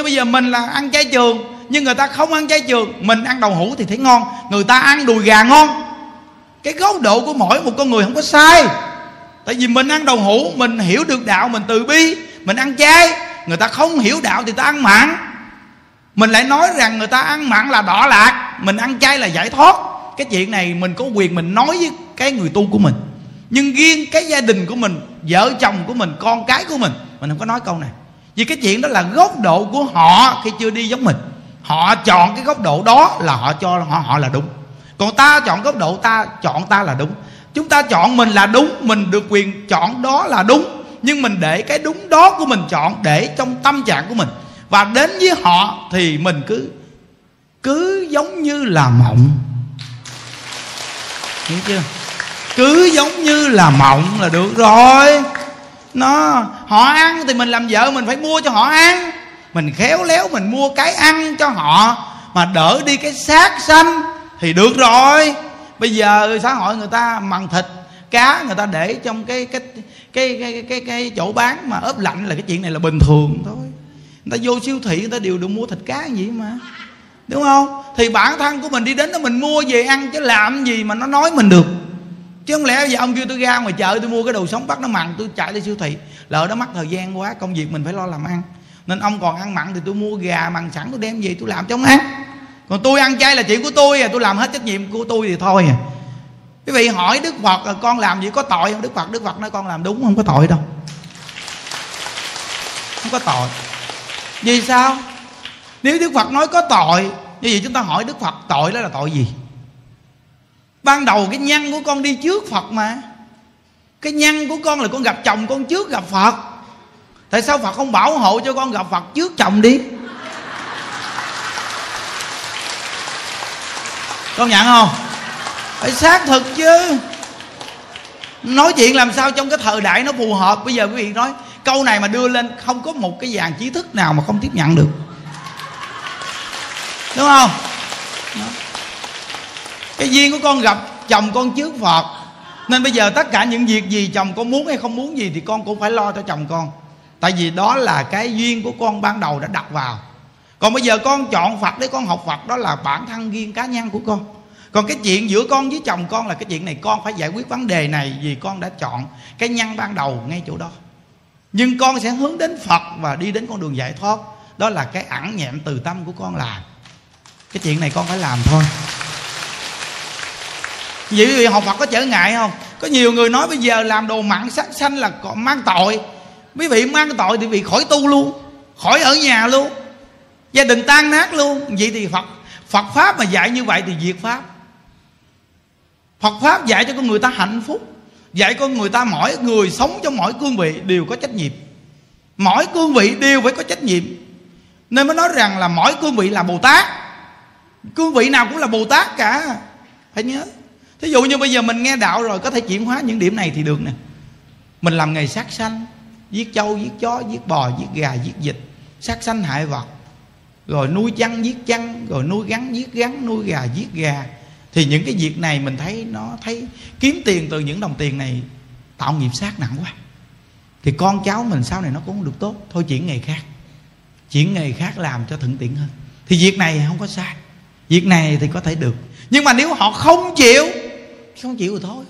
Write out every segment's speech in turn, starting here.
chứ bây giờ mình là ăn chay trường, nhưng người ta không ăn chay trường, mình ăn đậu hũ thì thấy ngon, người ta ăn đùi gà ngon. Cái góc độ của mỗi một con người không có sai. Tại vì mình ăn đậu hũ, mình hiểu được đạo, mình từ bi, mình ăn chay. Người ta không hiểu đạo thì ta ăn mặn. Mình lại nói rằng người ta ăn mặn là đỏ lạc, mình ăn chay là giải thoát. Cái chuyện này mình có quyền mình nói với cái người tu của mình. Nhưng riêng cái gia đình của mình, vợ chồng của mình, con cái của mình mình không có nói câu này vì cái chuyện đó là góc độ của họ khi chưa đi giống mình. Họ chọn cái góc độ đó là họ cho họ họ là đúng. Còn ta chọn góc độ ta, chọn ta là đúng. Chúng ta chọn mình là đúng, mình được quyền chọn đó là đúng. Nhưng mình để cái đúng đó của mình chọn để trong tâm trạng của mình. Và đến với họ thì mình cứ cứ giống như là mộng. Hiểu chưa? Cứ giống như là mộng là được rồi nó họ ăn thì mình làm vợ mình phải mua cho họ ăn. Mình khéo léo mình mua cái ăn cho họ mà đỡ đi cái xác xanh thì được rồi. Bây giờ xã hội người ta mặn thịt cá người ta để trong cái cái cái cái cái, cái, cái chỗ bán mà ướp lạnh là cái chuyện này là bình thường thôi. Người ta vô siêu thị người ta đều được mua thịt cá gì mà. Đúng không? Thì bản thân của mình đi đến đó mình mua về ăn chứ làm gì mà nó nói mình được chứ không lẽ giờ ông kêu tôi ra ngoài chợ tôi mua cái đồ sống bắt nó mặn, tôi chạy đi siêu thị. Lỡ đó mất thời gian quá, công việc mình phải lo làm ăn. Nên ông còn ăn mặn thì tôi mua gà mặn sẵn, tôi đem về tôi làm cho ông ăn. Còn tôi ăn chay là chuyện của tôi à tôi làm hết trách nhiệm của tôi thì thôi à. Quý vị hỏi đức phật là con làm gì, có tội không? Đức phật đức phật nói con làm đúng, không có tội đâu. Không có tội. Vì sao? Nếu đức phật nói có tội, như vậy chúng ta hỏi đức phật, tội đó là tội gì? Ban đầu cái nhân của con đi trước phật mà. Cái nhân của con là con gặp chồng con trước gặp phật. Tại sao phật không bảo hộ cho con gặp phật trước chồng đi? Con nhận không? Phải xác thực chứ. Nói chuyện làm sao trong cái thời đại nó phù hợp. Bây giờ quý vị nói, câu này mà đưa lên, không có một cái dàn trí thức nào mà không tiếp nhận được. Đúng không? Đó cái duyên của con gặp chồng con trước phật. Nên bây giờ tất cả những việc gì chồng con muốn hay không muốn gì thì con cũng phải lo cho chồng con. Tại vì đó là cái duyên của con ban đầu đã đặt vào. Còn bây giờ con chọn phật để con học phật, đó là bản thân riêng cá nhân của con. Còn cái chuyện giữa con với chồng con là cái chuyện này con phải giải quyết vấn đề này vì con đã chọn cái nhân ban đầu ngay chỗ đó. Nhưng con sẽ hướng đến phật và đi đến con đường giải thoát. Đó là cái ẩn nhẹm từ tâm của con làm cái chuyện này con phải làm thôi vậy quý vị học phật có trở ngại không? Có nhiều người nói bây giờ làm đồ mặn sát xanh là còn mang tội. Quý vị mang tội thì bị khỏi tu luôn, khỏi ở nhà luôn, gia đình tan nát luôn. Vậy thì phật phật pháp mà dạy như vậy thì diệt pháp. Phật pháp dạy cho con người ta hạnh phúc, dạy con người ta mỗi người sống trong mỗi cương vị đều có trách nhiệm. Mỗi cương vị đều phải có trách nhiệm. Nên mới nói rằng là mỗi cương vị là bồ tát. Cương vị nào cũng là bồ tát cả. Phải nhớ thí dụ như bây giờ mình nghe đạo rồi, có thể chuyển hóa những điểm này thì được nè. Mình làm nghề sát sanh, giết trâu, giết chó, giết bò, giết gà, giết vịt, sát sanh hại vật. Rồi nuôi chăn, giết chăn, rồi nuôi gắn, giết gắn, nuôi gà, giết gà. Thì những cái việc này mình thấy nó thấy kiếm tiền từ những đồng tiền này tạo nghiệp sát nặng quá. Thì con cháu mình sau này nó cũng không được tốt, thôi chuyển nghề khác. Chuyển nghề khác làm cho thuận tiện hơn. Thì việc này không có sai, việc này thì có thể được. Nhưng mà nếu họ không chịu không chịu rồi thôi.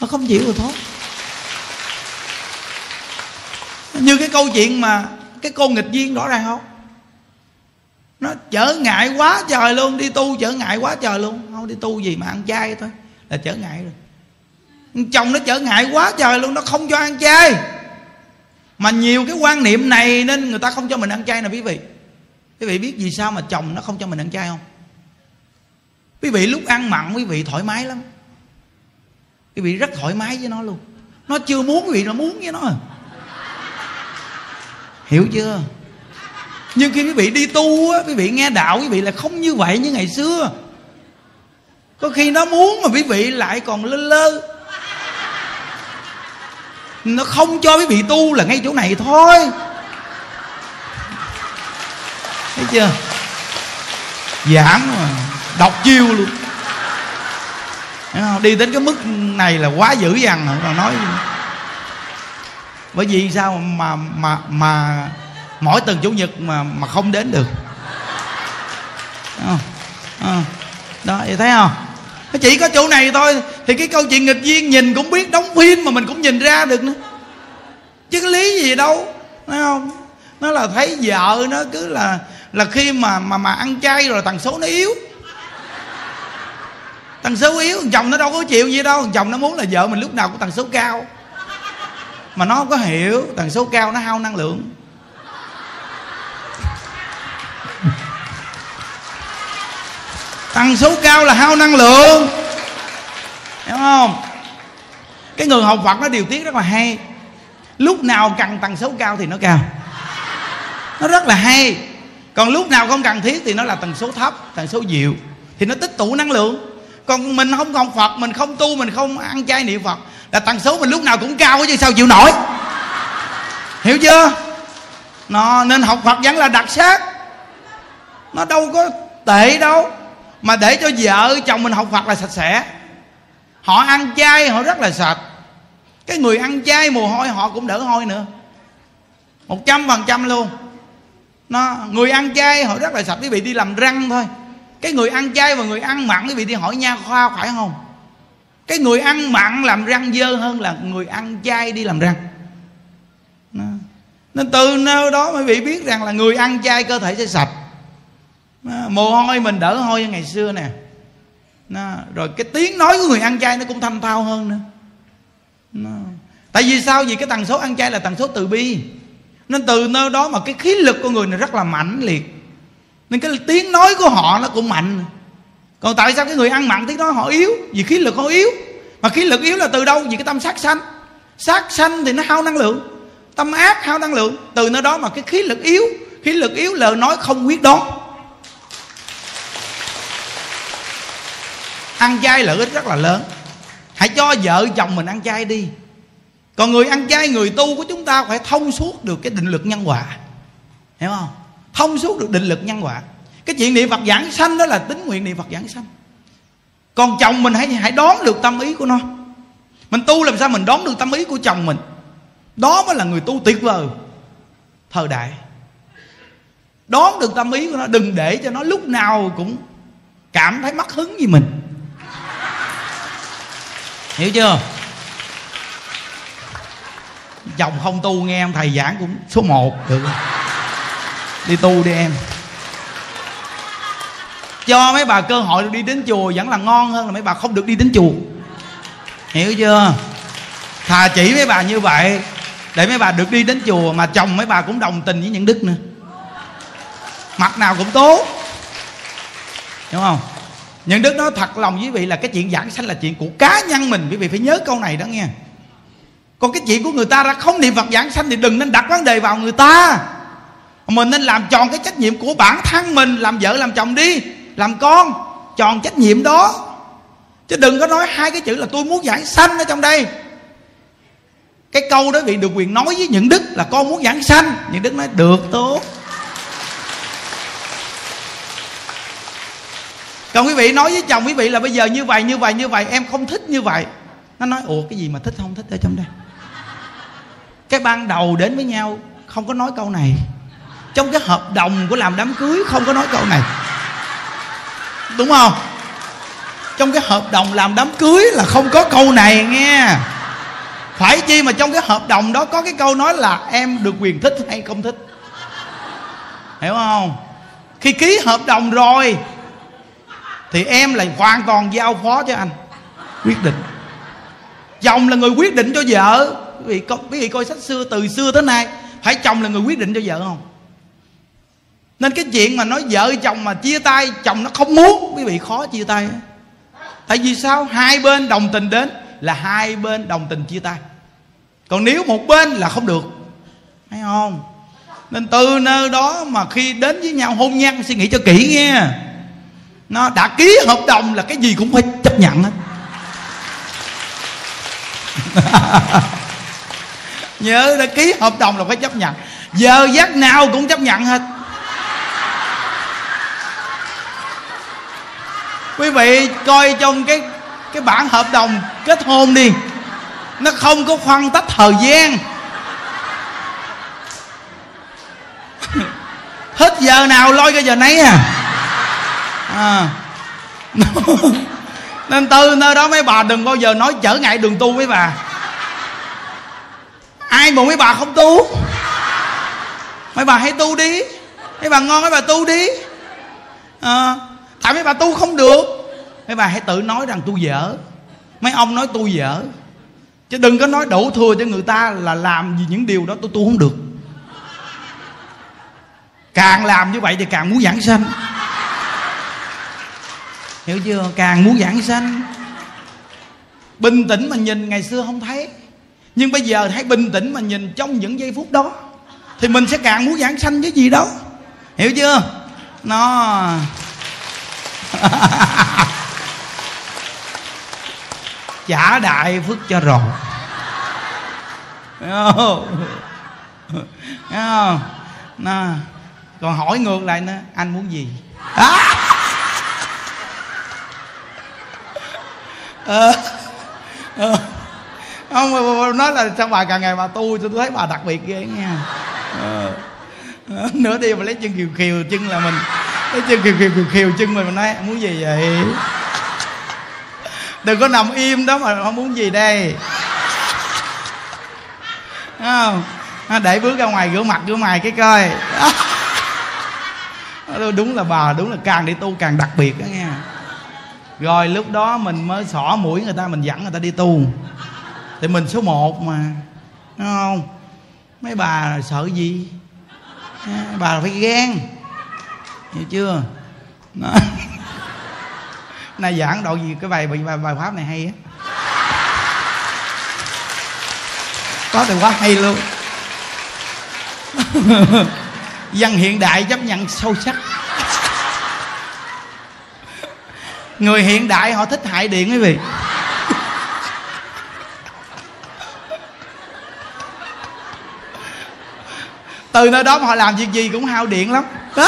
Nó không chịu rồi thôi. Như cái câu chuyện mà cái cô nghịch duyên rõ ràng không? Nó trở ngại quá trời luôn, đi tu trở ngại quá trời luôn. Không, đi tu gì mà ăn chay thôi, là trở ngại rồi. Chồng nó trở ngại quá trời luôn, nó không cho ăn chay. Mà nhiều cái quan niệm này nên người ta không cho mình ăn chay nè quý vị. Quý vị biết vì sao mà chồng nó không cho mình ăn chay không? Quý vị lúc ăn mặn, quý vị thoải mái lắm. Quý vị rất thoải mái với nó luôn. Nó chưa muốn, quý vị nó muốn với nó. Hiểu chưa? Nhưng khi quý vị đi tu á, quý vị nghe đạo, quý vị là không như vậy như ngày xưa. Có khi nó muốn mà quý vị lại còn lơ lơ. Nó không cho quý vị tu là ngay chỗ này thôi. Thấy chưa? Giảng mà đọc chiêu luôn. Không? đi đến cái mức này là quá dữ dằn rồi còn nói bởi vì sao mà mà mà mỗi tuần chủ nhật mà mà không đến được. À, à, đó vậy thấy không? Chỉ có chỗ này thôi. Thì cái câu chuyện nghịch duyên nhìn cũng biết đóng phim mà mình cũng nhìn ra được nữa. Chứ cái lý gì đâu. Thấy không? Nó là thấy vợ nó cứ là là khi mà mà mà ăn chay rồi tần số nó yếu tần số yếu chồng nó đâu có chịu gì đâu. Chồng nó muốn là vợ mình lúc nào cũng tần số cao. Mà nó không có hiểu tần số cao nó hao năng lượng. Tần số cao là hao năng lượng. Hiểu không? Cái người học phật nó điều tiết rất là hay. Lúc nào cần tần số cao thì nó cao. Nó rất là hay. Còn lúc nào không cần thiết thì nó là tần số thấp tần số dịu. Thì nó tích tụ năng lượng còn mình không học phật, mình không tu, mình không ăn chay niệm phật, là tần số mình lúc nào cũng cao chứ sao chịu nổi? Hiểu chưa? Nó nên học phật vẫn là đặc sắc. Nó đâu có tệ đâu. Mà để cho vợ chồng mình học phật là sạch sẽ. Họ ăn chay, họ rất là sạch. Cái người ăn chay mồ hôi, họ cũng đỡ hôi nữa. Một trăm phần trăm luôn. Nó, người ăn chay họ rất là sạch, quý vị đi làm răng thôi cái người ăn chay và người ăn mặn, quý vị đi hỏi nha khoa phải không? Cái người ăn mặn làm răng dơ hơn là người ăn chay đi làm răng. Nên từ nơi đó quý vị biết rằng là người ăn chay cơ thể sẽ sạch. Mồ hôi mình đỡ hôi như ngày xưa nè. Nó. rồi cái tiếng nói của người ăn chay nó cũng thanh thao hơn nữa. Nó. tại vì sao? Vì cái tần số ăn chay là tần số từ bi. Nên từ nơi đó mà cái khí lực của người này rất là mạnh liệt nên cái tiếng nói của họ nó cũng mạnh. Còn tại sao cái người ăn mặn tiếng nói họ yếu? Vì khí lực họ yếu. Mà khí lực yếu là từ đâu? Vì cái tâm sát sanh. Sát sanh thì nó hao năng lượng. Tâm ác hao năng lượng. Từ nơi đó mà cái khí lực yếu. Khí lực yếu lời nói không quyết đoán. Ăn chay lợi ích rất là lớn. Hãy cho vợ chồng mình ăn chay đi. Còn người ăn chay, người tu của chúng ta phải thông suốt được cái định lực nhân quả. Hiểu không? Thông suốt được định lực nhân quả. Cái chuyện niệm phật giảng sanh đó là tính nguyện niệm phật giảng sanh. Còn chồng mình hãy hãy đón được tâm ý của nó. Mình tu làm sao mình đón được tâm ý của chồng mình? Đó mới là người tu tuyệt vời. Thời đại. Đón được tâm ý của nó, đừng để cho nó lúc nào cũng cảm thấy mất hứng gì mình. Hiểu chưa? Chồng không tu nghe em thầy giảng cũng số 1 được đi tu đi em. Cho mấy bà cơ hội được đi đến chùa vẫn là ngon hơn là mấy bà không được đi đến chùa. Hiểu chưa? Thà chỉ mấy bà như vậy, để mấy bà được đi đến chùa mà chồng mấy bà cũng đồng tình với những đức nữa. Mặt nào cũng tốt. Đúng không? Những đức nói thật lòng với quý vị là cái chuyện giảng sanh là chuyện của cá nhân mình, quý vị phải nhớ câu này đó nghe. Còn cái chuyện của người ta ra không niệm phật giảng sanh thì đừng nên đặt vấn đề vào người ta mình nên làm tròn cái trách nhiệm của bản thân mình. Làm vợ, làm chồng đi. Làm con, tròn trách nhiệm đó. Chứ đừng có nói hai cái chữ là tôi muốn giảng sanh ở trong đây. Cái câu đó bị được quyền nói với những đức là con muốn giảng sanh. Những đức nói, được, tốt. Còn quý vị nói với chồng quý vị là bây giờ như vậy như vậy như vậy. Em không thích như vậy. Nó nói, ủa, cái gì mà thích không? Thích ở trong đây. Cái ban đầu đến với nhau, không có nói câu này trong cái hợp đồng của làm đám cưới không có nói câu này. Đúng không? Trong cái hợp đồng làm đám cưới là không có câu này nghe. Phải chi mà trong cái hợp đồng đó có cái câu nói là em được quyền thích hay không thích? Hiểu không? Khi ký hợp đồng rồi thì em là hoàn toàn giao phó cho anh. Quyết định. Chồng là người quyết định cho vợ. Quý vị, quý vị coi sách xưa từ xưa tới nay phải chồng là người quyết định cho vợ không? Nên cái chuyện mà nói vợ chồng mà chia tay, chồng nó không muốn, quý vị khó chia tay. Tại vì sao? Hai bên đồng tình đến là hai bên đồng tình chia tay. Còn nếu một bên là không được. Thấy không? Nên từ nơi đó mà khi đến với nhau, hôn nhân suy nghĩ cho kỹ nghe. Nó đã ký hợp đồng là cái gì cũng phải chấp nhận hết. Nhớ đã ký hợp đồng là phải chấp nhận. Giờ giấc nào cũng chấp nhận hết. Quý vị coi trong cái cái bản hợp đồng kết hôn đi. Nó không có phân tách thời gian. Hết giờ nào lôi cái giờ nấy à, à. nên từ nơi đó mấy bà đừng bao giờ nói trở ngại đường tu mấy bà. Ai mà mấy bà không tu? Mấy bà hãy tu đi. Mấy bà ngon mấy bà tu đi. À, tại mấy bà tu không được. Mấy bà hãy tự nói rằng tu dở. Mấy ông nói tu dở. Chứ đừng có nói đổ thừa cho người ta là làm gì những điều đó tôi tu không được. Càng làm như vậy thì càng muốn giảng sanh. Hiểu chưa? Càng muốn giảng sanh. Bình tĩnh mà nhìn ngày xưa không thấy. Nhưng bây giờ hãy bình tĩnh mà nhìn trong những giây phút đó, thì mình sẽ càng muốn giảng sanh với gì đó. Hiểu chưa? Nó trả đại phước cho rồi thấy không thấy không nó còn hỏi ngược lại nữa anh muốn gì à! Ờ, ờ. không nói là sao bà càng ngày bà tu tôi thấy bà đặc biệt ghê nha ờ. nửa đi mà lấy chân kiều kiều chân là mình lấy chân kiều kiều kiều, kiều chân mình mình nói muốn gì vậy? Đừng có nằm im đó mà không muốn gì đây. Không? Để bước ra ngoài rửa mặt rửa mày cái coi. Đúng là bà đúng là càng đi tu càng đặc biệt đó nghe. Rồi lúc đó mình mới xỏ mũi người ta mình dẫn người ta đi tu. Thì mình số một mà đúng không? Mấy bà sợ gì? Bà phải ghen. Hiểu chưa? Nó nay giảng độ gì? Cái bài bài, bài pháp này hay á. Có từ quá hay luôn. Dân hiện đại chấp nhận sâu sắc. Người hiện đại họ thích hại điện quý vị. Từ nơi đó mà họ làm việc gì cũng hao điện lắm.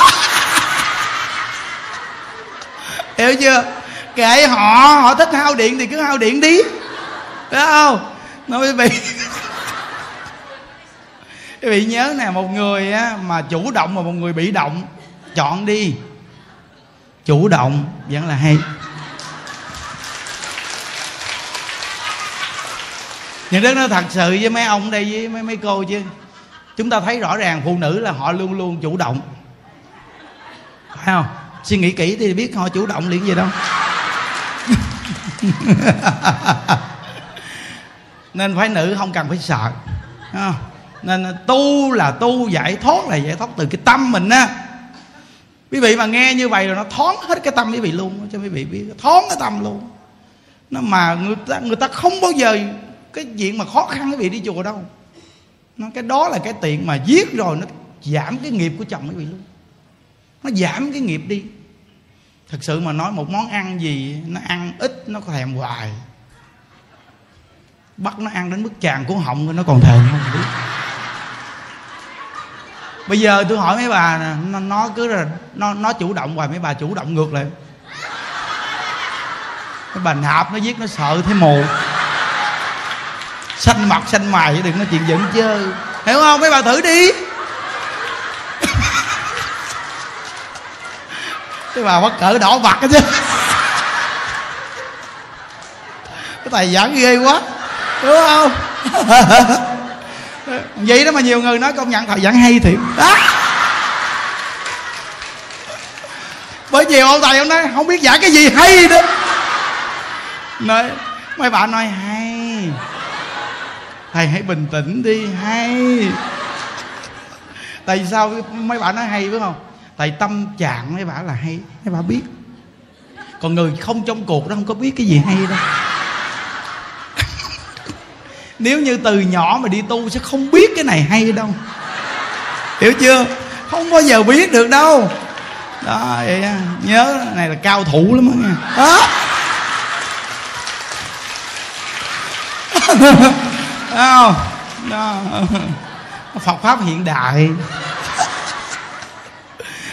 Hiểu chưa? Kệ họ họ thích hao điện thì cứ hao điện đi. Phải không? Nói quý vị. Quý vị nhớ nè một người á, mà chủ động và một người bị động chọn đi. Chủ động vẫn là hay. Những đứa nó thật sự với mấy ông đây với mấy mấy cô chứ chúng ta thấy rõ ràng phụ nữ là họ luôn luôn chủ động. Phải không? Suy nghĩ kỹ thì biết họ chủ động liền gì đâu. Nên phái nữ không cần phải sợ. Không? nên tu là tu, giải thoát là giải thoát từ cái tâm mình á. Quý vị mà nghe như vậy rồi nó thoáng hết cái tâm quý vị luôn, cho quý vị biết, thoáng cái tâm luôn. Nó mà người ta người ta không bao giờ, cái chuyện mà khó khăn quý vị đi chùa đâu nó cái đó là cái tiền mà giết rồi nó giảm cái nghiệp của chồng quý vị luôn. Nó giảm cái nghiệp đi. Thực sự mà nói một món ăn gì nó ăn ít nó có thèm hoài. Bắt nó ăn đến mức tràn của họng nó còn thèm không? Biết bây giờ tôi hỏi mấy bà nè nó, nó cứ là nó nó chủ động hoài mấy bà chủ động ngược lại. Cái bà nạp nó giết nó sợ thấy mù xanh mặt, xanh mày chứ đừng nói chuyện giận chơi hiểu không? Mấy bà thử đi. Cái bà mắc cỡ đỏ mặt chứ. Cái tài giảng ghê quá. Đúng không? Vậy đó mà nhiều người nói công nhận thầy giảng hay thiệt. Đó. Bởi vì ông thầy ông nói không biết giảng cái gì hay đó nói, mấy bạn nói hay thầy hãy bình tĩnh đi, hay. Tại sao mấy bạn nói hay phải không? Tại tâm trạng mấy bạn là hay, mấy bạn biết. Còn người không trong cuộc đó không có biết cái gì hay đâu. Nếu như từ nhỏ mà đi tu sẽ không biết cái này hay đâu. Hiểu chưa? Không bao giờ biết được đâu. Đó, vậy nhớ, này là cao thủ lắm á nha. Đó không đó. Phật pháp hiện đại.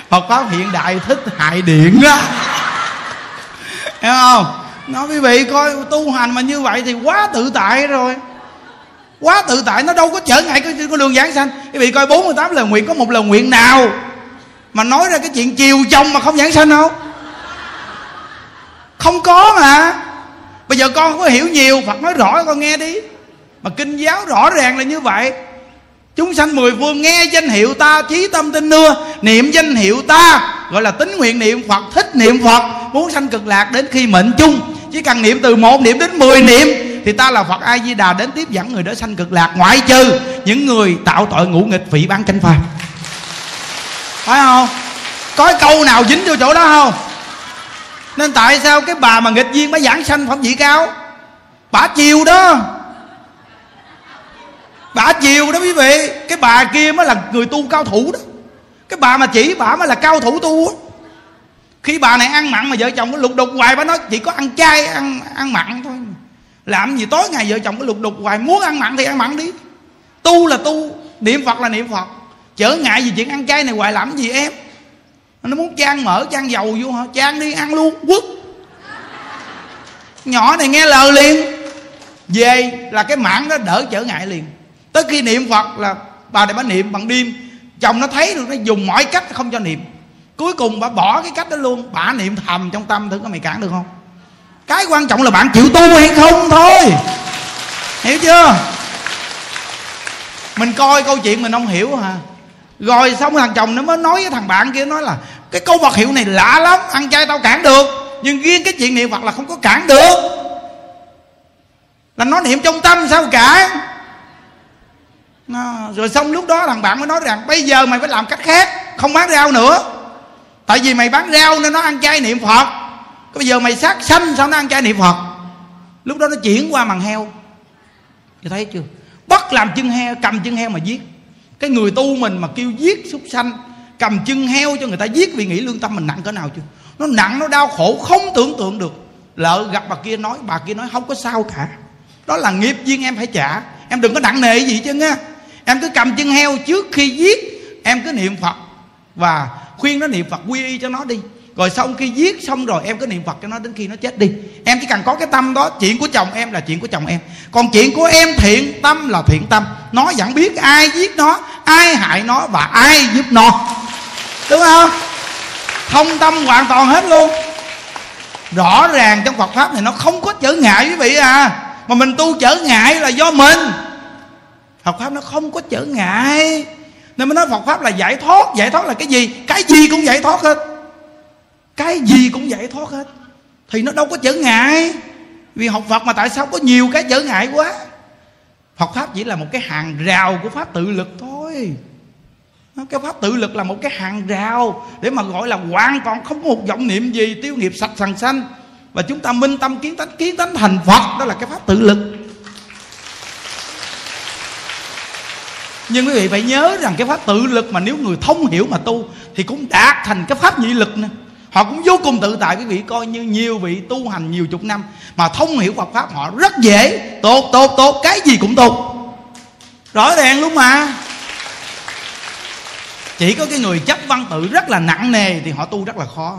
Phật pháp hiện đại thích hại điện đó Hiểu không? Nói quý vị coi, tu hành mà như vậy thì quá tự tại rồi. Quá tự tại, nó đâu có trở ngại cái con đường giảng sanh. Quý vị coi 48 lời nguyện, có một lời nguyện nào mà nói ra cái chuyện chiều chồng mà không giảng sanh không? Không có mà. Bây giờ con không có hiểu nhiều, phật nói rõ, con nghe đi mà kinh giáo rõ ràng là như vậy. Chúng sanh mười phương nghe danh hiệu ta chí tâm tinh nưa, niệm danh hiệu ta, gọi là tính nguyện niệm phật, thích niệm phật, muốn sanh cực lạc đến khi mệnh chung. Chỉ cần niệm từ một niệm đến mười niệm, thì ta là phật a di đà đến tiếp dẫn người đó sanh cực lạc ngoại trừ những người tạo tội ngũ nghịch vị bán chánh pháp. Phải không? Có câu nào dính vô chỗ đó không? Nên tại sao cái bà mà nghịch viên bà giảng sanh phẩm vị cao bà chiều đó bà chiều đó quý vị. Cái bà kia mới là người tu cao thủ đó. Cái bà mà chỉ, bà mới là cao thủ tu đó. khi bà này ăn mặn mà vợ chồng có lục đục hoài, bà nói chỉ có ăn chay, ăn ăn mặn thôi. Làm gì tối ngày vợ chồng có lục đục hoài, muốn ăn mặn thì ăn mặn đi. Tu là tu, niệm phật là niệm phật. Chở ngại gì chuyện ăn chay này hoài, làm gì em? Nó muốn chan mỡ chan dầu vô hả? Chan đi ăn luôn, quất. Nhỏ này nghe lời liền. Về là cái mảng đó đỡ trở ngại liền tới khi niệm phật là bà này bà niệm bằng đêm. Chồng nó thấy được nó dùng mọi cách không cho niệm. Cuối cùng bà bỏ cái cách đó luôn. Bà niệm thầm trong tâm thử có mày cản được không? Cái quan trọng là bạn chịu tu hay không thôi. Hiểu chưa? Mình coi câu chuyện mình không hiểu hả? Rồi xong thằng chồng nó mới nói với thằng bạn kia, nói là, cái câu vật hiệu này lạ lắm, ăn chay tao cản được. Nhưng riêng cái chuyện niệm phật là không có cản được. Là nó niệm trong tâm sao cản? À, rồi xong lúc đó thằng bạn mới nói rằng bây giờ mày phải làm cách khác không bán rau nữa. Tại vì mày bán rau nên nó ăn chay niệm phật. Bây giờ mày sát sanh sao nó ăn chay niệm phật? Lúc đó nó chuyển qua màn heo. Chị thấy chưa? Bắt làm chân heo Cầm chân heo mà giết. Cái người tu mình mà kêu giết súc sanh Cầm chân heo cho người ta giết Vì nghĩ lương tâm mình nặng cỡ nào chưa? Nó nặng nó đau khổ không tưởng tượng được. Lỡ gặp bà kia nói Bà kia nói không có sao cả. Đó là nghiệp duyên em phải trả. Em đừng có nặng nề gì chứ nha Em cứ cầm chân heo trước khi giết, Em cứ niệm Phật. Và khuyên nó niệm Phật quy y cho nó đi. Rồi xong khi giết xong rồi, em cứ niệm phật cho nó đến khi nó chết đi. Em chỉ cần có cái tâm đó, chuyện của chồng em là chuyện của chồng em. Còn chuyện của em thiện tâm là thiện tâm. Nó vẫn biết ai giết nó, ai hại nó và ai giúp nó. Đúng không? Thông tâm hoàn toàn hết luôn. Rõ ràng trong phật pháp này nó không có trở ngại quý vị à. Mà mình tu trở ngại là do mình phật pháp nó không có trở ngại. Nên mới nói phật pháp là giải thoát. Giải thoát là cái gì? Cái gì cũng giải thoát hết. Cái gì cũng giải thoát hết. Thì nó đâu có trở ngại. Vì học phật mà tại sao có nhiều cái trở ngại quá? Phật pháp chỉ là một cái hàng rào của pháp tự lực thôi. Cái pháp tự lực là một cái hàng rào để mà gọi là hoàn toàn không có một vọng niệm gì, tiêu nghiệp sạch sành xanh và chúng ta minh tâm kiến tánh kiến tánh thành phật, đó là cái pháp tự lực. Nhưng quý vị phải nhớ rằng cái pháp tự lực mà nếu người thông hiểu mà tu thì cũng đạt thành cái pháp nhị lực nữa họ cũng vô cùng tự tại quý vị coi như nhiều vị tu hành nhiều chục năm mà thông hiểu Phật pháp họ rất dễ. Tốt tốt tốt cái gì cũng tốt. Rõ ràng luôn mà. Chỉ có cái người chấp văn tự rất là nặng nề thì họ tu rất là khó.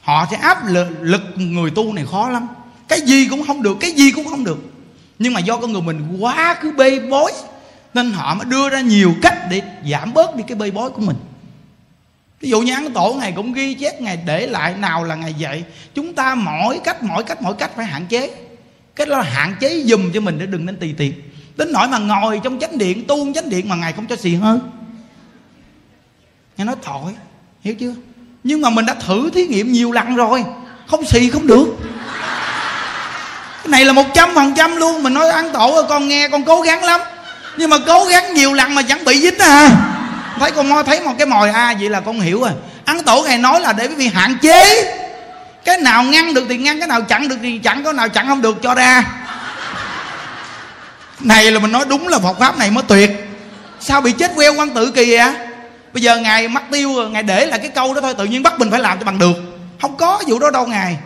Họ sẽ áp lực, lực người tu này khó lắm. Cái gì cũng không được cái gì cũng không được. Nhưng mà do con người mình quá cứ bê bối nên họ mới đưa ra nhiều cách để giảm bớt đi cái bê bối của mình. Ví dụ như ăn tổ ngày cũng ghi chép ngày để lại nào là ngày dạy, chúng ta mỗi cách mỗi cách mỗi cách phải hạn chế. Cái đó là hạn chế dùm cho mình để đừng nên tùy tiện. Đến nỗi mà ngồi trong chánh điện, tu chánh điện mà ngày không cho xì hơi. Nghe nói tội hiểu chưa? Nhưng mà mình đã thử thí nghiệm nhiều lần rồi, không xì không được. Cái này là một trăm phần trăm luôn, mình nói ăn tổ con nghe, con cố gắng lắm nhưng mà cố gắng nhiều lần mà chẳng bị dính à thấy con thấy một cái mồi a à, vậy là con hiểu rồi. Ăn tổ ngày nói là để quý vị hạn chế. Cái nào ngăn được thì ngăn cái nào chặn được thì chặn cái nào chặn không được cho ra. Này là mình nói đúng là Phật pháp này mới tuyệt. Sao bị chết queo quan tự kỳ vậy bây giờ ngài mắc tiêu rồi ngài để là cái câu đó thôi tự nhiên bắt mình phải làm cho bằng được. Không có vụ đó đâu ngài.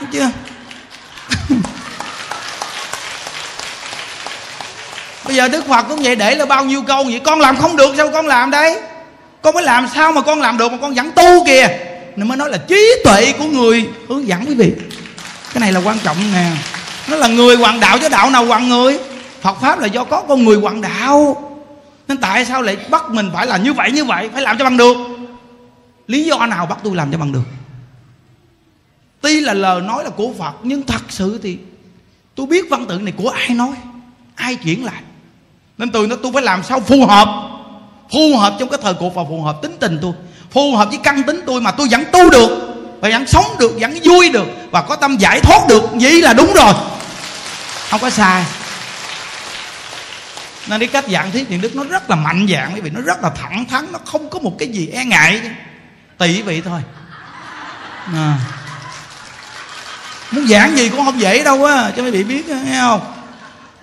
Đúng chưa? Bây giờ đức phật cũng vậy, để là bao nhiêu câu vậy? Con làm không được, sao con làm đây? Con mới làm sao mà con làm được mà con vẫn tu kìa? Nên mới nói là trí tuệ của người hướng dẫn quý vị. Cái này là quan trọng nè. Nó là người hoàng đạo chứ đạo nào hoàng người? Phật pháp là do có con người hoàng đạo. Nên tại sao lại bắt mình phải là như vậy như vậy? Phải làm cho bằng được. Lý do nào bắt tôi làm cho bằng được? Tuy là lời nói là của phật, nhưng thật sự thì tôi biết văn tự này của ai nói? Ai chuyển lại? Nên tôi nó tôi phải làm sao phù hợp? Phù hợp trong cái thời cuộc và phù hợp tính tình tôi. Phù hợp với căn tính tôi mà tôi vẫn tu được, và vẫn sống được, vẫn vui được, và có tâm giải thoát được. Vậy là đúng rồi. Không có sai. Nên cái cách giảng thuyết thiện đức nó rất là mạnh dạng, quý vị. Nó rất là thẳng thắn, nó không có một cái gì e ngại. Tùy vị thôi. À. muốn giảng gì cũng không dễ đâu á, cho mấy vị biết nghe không?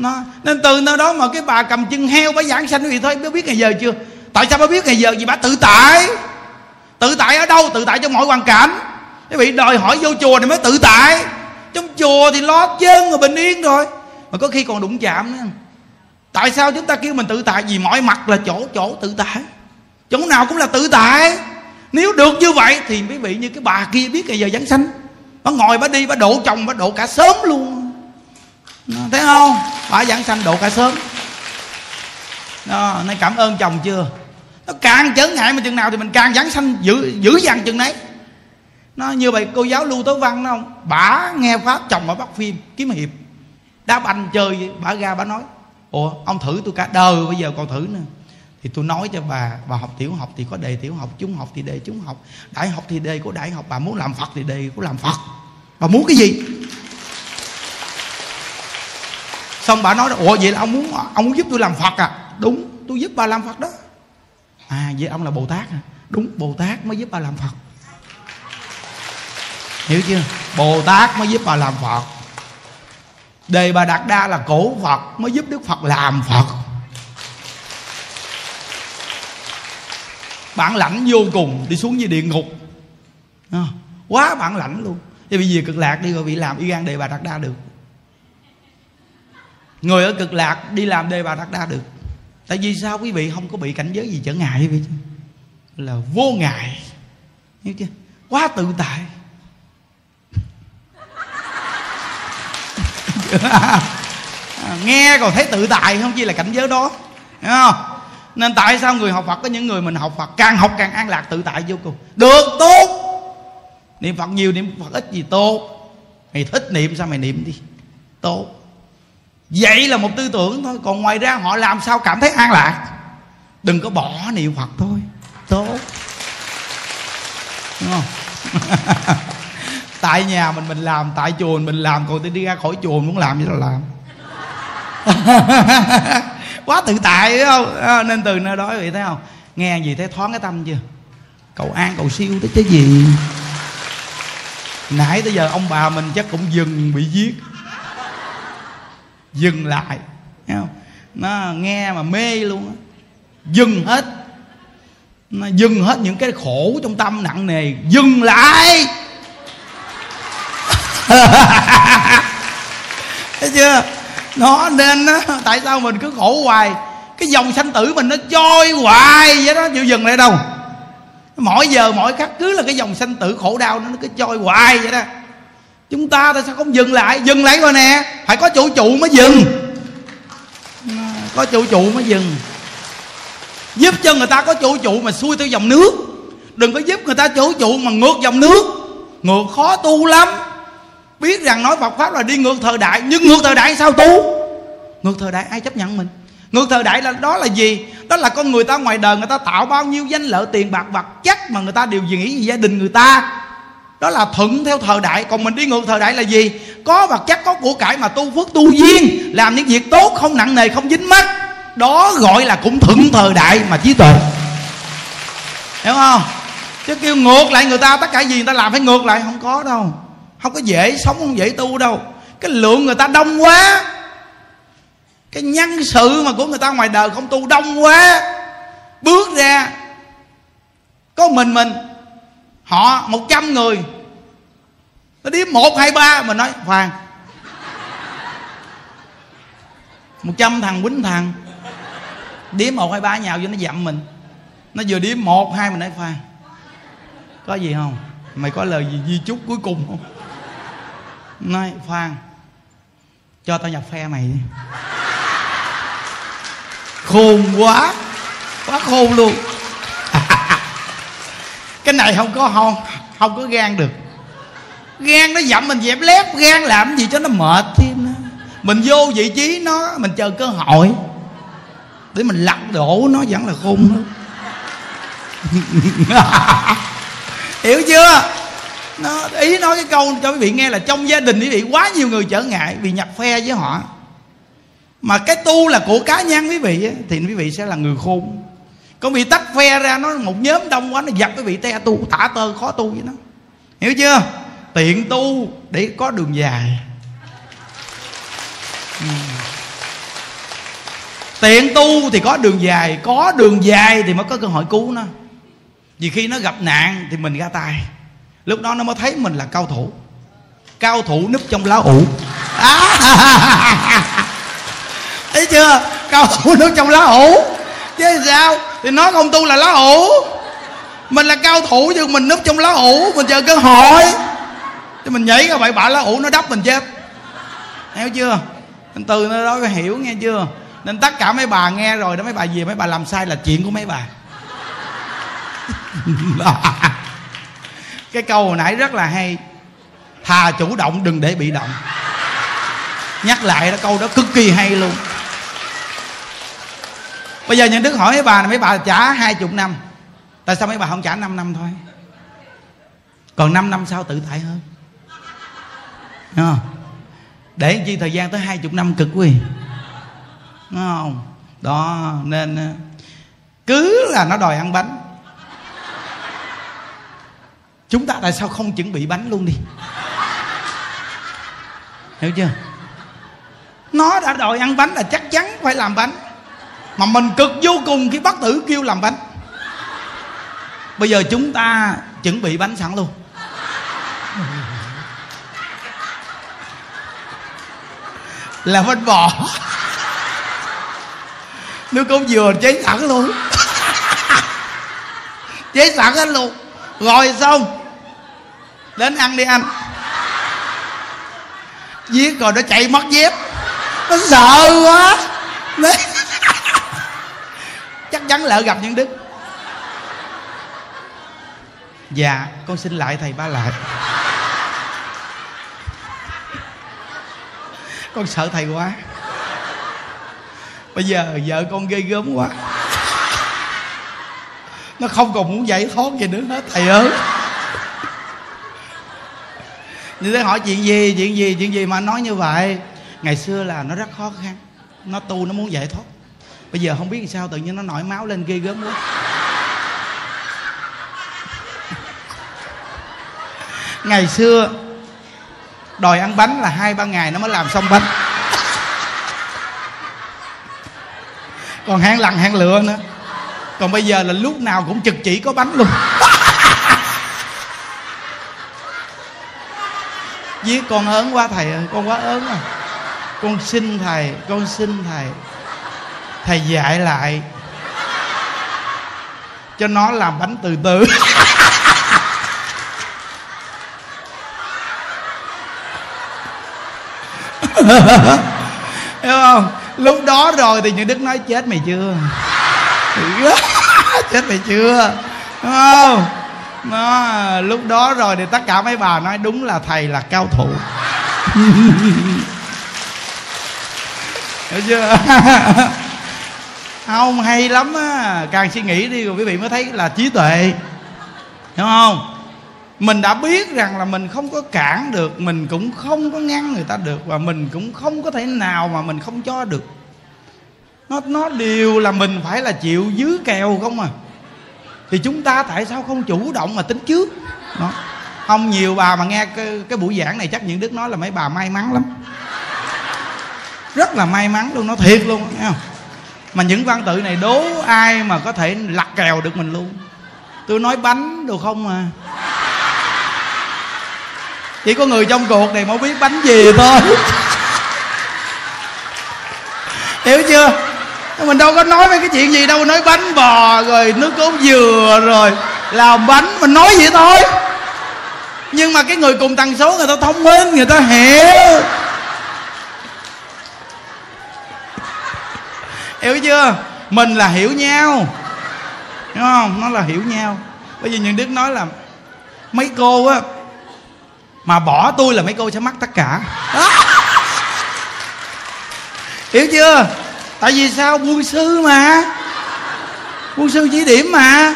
Nó, nên từ nơi đó mà cái bà cầm chân heo bà giảng sanh vì thôi, bà biết ngày giờ chưa? Tại sao bà biết ngày giờ? Vì bà tự tại. Tự tại ở đâu? Tự tại trong mọi hoàn cảnh. Quý vị đòi hỏi vô chùa thì mới tự tại. Trong chùa thì lo chân rồi bình yên rồi mà có khi còn đụng chạm nữa. Tại sao chúng ta kêu mình tự tại? Vì mọi mặt là chỗ chỗ tự tại. Chỗ nào cũng là tự tại. Nếu được như vậy thì quý vị như cái bà kia biết ngày giờ giáng sanh. Bà ngồi bà đi, bà độ chồng, bà độ cả sớm luôn thấy không? Bà giảng sanh độ cả sớm đó, nên cảm ơn chồng chưa? Nó càng chấn ngại mà chừng nào thì mình càng giảng sanh giữ giữ dằn chừng đấy nó như vậy cô giáo lưu tố văn đó không? Bả nghe pháp chồng bà bắt phim kiếm hiệp. Đá banh chơi bà ra bà nói ủa ông thử tôi cả đời bây giờ còn thử nữa. Thì tôi nói cho bà bà học tiểu học thì có đề tiểu học trung học thì đề trung học đại học thì đề của đại học bà muốn làm phật thì đề của làm phật. Bà muốn cái gì? Xong bà nói ủa vậy là ông muốn ông muốn giúp tôi làm phật à? Đúng tôi giúp bà làm phật đó. À vậy ông là bồ tát à đúng bồ tát mới giúp bà làm phật. Hiểu chưa? Bồ tát mới giúp bà làm phật. Đề bà đạt đa là cổ phật mới giúp đức phật làm phật. Bản lãnh vô cùng đi xuống như địa ngục. À, quá bản lãnh luôn. Thì bây giờ cực lạc đi rồi bị làm y gan đề bà đạt đa được người ở cực lạc đi làm đề bà đạt đa được. Tại vì sao quý vị không có bị cảnh giới gì trở ngại vậy chứ? Là vô ngại. Hiểu chưa? Quá tự tại. Nghe còn thấy tự tại không chi là cảnh giới đó. Hiểu không? Nên tại sao người học Phật có những người mình học Phật càng học càng an lạc tự tại vô cùng? Được, tốt. Niệm Phật nhiều, niệm Phật ít gì tốt. Mày thích niệm sao mày niệm đi. Tốt vậy là một tư tưởng thôi. Còn ngoài ra họ làm sao cảm thấy an lạc? Đừng có bỏ niệm Phật thôi. Tốt. Đúng không? Tại nhà mình mình làm tại chùa mình làm. Còn tôi đi ra khỏi chùa muốn làm gì đâu làm. Quá tự tại phải không? À, nên từ nơi đó vậy thấy không? Nghe gì thấy thoáng cái tâm chưa? Cầu an cầu siêu tới cái gì? Nãy tới giờ ông bà mình chắc cũng dừng bị giết dừng lại. Thấy không? Nó nghe mà mê luôn dừng hết. Nó dừng hết những cái khổ trong tâm nặng nề. Dừng lại. Thấy chưa? Nó nên á, tại sao mình cứ khổ hoài? Cái dòng sanh tử mình nó trôi hoài vậy đó. Chịu dừng lại đâu. Mỗi giờ, mỗi khắc cứ là cái dòng sanh tử khổ đau nó cứ trôi hoài vậy đó chúng ta tại sao không dừng lại? Dừng lại rồi nè. Phải có chủ trụ mới dừng. Có chủ trụ mới dừng. Giúp cho người ta có chủ trụ mà xuôi theo dòng nước. Đừng có giúp người ta chủ trụ mà ngược dòng nước. Ngược khó tu lắm. Biết rằng nói Phật pháp là đi ngược thời đại, nhưng ngược thời đại sao tu? Ngược thời đại ai chấp nhận mình? Ngược thời đại là đó là gì? Đó là con người ta ngoài đời người ta tạo bao nhiêu danh lợi tiền bạc vật chất mà người ta đều nghĩ về gia đình người ta? Đó là thuận theo thời đại. Còn mình đi ngược thời đại là gì? Có vật chất có của cải mà tu phước tu duyên, làm những việc tốt, không nặng nề, không dính mắt đó gọi là cũng thuận thời đại mà trí tuệ. Hiểu không? Chứ kêu ngược lại người ta, tất cả gì người ta làm phải ngược lại. Không có đâu. Không có dễ sống, không dễ tu đâu. Cái lượng người ta đông quá. Cái nhân sự mà của người ta ngoài đời không tu đông quá. Bước ra. Có mình mình họ một trăm người. Nó điếm một hai ba mình nói khoan một trăm thằng quýnh thằng, điếm một hai ba nhào vô nó dặm mình. Nó vừa điếm một hai mình nói khoan có gì không? Mày có lời gì di chúc cuối cùng không? Nói phan cho tao nhập phe mày đi. Khôn quá quá khôn luôn cái này không có không không có gan được. Gan nó dậm mình dẹp lép, gan làm gì cho nó mệt thêm nữa mình vô vị trí nó, mình chờ cơ hội. Để mình lật đổ nó vẫn là khôn hơn hiểu chưa? Nó, ý nói cái câu cho quý vị nghe là trong gia đình quý vị quá nhiều người trở ngại vì nhập phe với họ. Mà cái tu là của cá nhân quý vị thì quý vị sẽ là người khôn còn bị tách phe ra nó một nhóm đông quá nó giật cái vị te tu thả tơ khó tu với nó. Hiểu chưa? Tiện tu để có đường dài. Ừ. tiện tu thì có đường dài có đường dài thì mới có cơ hội cứu nó. Vì khi nó gặp nạn thì mình ra tay. Lúc đó nó mới thấy mình là cao thủ. Cao thủ núp trong lá ủ. À, thấy chưa? Cao thủ núp trong lá ủ chứ sao? Thì nó không tu là lá ủ mình là cao thủ nhưng mình núp trong lá ủ mình chờ cơ hội. Thì mình nhảy ra bậy bạ lá ủ nó đắp mình chết. Hiểu chưa? Anh từ nó đó hiểu nghe chưa? Nên tất cả mấy bà nghe rồi đó, mấy bà gì mấy bà làm sai là chuyện của mấy bà. Cái câu hồi nãy rất là hay. Thà chủ động đừng để bị động. Nhắc lại đó, câu đó cực kỳ hay luôn bây giờ những đức hỏi mấy bà là mấy bà trả hai chục năm. Tại sao mấy bà không trả 5 năm thôi? Còn 5 năm sau tự tại hơn. Đúng không? để chi thời gian tới hai chục năm cực quý. Đúng không? Đó, nên ờ, cứ là nó đòi ăn bánh. Chúng ta tại sao không chuẩn bị bánh luôn đi? Hiểu chưa? Nó đã đòi ăn bánh là chắc chắn phải làm bánh mà mình cực vô cùng khi bắt tử kêu làm bánh. Bây giờ chúng ta chuẩn bị bánh sẵn luôn. Là bánh bò. Nước cốt dừa chế sẵn luôn. Chế sẵn hết luôn. Rồi xong. Đến ăn đi anh. Giết rồi nó chạy mất dép. Nó sợ quá chắc chắn lỡ gặp nhân đức. Dạ con xin lại thầy ba lại. Con sợ thầy quá. Bây giờ vợ con ghê gớm quá. Nó không còn muốn giải thoát gì nữa hết, thầy ơi. Như thế hỏi chuyện gì chuyện gì chuyện gì mà nói như vậy? Ngày xưa là nó rất khó khăn. Nó tu nó muốn giải thoát bây giờ không biết sao tự nhiên nó nổi máu lên ghê gớm quá. Ngày xưa, đòi ăn bánh là hai, ba ngày nó mới làm xong bánh. Còn hang lằn, hang lựa nữa. Còn bây giờ là lúc nào cũng trực chỉ có bánh luôn. Với con ớn quá thầy ơi, con quá ớn à. Con xin thầy, con xin thầy thầy dạy lại. Cho nó làm bánh từ từ. Hiểu không? Lúc đó rồi thì những đức nói, chết mày chưa? Chết mày chưa? Đúng không? Nó lúc đó rồi thì tất cả mấy bà nói, đúng là thầy là cao thủ. Hiểu chưa? Không hay lắm á. Càng suy nghĩ đi rồi quý vị mới thấy là trí tuệ. Hiểu không? Mình đã biết rằng là mình không có cản được mình cũng không có ngăn người ta được và mình cũng không có thể nào mà mình không cho được. Nó nó đều là mình phải là chịu dưới kèo không à. Thì chúng ta tại sao không chủ động mà tính trước? Đó. Không nhiều bà mà nghe cái, cái buổi giảng này chắc những đức nói là mấy bà may mắn lắm. Rất là may mắn luôn nó thiệt luôn nghe không? Mà những văn tự này đố ai mà có thể lặt kèo được mình luôn? Tôi nói bánh đồ không à. Chỉ có người trong cuộc này mới biết bánh gì thôi. Hiểu chưa? Mình đâu có nói mấy cái chuyện gì đâu, nói bánh bò rồi nước cốt dừa rồi làm bánh mình nói vậy thôi. Nhưng mà cái người cùng tần số người ta thông minh, người ta hiểu. Hiểu chưa? Mình là hiểu nhau. Đúng không? Nó là hiểu nhau. Bây giờ những đức nói là mấy cô á mà bỏ tôi là mấy cô sẽ mắc tất cả. Hiểu chưa? Tại vì sao? Quân sư mà. Quân sư chỉ điểm mà.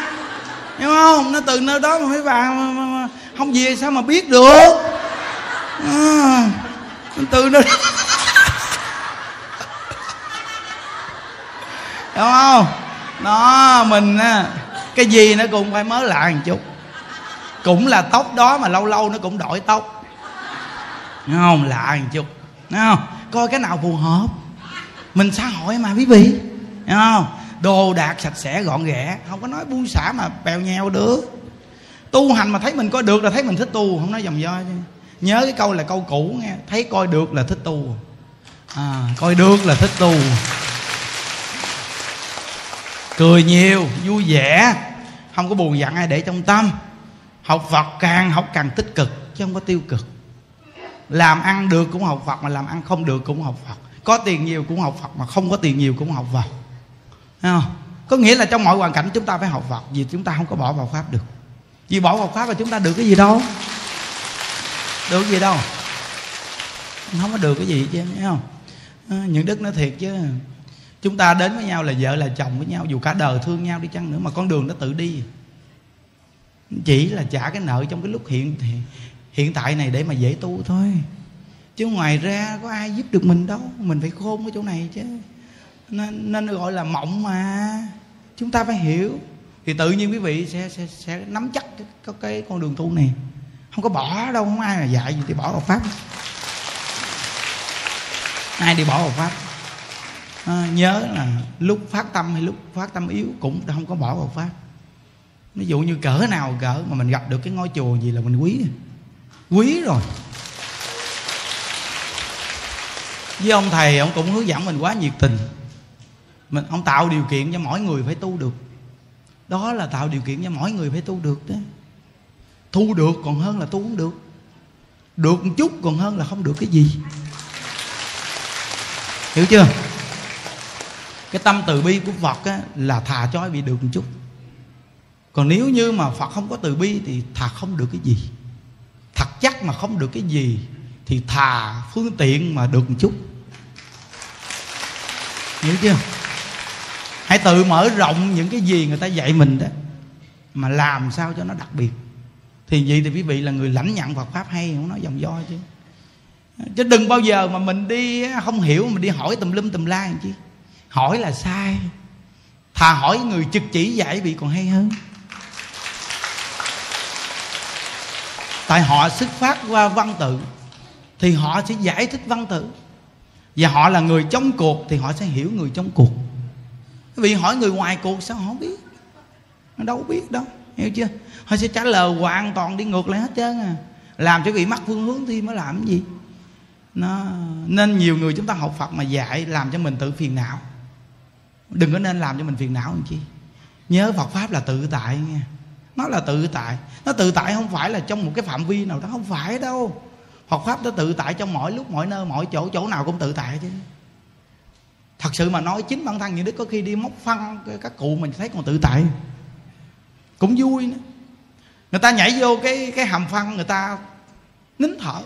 Hiểu không? Nó từ nơi đó mà mấy bà mà, mà, mà, không về sao mà biết được? À, từ nơi đó. Đúng không? Nó mình á cái gì nó cũng phải mới lạ một chút. Cũng là tóc đó mà lâu lâu nó cũng đổi tóc. Đúng không? Lạ một chút. Đúng không? Coi cái nào phù hợp. Mình xã hội mà quý vị. Đúng không? Đồ đạc sạch sẽ gọn ghẽ. Không có nói buông xả mà bèo nheo được. Tu hành mà thấy mình coi được là thấy mình thích tu không nói dòng do chứ. Nhớ cái câu là câu cũ nghe thấy coi được là thích tu. À, coi được là thích tu cười nhiều vui vẻ. Không có buồn giận ai để trong tâm. Học phật càng học càng tích cực chứ không có tiêu cực. Làm ăn được cũng học phật mà làm ăn không được cũng học phật. Có tiền nhiều cũng học phật mà không có tiền nhiều cũng học phật. Thấy không? có nghĩa là trong mọi hoàn cảnh chúng ta phải học phật vì chúng ta không có bỏ vào pháp được. Vì bỏ vào pháp là chúng ta được cái gì đâu? Được cái gì đâu? Không có được cái gì chứ thấy không? À, những đức nói thiệt chứ chúng ta đến với nhau là vợ là chồng với nhau dù cả đời thương nhau đi chăng nữa mà con đường nó tự đi. Chỉ là trả cái nợ trong cái lúc hiện hiện tại này để mà dễ tu thôi. Chứ ngoài ra có ai giúp được mình đâu mình phải khôn cái chỗ này chứ. Nên, nên gọi là mộng mà. Chúng ta phải hiểu. Thì tự nhiên quý vị sẽ sẽ, sẽ nắm chắc cái, cái, cái con đường tu này. Không có bỏ đâu không ai mà dạy gì thì bỏ vào pháp. Ai đi bỏ vào pháp? À, nhớ là lúc phát tâm hay lúc phát tâm yếu cũng không có bỏ vào pháp. Ví dụ như cỡ nào cỡ mà mình gặp được cái ngôi chùa gì là mình quý. Quý rồi. Với ông thầy ông cũng hướng dẫn mình quá nhiệt tình. Mình ông tạo điều kiện cho mỗi người phải tu được. Đó là tạo điều kiện cho mỗi người phải tu được đó. Thu được còn hơn là tu không được. Được một chút còn hơn là không được cái gì. Hiểu chưa? Cái tâm từ bi của phật á, là thà cho bị được một chút. Còn nếu như mà phật không có từ bi thì thà không được cái gì. Thật chắc mà không được cái gì thì thà phương tiện mà được một chút. Hiểu chưa? Hãy tự mở rộng những cái gì người ta dạy mình đó mà làm sao cho nó đặc biệt. Thì vậy thì quý vị là người lãnh nhận Phật pháp hay không nói dòng do chứ. Chứ đừng bao giờ mà mình đi không hiểu mình đi hỏi tùm lum tùm la làm chi hỏi là sai. Thà hỏi người trực chỉ dạy bị còn hay hơn. Tại họ xuất phát qua văn tự, thì họ sẽ giải thích văn tự. Và họ là người trong cuộc, thì họ sẽ hiểu người trong cuộc. Vì hỏi người ngoài cuộc sao họ biết? Nó đâu biết đâu, hiểu chưa? Họ sẽ trả lời hoàn toàn đi ngược lại hết trơn à. Làm cho bị mắc phương hướng thì mới làm cái gì? Nó, nên nhiều người chúng ta học phật mà dạy làm cho mình tự phiền não đừng có nên làm cho mình phiền não làm chi. Nhớ phật pháp là tự tại nghe nó là tự tại. Nó tự tại không phải là trong một cái phạm vi nào đó. Không phải đâu. Phật pháp nó tự tại trong mọi lúc, mọi nơi, mọi chỗ chỗ nào cũng tự tại chứ. Thật sự mà nói, chính bản thân những đứa có khi đi móc phân các cụ mình thấy còn tự tại. Cũng vui nữa. Người ta nhảy vô cái cái hầm phân người ta nín thở.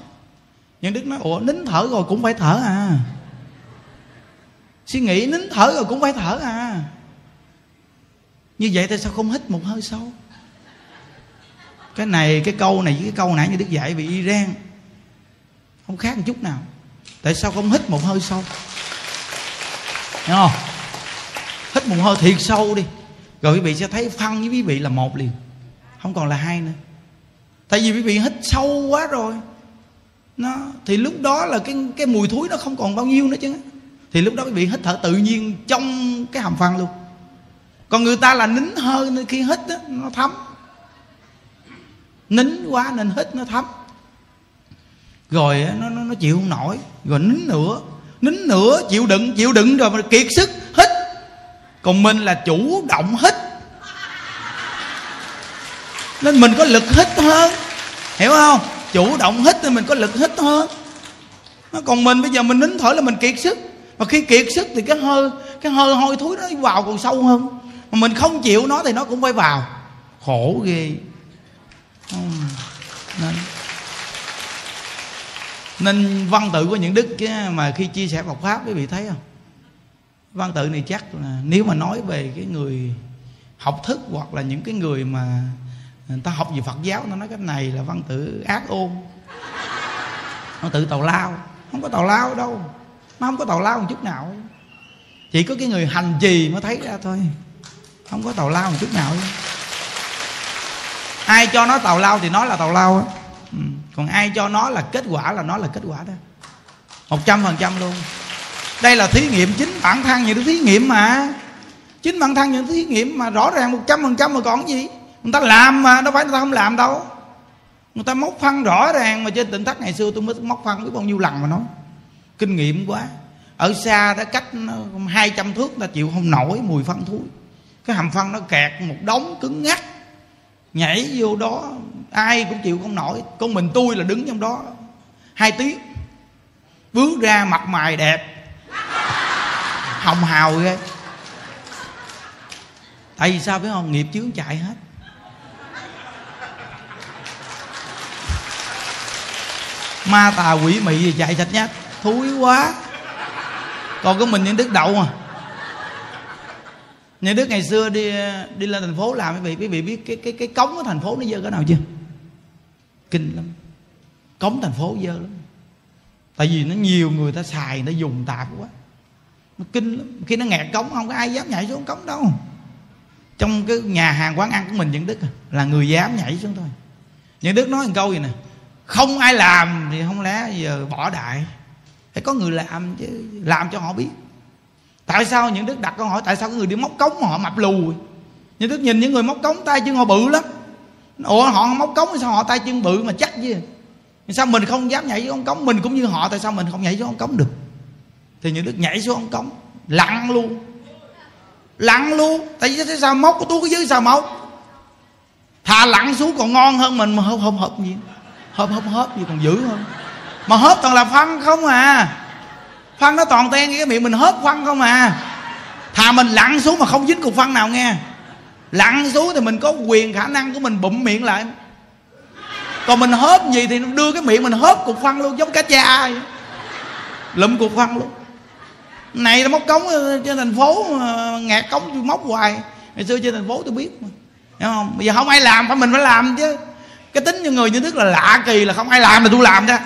Những đức nói, ủa, nín thở rồi cũng phải thở à suy nghĩ nín thở rồi cũng phải thở à. Như vậy tại sao không hít một hơi sâu? Cái này, cái câu này với cái câu nãy như đức dạy về iran, không khác một chút nào. Tại sao không hít một hơi sâu? Hiểu không? Hít một hơi thiệt sâu đi. Rồi quý vị sẽ thấy phân với quý vị là một liền không còn là hai nữa. Tại vì quý vị hít sâu quá rồi. Nó, thì lúc đó là cái cái mùi thúi nó không còn bao nhiêu nữa chứ thì lúc đó quý vị hít thở tự nhiên trong cái hầm phân luôn. Còn người ta là nín hơi nên khi hít đó, nó thấm. Nín quá nên hít nó thấm. Rồi nó, nó, nó chịu không nổi. Rồi nín nữa. Nín nữa chịu đựng chịu đựng rồi mà kiệt sức hít. Còn mình là chủ động hít. Nên mình có lực hít hơn. Hiểu không? Chủ động hít thì mình có lực hít hơn. Nó còn mình bây giờ mình nín thở là mình kiệt sức mà khi kiệt sức thì cái hơi cái hơi hôi thối nó vào còn sâu hơn. Mà mình không chịu nó thì nó cũng phải vào. Khổ ghê. Nên nên văn tự của những đức mà khi chia sẻ Phật pháp, quý vị thấy không? Văn tự này chắc là nếu mà nói về cái người học thức hoặc là những cái người mà người ta học về Phật giáo, nó nói cái này là văn tự ác ôn. Văn tự tào lao. Không có tào lao đâu nó không có tào lao một chút nào chỉ có cái người hành trì mới thấy ra thôi. Không có tào lao một chút nào ai cho nó tào lao thì nó là tào lao á. Ừ. còn ai cho nó là kết quả là nó là kết quả đó. Một trăm phần trăm luôn. Đây là thí nghiệm chính bản thân, những thí nghiệm mà. Chính bản thân những thí nghiệm mà rõ ràng một trăm phần trăm mà còn gì? Người ta làm mà, đâu phải người ta không làm đâu. Người ta móc phân rõ ràng mà trên tỉnh thất ngày xưa tôi mới móc phân biết bao nhiêu lần mà nói kinh nghiệm quá. Ở xa đã cách hai trăm thước ta chịu không nổi mùi phân thúi cái hầm phân nó kẹt một đống cứng ngắt. Nhảy vô đó, ai cũng chịu không nổi. Con mình tôi là đứng trong đó hai tiếng. Bước ra mặt mày đẹp. Hồng hào ghê. Tại vì sao biết không? Nghiệp chướng chạy hết. Ma tà quỷ mị gì chạy sạch nhất thúi quá. Còn có mình những đức đậu mà những đức ngày xưa đi đi lên thành phố làm quý vị quý vị biết cái cái cái cống ở thành phố nó dơ cái nào chưa? Kinh lắm. Cống thành phố dơ lắm. Tại vì nó nhiều người ta xài nó dùng tạp quá. Nó kinh lắm. Khi nó nghẹt cống, không có ai dám nhảy xuống cống đâu. Trong cái nhà hàng quán ăn của mình những đức à, là người dám nhảy xuống thôi. Những đức nói một câu gì nè, không ai làm thì không lẽ giờ bỏ đại? Phải có người làm chứ làm cho họ biết. Tại sao những đức đặt câu hỏi, tại sao cái người đi móc cống mà họ mập lù? Những đức nhìn những người móc cống, tay chân họ bự lắm. Ủa, họ không móc cống thì sao họ tay chân bự mà chắc chứ? Sao mình không dám nhảy xuống ống cống? Mình cũng như họ, tại sao mình không nhảy xuống ống cống được? Thì những đức nhảy xuống ống cống, lặn luôn. Lặn luôn. Tại vì sao móc của tôi có dưới sao móc? Thà lặn xuống còn ngon hơn mình mà hớp hớp hớp gì? Hớp hớp hớp gì còn dữ hơn mà hớp toàn là phân không à. Phân nó toàn ten cái miệng mình hớp phân không à. Thà mình lặn xuống mà không dính cục phân nào nghe. Lặn xuống thì mình có quyền khả năng của mình bụm miệng lại. Còn mình hớp gì thì đưa cái miệng mình hớp cục phân luôn, giống cá cha vậy lụm cục phân luôn. Này nó móc cống ờ, trên thành phố ờ, ngạt cống tôi móc hoài. Ngày xưa trên thành phố tôi biết mà. Hiểu không? Bây giờ không ai làm, phải mình phải làm chứ. Cái tính như người như thức là lạ kỳ là không ai làm mà tôi làm đó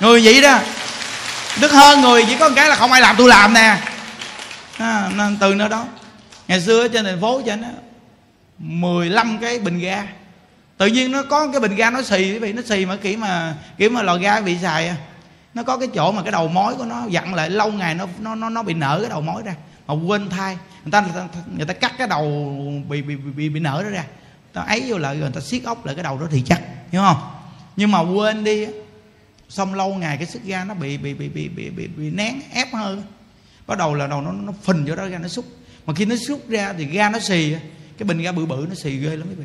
người vậy đó. Đức hơn người chỉ có một cái là không ai làm tôi làm nè. À, nên từ nơi đó. Ngày xưa trên thành phố cho nó 15 cái bình ga. Tự nhiên nó có cái bình ga nó xì vì nó xì mà kiểu mà kiểu mà lò ga bị xài à. nó có cái chỗ mà cái đầu mối của nó dặn lại lâu ngày nó nó nó, nó bị nở cái đầu mối ra mà quên thay người ta người ta cắt cái đầu bị bị bị, bị nở đó ra. Ta ấy vô lại rồi người ta siết ốc lại cái đầu đó thì chắc hiểu không? Nhưng mà quên đi xong lâu ngày cái sức ga nó bị bị bị bị bị bị, bị nén ép hơn bắt đầu là đầu nó nó phình vô đó ra nó xúc mà khi nó xúc ra thì ga nó xì cái bình ga bự bự nó xì ghê lắm quý vị.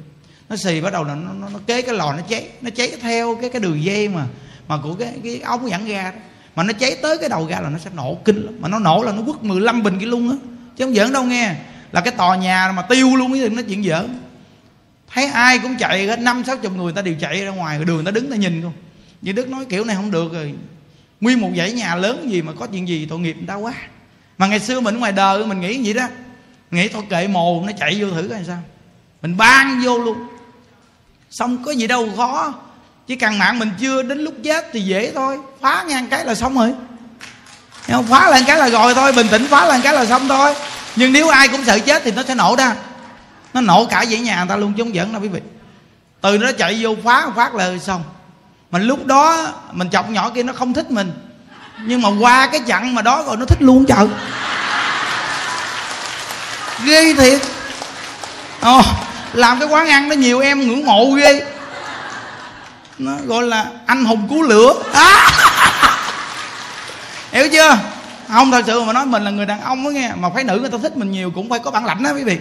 Nó xì bắt đầu là nó, nó, nó kế cái lò nó cháy nó cháy theo cái cái đường dây mà mà của cái cái ống dẫn ga đó. Mà nó cháy tới cái đầu ga là nó sẽ nổ kinh lắm. Mà nó nổ là nó quất 15 bình cái luôn á. Chứ không giỡn đâu nghe. Là cái tòa nhà mà tiêu luôn cái nó chuyện giỡn. Thấy ai cũng chạy hết năm sáu chục người ta đều chạy ra ngoài đường ta đứng ta nhìn không như đức nói kiểu này không được rồi. Nguyên một dãy nhà lớn gì mà có chuyện gì tội nghiệp người ta quá. Mà ngày xưa mình ngoài đời mình nghĩ vậy đó. Nghĩ thôi kệ mồ, nó chạy vô thử coi sao. Mình ban vô luôn. Xong có gì đâu khó. Chỉ cần mạng mình chưa đến lúc chết thì dễ thôi. Phá ngang cái là xong rồi. Không? phá lên cái là rồi thôi, bình tĩnh phá lên cái là xong thôi. Nhưng nếu ai cũng sợ chết thì nó sẽ nổ ra. Nó nổ cả dãy nhà người ta luôn, chứ không dẫn đâu quý vị. Từ nó chạy vô phá phát là xong mà lúc đó mình chọc nhỏ kia nó không thích mình. Nhưng mà qua cái chặn mà đó rồi nó thích luôn trời. Ghê thiệt. Ồ, làm cái quán ăn nó nhiều em ngưỡng mộ ghê. Nó gọi là anh hùng cứu lửa. À. hiểu chưa? Không thật sự mà nói mình là người đàn ông đó nghe mà phái nữ người ta thích mình nhiều cũng phải có bản lãnh đó quý vị.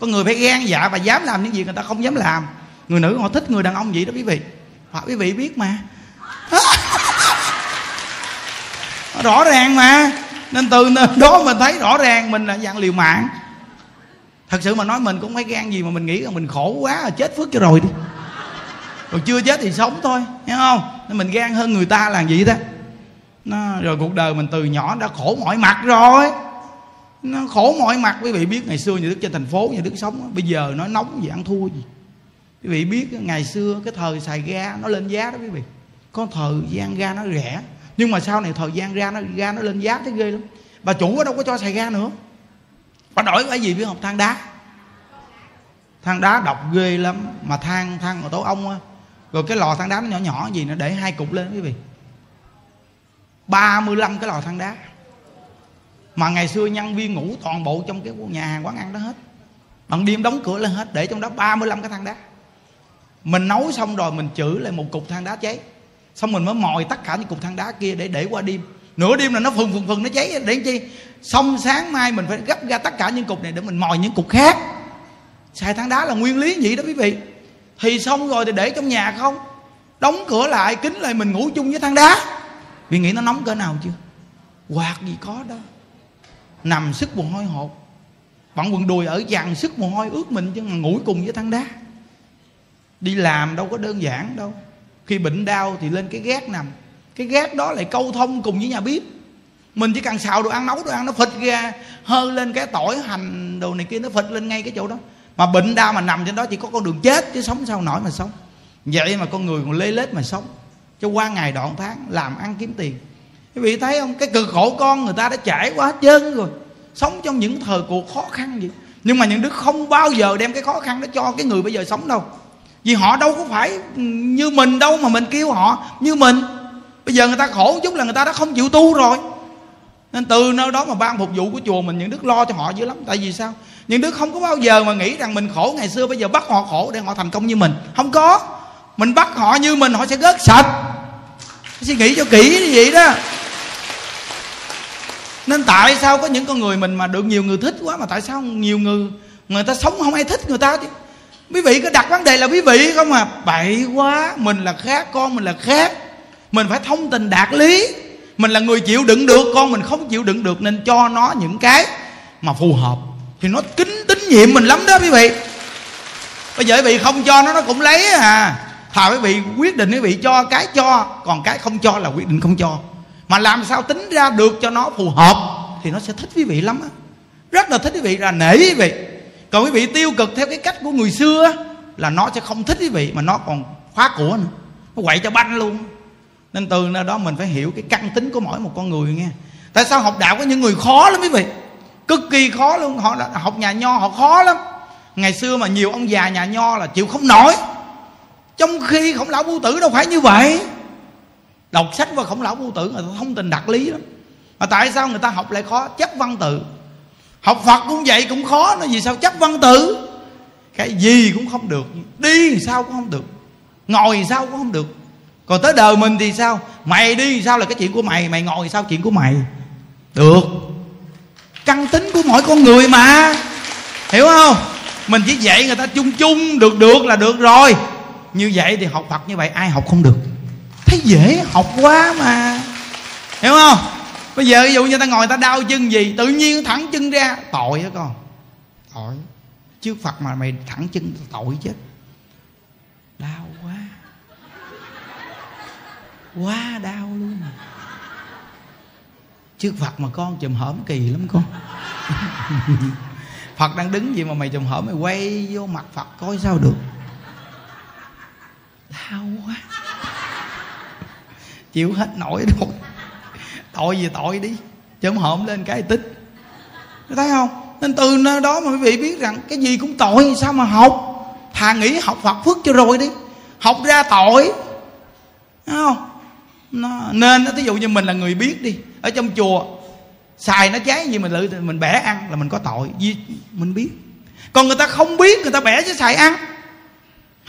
Có người phải gan dạ và dám làm những gì người ta không dám làm. Người nữ họ thích người đàn ông vậy đó quý vị hoặc quý vị biết mà. Rõ ràng mà. Nên từ đó mình thấy rõ ràng mình là dạng liều mạng. Thật sự mà nói mình cũng phải gan gì mà mình nghĩ là mình khổ quá là chết phước cho rồi đi. Còn chưa chết thì sống thôi, hiểu không? Nên mình gan hơn người ta làm gì đó. Nó, rồi cuộc đời mình từ nhỏ đã khổ mọi mặt rồi. Nó khổ mọi mặt, quý vị biết ngày xưa nhà đức trên thành phố, nhà đức sống bây giờ nó nóng gì ăn thua gì quý vị biết ngày xưa cái thời xài ga nó lên giá đó quý vị. Có thời gian ga nó rẻ. Nhưng mà sau này thời gian ra nó ga nó lên giá thấy ghê lắm. Bà chủ ở đâu có cho xài ga nữa. Bà đổi cái gì biết không? Than đá. Than đá độc ghê lắm. Mà than than ở tổ ong á. Rồi cái lò than đá nó nhỏ nhỏ gì nó để hai cục lên quý vị. 35 cái lò than đá. Mà ngày xưa nhân viên ngủ toàn bộ trong cái nhà hàng quán ăn đó hết. Bằng đêm đóng cửa lên hết để trong đó 35 cái than đá mình nấu xong rồi mình chữ lại một cục than đá cháy. Xong mình mới mồi tất cả những cục than đá kia để để qua đêm. Nửa đêm là nó phừng phừng phừng nó cháy. Để chi? Xong sáng mai mình phải gấp ra tất cả những cục này để mình mồi những cục khác. Xài than đá là nguyên lý vậy đó quý vị? Thì xong rồi thì để trong nhà không? Đóng cửa lại kính lại mình ngủ chung với than đá. Vì nghĩ nó nóng cỡ nào chưa? Quạt gì có đó, nằm sức mồ hôi hột. Bận quần đùi ở dàn sức mồ hôi ướt mình chứ mà ngủ cùng với than đá đi làm đâu có đơn giản đâu. Khi bệnh đau thì lên cái gác nằm. Cái gác đó lại câu thông cùng với nhà bếp. Mình chỉ cần xào đồ ăn, nấu đồ ăn, nó phịch ra, hơ lên cái tỏi hành đồ này kia, nó phịch lên ngay cái chỗ đó. Mà bệnh đau mà nằm trên đó chỉ có con đường chết chứ sống sao nổi mà sống. Vậy mà con người còn lê lết mà sống. Cho qua ngày đoạn tháng, làm ăn kiếm tiền. Quý vị thấy không? Cái cực khổ con người ta đã trải qua hết trơn rồi. Sống trong những thời cuộc khó khăn vậy. Nhưng mà những đứa không bao giờ đem cái khó khăn đó cho cái người bây giờ sống đâu vì họ đâu có phải như mình đâu mà mình kêu họ như mình. Bây giờ người ta khổ chút là người ta đã không chịu tu rồi. Nên từ nơi đó mà ban phục vụ của chùa mình, những đức lo cho họ dữ lắm. Tại vì sao? Những đức không có bao giờ mà nghĩ rằng mình khổ. Ngày xưa bây giờ bắt họ khổ để họ thành công như mình. Không có. Mình bắt họ như mình, họ sẽ gớt sạch. Suy nghĩ cho kỹ như vậy đó. Nên tại sao có những con người mình mà được nhiều người thích quá mà tại sao nhiều người người ta sống không ai thích người ta chứ? Quý vị có đặt vấn đề là quý vị không à? Bậy quá, mình là khác, con mình là khác. Mình phải thông tình đạt lý. Mình là người chịu đựng được, con mình không chịu đựng được, nên cho nó những cái mà phù hợp. Thì nó kính tín nhiệm mình lắm đó quý vị. Bây giờ quý vị không cho nó nó cũng lấy à thà quý vị quyết định quý vị cho cái cho, còn cái không cho là quyết định không cho. Mà làm sao tính ra được cho nó phù hợp, thì nó sẽ thích quý vị lắm á. Rất là thích quý vị, là nể quý vị còn quý vị tiêu cực theo cái cách của người xưa là nó sẽ không thích quý vị mà nó còn khóa của nữa. Nó quậy cho banh luôn. Nên từ nơi đó mình phải hiểu cái căn tính của mỗi một con người nghe. Tại sao học đạo có những người khó lắm quý vị? Cực kỳ khó luôn. Họ học nhà nho, họ khó lắm. Ngày xưa mà nhiều ông già nhà nho là chịu không nổi. Trong khi khổng lão bu tử đâu phải như vậy. Đọc sách và khổng lão bu tử người ta thông tình đặc lý lắm. Mà tại sao người ta học lại khó? Chấp văn tự học phật cũng vậy, cũng khó nó vì sao? Chấp văn tự. Cái gì cũng không được. Đi sao cũng không được. Ngồi sao cũng không được. Còn tới đời mình thì sao? Mày đi sao là cái chuyện của mày? Mày ngồi sao chuyện của mày? Được. Căn tính của mỗi con người mà. Hiểu không? Mình chỉ dạy người ta chung chung, được được là được rồi. Như vậy thì học phật như vậy, ai học không được? Thấy dễ học quá mà. Hiểu không? Bây giờ ví dụ như ta ngồi ta đau chân gì, tự nhiên thẳng chân ra, tội đó con? Tội. Trước phật mà mày thẳng chân tội chết. Đau quá. Quá đau luôn. Trước phật mà con chùm hởm kỳ lắm con. Phật đang đứng gì mà mày chùm hởm mày quay vô mặt phật coi sao được. Đau quá. Chịu hết nổi rồi tội gì tội đi chấm hổm lên cái tích. Thấy không? Nên từ nơi đó mà quý vị biết rằng cái gì cũng tội sao mà học? Thà nghĩ học Phật phước cho rồi đi. Học ra tội. Thấy không? Nó, nên ví dụ như mình là người biết đi ở trong chùa xài nó cháy gì mình lự mình bẻ ăn là mình có tội. Vì mình biết. Còn người ta không biết người ta bẻ chứ xài ăn.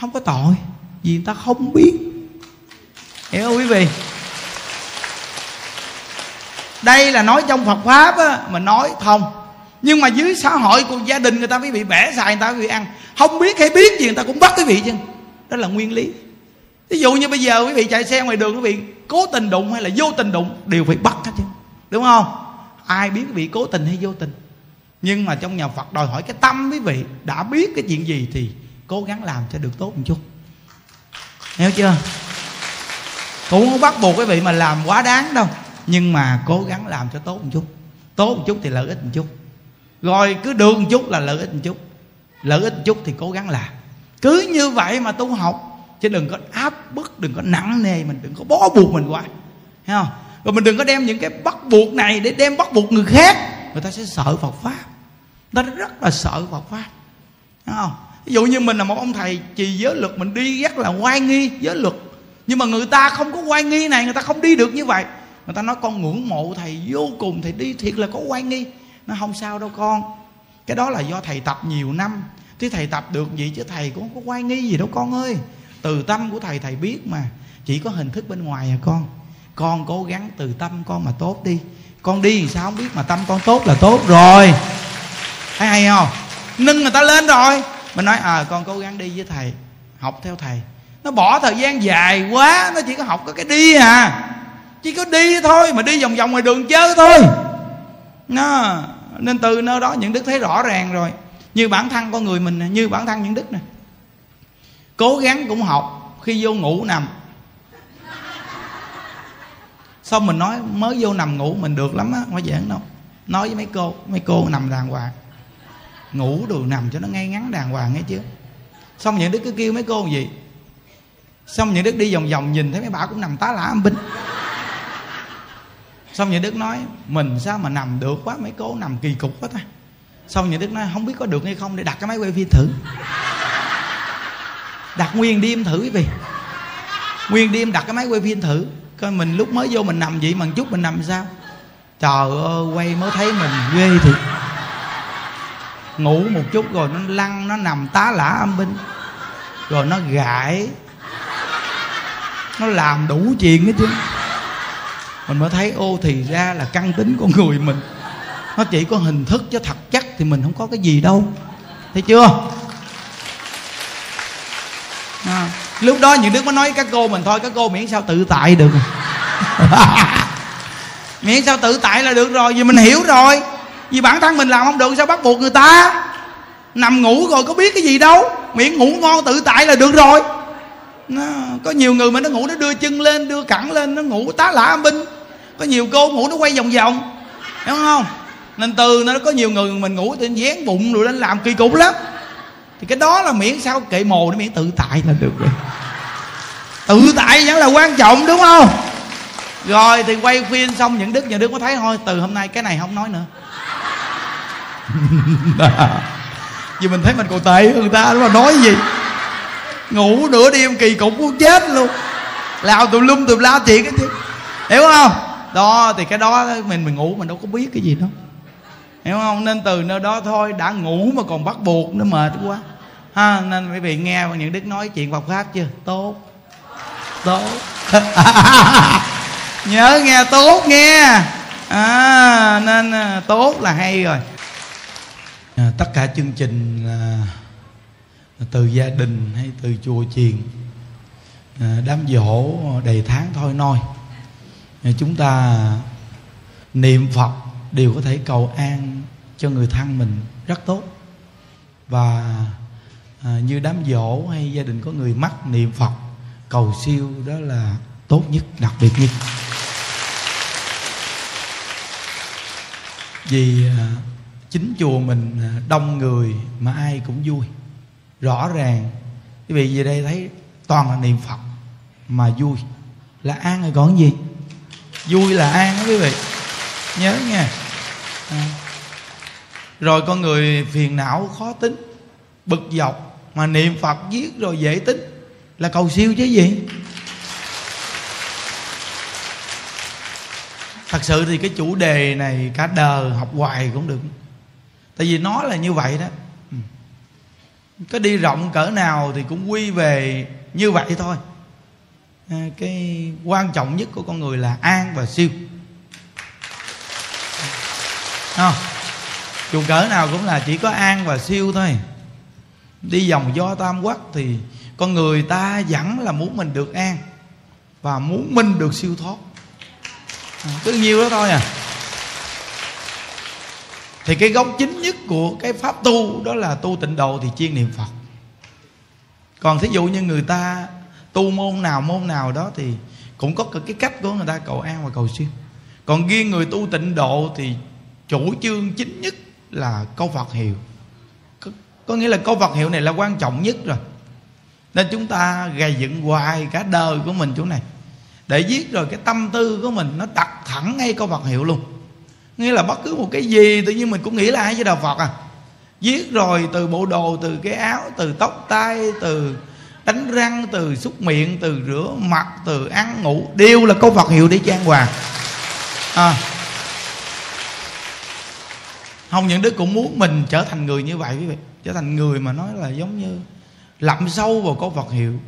Không có tội. Vì người ta không biết. Hiểu không quý vị? Đây là nói trong phật pháp á, mà nói thông nhưng mà dưới xã hội của gia đình người ta mới bị bẻ xài, người ta mới bị ăn. Không biết hay biết gì, người ta cũng bắt quý vị chứ. Đó là nguyên lý. Ví dụ như bây giờ quý vị chạy xe ngoài đường, quý vị cố tình đụng hay là vô tình đụng, đều phải bắt hết chứ. Đúng không? Ai biết quý vị cố tình hay vô tình? Nhưng mà trong nhà phật đòi hỏi cái tâm quý vị, đã biết cái chuyện gì thì cố gắng làm cho được tốt một chút. Hiểu chưa? Cũng không bắt buộc quý vị mà làm quá đáng đâu nhưng mà cố gắng làm cho tốt một chút. Tốt một chút thì lợi ích một chút. Rồi cứ được một chút là lợi ích một chút. Lợi ích một chút thì cố gắng làm. Cứ như vậy mà tu học, chứ đừng có áp bức, đừng có nặng nề mình, đừng có bó buộc mình quá thấy không? Rồi mình đừng có đem những cái bắt buộc này để đem bắt buộc người khác. Người ta sẽ sợ Phật pháp. Người ta rất là sợ Phật pháp. Thấy không? Ví dụ như mình là một ông thầy trì giới luật, mình đi rất là oai nghi giới luật. Nhưng mà người ta không có oai nghi này, người ta không đi được như vậy người ta nói con ngưỡng mộ thầy vô cùng, thầy đi thiệt là có quan nghi. Nó không sao đâu con, cái đó là do thầy tập nhiều năm. Chứ thầy tập được gì chứ thầy cũng không có quan nghi gì đâu con ơi. Từ tâm của thầy thầy biết mà, chỉ có hình thức bên ngoài à con. Con cố gắng từ tâm con mà tốt đi. Con đi sao không biết mà tâm con tốt là tốt rồi. Thấy hay không? Nâng người ta lên rồi. Mình nói à con cố gắng đi với thầy, học theo thầy. Nó bỏ thời gian dài quá, nó chỉ có học có cái đi à chỉ có đi thôi, mà đi vòng vòng ngoài đường chơi thôi. Nó nên từ nơi đó những đức thấy rõ ràng rồi. Như bản thân con người mình như bản thân những đức này cố gắng cũng học, khi vô ngủ nằm. Xong mình nói, mới vô nằm ngủ mình được lắm á, không phải giỡn đâu. Nói với mấy cô mấy cô nằm đàng hoàng. Ngủ đường nằm cho nó ngay ngắn đàng hoàng nghe chứ xong những đức cứ kêu mấy cô gì? Xong những đức đi vòng vòng nhìn thấy mấy bà cũng nằm tá lả âm binh xong nhà đức nói, mình sao mà nằm được quá? Mấy cô nằm kỳ cục quá ta. Xong nhà đức nói, không biết có được hay không, để đặt cái máy quay phim thử. Đặt nguyên đêm thử quý vị. Nguyên đêm đặt cái máy quay phim thử. Coi mình lúc mới vô mình nằm vậy, mà chút mình nằm sao? Trời ơi, quay mới thấy mình ghê thiệt. Ngủ một chút rồi nó lăn, nó nằm tá lả âm binh. Rồi nó gãi. Nó làm đủ chuyện hết chứ mình mới thấy ô thì ra là căn tính con người mình. Nó chỉ có hình thức chứ thật chắc thì mình không có cái gì đâu. Thấy chưa? À, lúc đó những đứa mới nói các cô mình thôi các cô miễn sao tự tại được. Miễn sao tự tại là được rồi vì mình hiểu rồi. Vì bản thân mình làm không được sao bắt buộc người ta. Nằm ngủ rồi có biết cái gì đâu. Miễn ngủ ngon tự tại là được rồi. Nó, có nhiều người mà nó ngủ nó đưa chân lên đưa cẳng lên nó ngủ tá lả binh có nhiều cô ngủ nó quay vòng vòng. Hiểu không? Nên từ nó có nhiều người mình ngủ tự dán bụng rồi lên làm kỳ cục lắm. Thì cái đó là miễn sao kệ mồ nó miễn tự tại là được rồi. Tự tại vẫn là quan trọng, đúng không? Rồi thì quay phim xong, những đức, nhà đức có thấy, thôi, từ hôm nay cái này không nói nữa. Vì mình thấy mình còn tệ hơn người ta, đúng mà nói gì? Ngủ nửa đêm kỳ cục muốn chết luôn. Lao tùm lum tùm la chuyện cái chứ hiểu không? Đó thì cái đó mình mình ngủ mình đâu có biết cái gì đâu. Hiểu không? Nên từ nơi đó thôi đã ngủ mà còn bắt buộc nó mệt quá. Ha nên quý vị nghe những đức nói chuyện Phật pháp chưa? Tốt. Tốt. Nhớ nghe tốt nghe. À, nên à, tốt là hay rồi. À, tất cả chương trình là từ gia đình hay từ chùa chiền à, đám dỗ đầy tháng thôi noi chúng ta niệm phật đều có thể cầu an cho người thân mình rất tốt. Và à, như đám dỗ hay gia đình có người mắc niệm phật cầu siêu đó là tốt nhất đặc biệt nhất. Vì à, chính chùa mình à, đông người mà ai cũng vui rõ ràng. Quý vị về đây thấy toàn là niệm phật mà vui. Là an rồi còn gì? Vui là an đó quý vị? Nhớ nha. À. rồi con người phiền não, khó tính, bực dọc mà niệm phật giết rồi dễ tính. Là cầu siêu chứ gì? Thật sự thì cái chủ đề này cả đời học hoài cũng được. Tại vì nó là như vậy đó. Ừ. Có đi rộng cỡ nào thì cũng quy về như vậy thôi. Ờ, cái quan trọng nhất của con người là an và siêu. À, dù cỡ nào cũng là chỉ có an và siêu thôi. Đi vòng do tam quốc thì con người ta vẫn là muốn mình được an và muốn mình được siêu thoát. À, cứ nhiêu đó thôi à. Thì cái gốc chính nhất của cái pháp tu đó là tu tịnh độ thì chuyên niệm phật. Còn thí dụ như người ta tu môn nào môn nào đó thì cũng có cái cách của người ta cầu an và cầu siêu. Còn riêng người tu tịnh độ thì chủ trương chính nhất là câu phật hiệu. Có, có nghĩa là câu phật hiệu này là quan trọng nhất rồi. Nên chúng ta gầy dựng hoài cả đời của mình chỗ này. Để viết rồi cái tâm tư của mình nó đặt thẳng ngay câu Phật hiệu luôn. Nghĩa là bất cứ một cái gì tự nhiên mình cũng nghĩ là ai với đạo Phật à? Viết rồi từ bộ đồ từ cái áo từ tóc tai từ đánh răng từ xúc miệng, từ rửa mặt, từ ăn ngủ, đều là câu Phật hiệu để trang hoàng à. không, những đứa cũng muốn mình trở thành người như vậy, quý vị. Trở thành người mà nói là giống như lặm sâu vào câu Phật hiệu.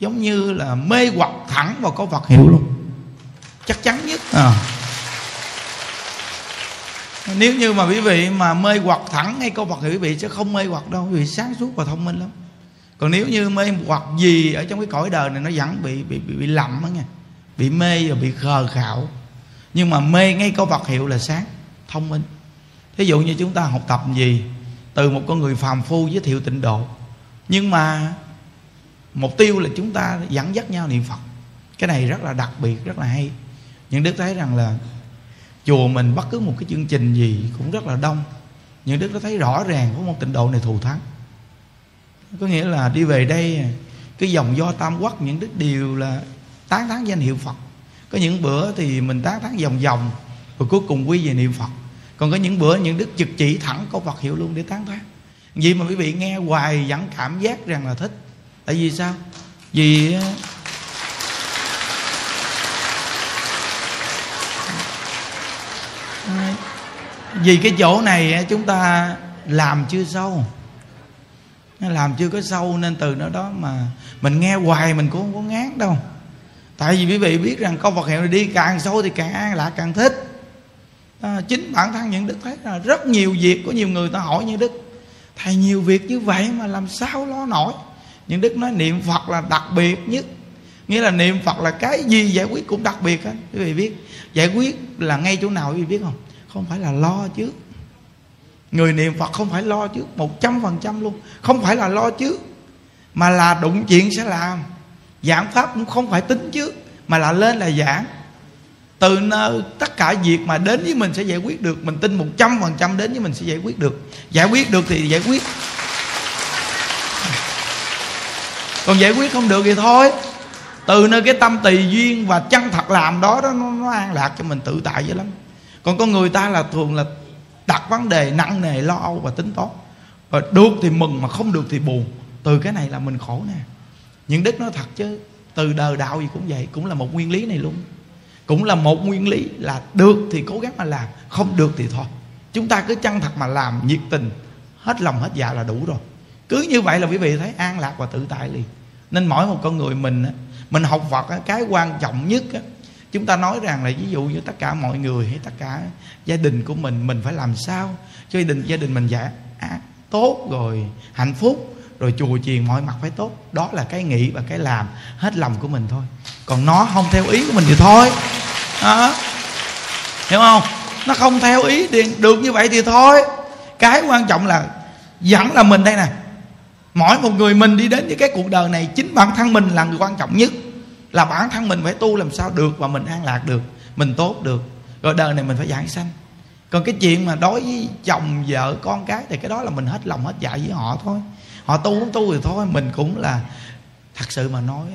Giống như là mê hoặc thẳng vào câu Phật hiệu luôn. Chắc chắn nhất. À. nếu như mà quý vị mà mê hoặc thẳng ngay câu Phật hiệu, quý vị sẽ không mê hoặc đâu. Quý vị sáng suốt và thông minh lắm còn nếu như mê hoặc gì ở trong cái cõi đời này nó vẫn bị bị bị, bị lầm á nha bị mê và bị khờ khạo. Nhưng mà mê ngay câu Phật hiệu là sáng thông minh. Thí dụ như chúng ta học tập gì từ một con người phàm phu giới thiệu tịnh độ. Nhưng mà mục tiêu là chúng ta dẫn dắt nhau niệm phật. Cái này rất là đặc biệt rất là hay. Những đức thấy rằng là chùa mình bất cứ một cái chương trình gì cũng rất là đông. Những đức nó thấy rõ ràng có một tịnh độ này thù thắng có nghĩa là đi về đây, cái dòng do tam quốc những đức đều là tán tán danh hiệu phật. Có những bữa thì mình tán tán vòng vòng rồi cuối cùng quy về niệm phật. Còn có những bữa những đức trực chỉ thẳng câu phật hiệu luôn để tán thán. Vì mà quý vị nghe hoài vẫn cảm giác rằng là thích. Tại vì sao? Vì vì cái chỗ này chúng ta làm chưa sâu làm chưa có sâu nên từ nó đó mà mình nghe hoài mình cũng không có ngán đâu. Tại vì quý vị biết rằng câu Phật hiệu này đi càng sâu thì càng an lạc càng thích. À, chính bản thân những đức thấy là rất nhiều việc có nhiều người ta hỏi như đức. Thầy nhiều việc như vậy mà làm sao lo nổi? Nhưng đức nói niệm phật là đặc biệt nhất. Nghĩa là niệm phật là cái gì giải quyết cũng đặc biệt hết quý vị biết giải quyết là ngay chỗ nào quý vị biết không? Không phải là lo trước người niệm phật không phải lo chứ một trăm phần trăm luôn. Không phải là lo chứ mà là đụng chuyện sẽ làm. Giảng pháp cũng không phải tính trước mà là lên là giảng. Từ nơi tất cả việc mà đến với mình sẽ giải quyết được. Mình tin một trăm phần trăm đến với mình sẽ giải quyết được. Giải quyết được thì giải quyết. Còn giải quyết không được thì thôi. Từ nơi cái tâm tùy duyên và chân thật làm đó đó nó, nó an lạc cho mình tự tại dữ lắm. Còn con người ta là thường là đặt vấn đề nặng nề, lo âu và tính toán. Và được thì mừng mà không được thì buồn. Từ cái này là mình khổ nè. Những đức nói thật chứ, từ đời đạo gì cũng vậy, cũng là một nguyên lý này luôn. Cũng là một nguyên lý là được thì cố gắng mà làm, không được thì thôi. Chúng ta cứ chân thật mà làm, nhiệt tình, hết lòng hết dạ là đủ rồi. Cứ như vậy là quý vị thấy an lạc và tự tại liền. Nên mỗi một con người mình mình học Phật cái quan trọng nhất chúng ta nói rằng là ví dụ như tất cả mọi người hay tất cả gia đình của mình mình phải làm sao cho gia đình gia đình mình dạ à, tốt rồi hạnh phúc rồi chùa chiền mọi mặt phải tốt. Đó là cái nghĩ và cái làm hết lòng của mình thôi. Còn nó không theo ý của mình thì thôi. Đó. hiểu không? Nó không theo ý thì được như vậy thì thôi. Cái quan trọng là vẫn là mình đây nè. Mỗi một người mình đi đến với cái cuộc đời này chính bản thân mình là người quan trọng nhất là bản thân mình phải tu làm sao được và mình an lạc được, mình tốt được. Rồi đời này mình phải giải sanh. Còn cái chuyện mà đối với chồng, vợ, con cái thì cái đó là mình hết lòng hết dạ với họ thôi. Họ tu không tu thì thôi, mình cũng là thật sự mà nói.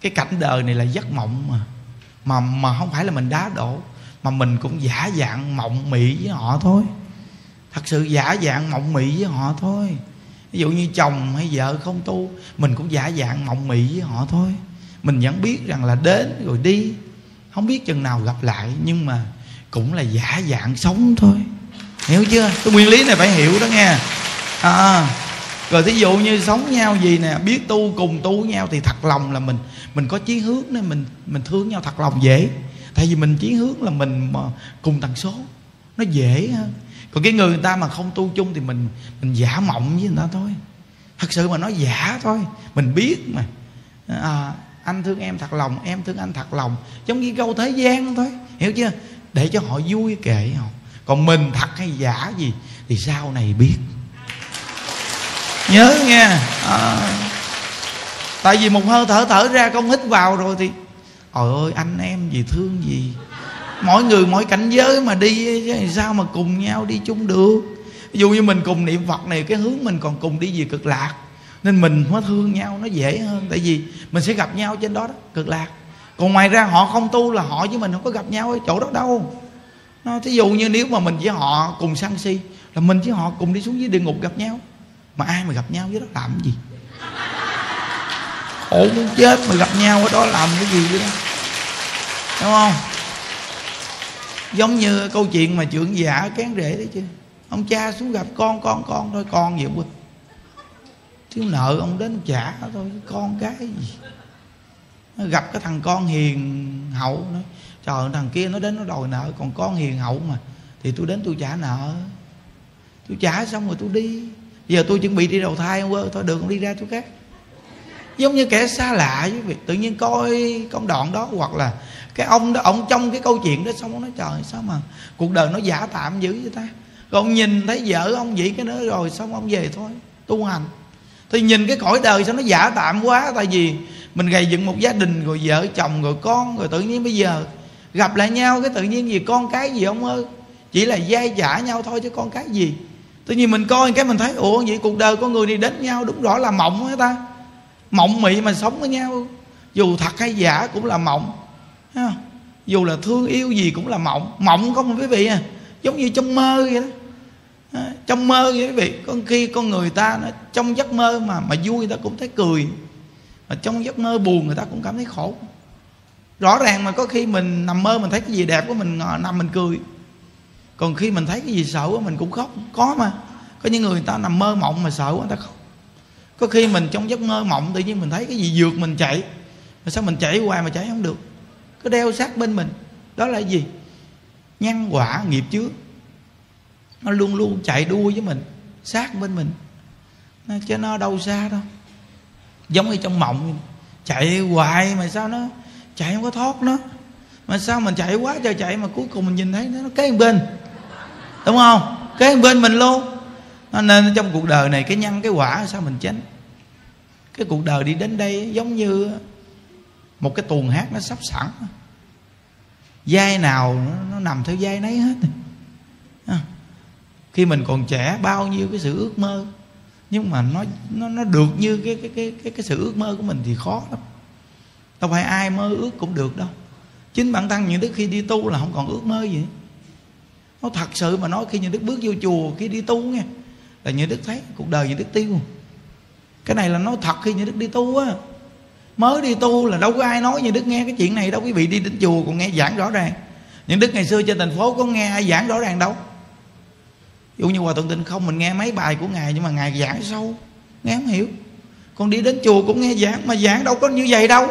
Cái cảnh đời này là giấc mộng mà. Mà mà không phải là mình đá đổ, mà mình cũng giả dạng mộng mị với họ thôi. Thật sự giả dạng mộng mị với họ thôi ví dụ như chồng hay vợ không tu mình cũng giả dạng mộng mị với họ thôi. Mình vẫn biết rằng là đến rồi đi không biết chừng nào gặp lại nhưng mà cũng là giả dạng sống thôi. Hiểu chưa? Cái nguyên lý này phải hiểu đó nghe. À, à. rồi thí dụ như sống nhau gì nè biết tu cùng tu với nhau thì thật lòng là mình mình có chí hướng nên mình mình thương nhau thật lòng dễ. Tại vì mình chí hướng là mình mà cùng tần số nó dễ hơn còn cái người, người ta mà không tu chung thì mình mình giả mộng với người ta thôi. Thật sự mà nói giả thôi. Mình biết mà. À, anh thương em thật lòng em thương anh thật lòng. Giống như câu thế gian thôi. Hiểu chưa? Để cho họ vui kệ họ. Còn mình thật hay giả gì thì sau này biết. Nhớ nghe. À, tại vì một hơi thở thở ra con hít vào rồi thì ôi ơi anh em gì thương gì? Mỗi người mỗi cảnh giới mà đi sao mà cùng nhau đi chung được? Ví dụ như mình cùng niệm phật này, cái hướng mình còn cùng đi về cực lạc. Nên mình mới thương nhau, nó dễ hơn. Tại vì mình sẽ gặp nhau trên đó đó, cực lạc. Còn ngoài ra họ không tu là họ với mình không có gặp nhau ở chỗ đó đâu. Nó, thí dụ như nếu mà mình với họ cùng sân si, là mình với họ cùng đi xuống dưới địa ngục gặp nhau. Mà ai mà gặp nhau với đó làm cái gì? Khổ muốn chết mà gặp nhau ở đó làm cái gì vậy đó? Đúng không? Giống như câu chuyện mà trưởng giả kén rể đấy chứ. Ông cha xuống gặp con con con thôi, con vậy quên thiếu nợ ông đến trả thôi, con cái gì. Nó gặp cái thằng con hiền hậu nói, trời thằng kia nó đến nó đòi nợ, còn con hiền hậu mà, thì tôi đến tôi trả nợ. Tôi trả xong rồi tôi đi. Giờ tôi chuẩn bị đi đầu thai ông ơi, thôi được đi ra chỗ khác. Giống như kẻ xa lạ với việc tự nhiên coi công đoạn đó, hoặc là cái ông đó, ông trong cái câu chuyện đó xong ông nói, trời, sao mà cuộc đời nó giả tạm dữ vậy ta? Rồi ông nhìn thấy vợ ông vậy cái nữa rồi xong ông về thôi, tu hành. Thì nhìn cái cõi đời sao nó giả tạm quá, tại vì mình gây dựng một gia đình, rồi vợ, chồng, rồi con, rồi tự nhiên bây giờ gặp lại nhau cái tự nhiên gì, con cái gì ông ơi? Chỉ là dai giả nhau thôi chứ con cái gì? Tự nhiên mình coi cái mình thấy, ủa, vậy cuộc đời con người này đến nhau đúng rõ là mộng hả ta. Mộng mị mà sống với nhau, dù thật hay giả cũng là mộng dù là thương yêu gì cũng là mộng. Mộng không quý vị à. Giống như trong mơ vậy đó. À, trong mơ vậy quý vị. Có khi con người ta nó, trong giấc mơ mà mà vui người ta cũng thấy cười. Mà trong giấc mơ buồn người ta cũng cảm thấy khổ. Rõ ràng mà có khi mình nằm mơ mình thấy cái gì đẹp của mình à, nằm mình cười. Còn khi mình thấy cái gì sợ của mình cũng khóc. Có mà. Có những người, người ta nằm mơ mộng mà sợ người ta khóc. Có khi mình trong giấc mơ mộng tự nhiên mình thấy cái gì vượt mình chạy mà sao mình chạy hoài mà chạy không được? Cứ đeo sát bên mình. Đó là gì? Nhân quả nghiệp trước nó luôn luôn chạy đua với mình sát bên mình. Nó, chứ nó đâu xa đâu. Giống như trong mộng chạy hoài mà sao nó chạy không có thoát nó. Mà sao mình chạy quá trời chạy mà cuối cùng mình nhìn thấy nó, nó kế bên. Đúng không? Kế bên mình luôn. Nên trong cuộc đời này cái nhân cái quả sao mình tránh cái cuộc đời đi đến đây giống như một cái tuồng hát nó sắp sẵn. Vai nào nó, nó nằm theo vai nấy hết. À. khi mình còn trẻ bao nhiêu cái sự ước mơ. Nhưng mà nó nó nó được như cái cái cái cái cái sự ước mơ của mình thì khó lắm. Đâu phải ai mơ ước cũng được đâu. Chính bản thân những đức khi đi tu là không còn ước mơ gì. Nó thật sự mà nói khi những đức bước vô chùa khi đi tu nghe là những đức thấy cuộc đời những đức tiêu. Cái này là nói thật khi những đức đi tu á mới đi tu là đâu có ai nói như đức nghe cái chuyện này đâu. Quý vị đi đến chùa còn nghe giảng rõ ràng. Những đức ngày xưa trên thành phố có nghe ai giảng rõ ràng đâu. Dụ như hòa thượng tịnh không mình nghe mấy bài của ngài nhưng mà ngài giảng sâu. Nghe không hiểu. Con đi đến chùa cũng nghe giảng mà giảng đâu có như vậy đâu.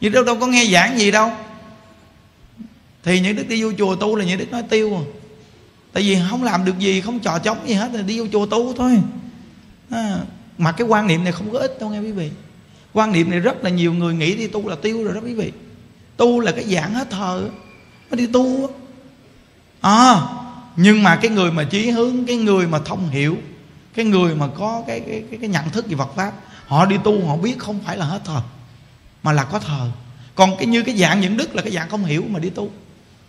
Như đâu đâu có nghe giảng gì đâu. Thì những đức đi vô chùa tu là những đức nói tiêu à. Tại vì không làm được gì không trò chống gì hết là đi vô chùa tu thôi. À, mà cái quan niệm này không có ích đâu nghe quý vị quan niệm này rất là nhiều người nghĩ đi tu là tiêu rồi đó quý vị. Tu là cái dạng hết thờ. Mới đi tu à nhưng mà cái người mà chí hướng cái người mà thông hiểu cái người mà có cái cái cái, cái nhận thức về Phật pháp họ đi tu họ biết không phải là hết thờ mà là có thờ. Còn cái như cái dạng những đức là cái dạng không hiểu mà đi tu.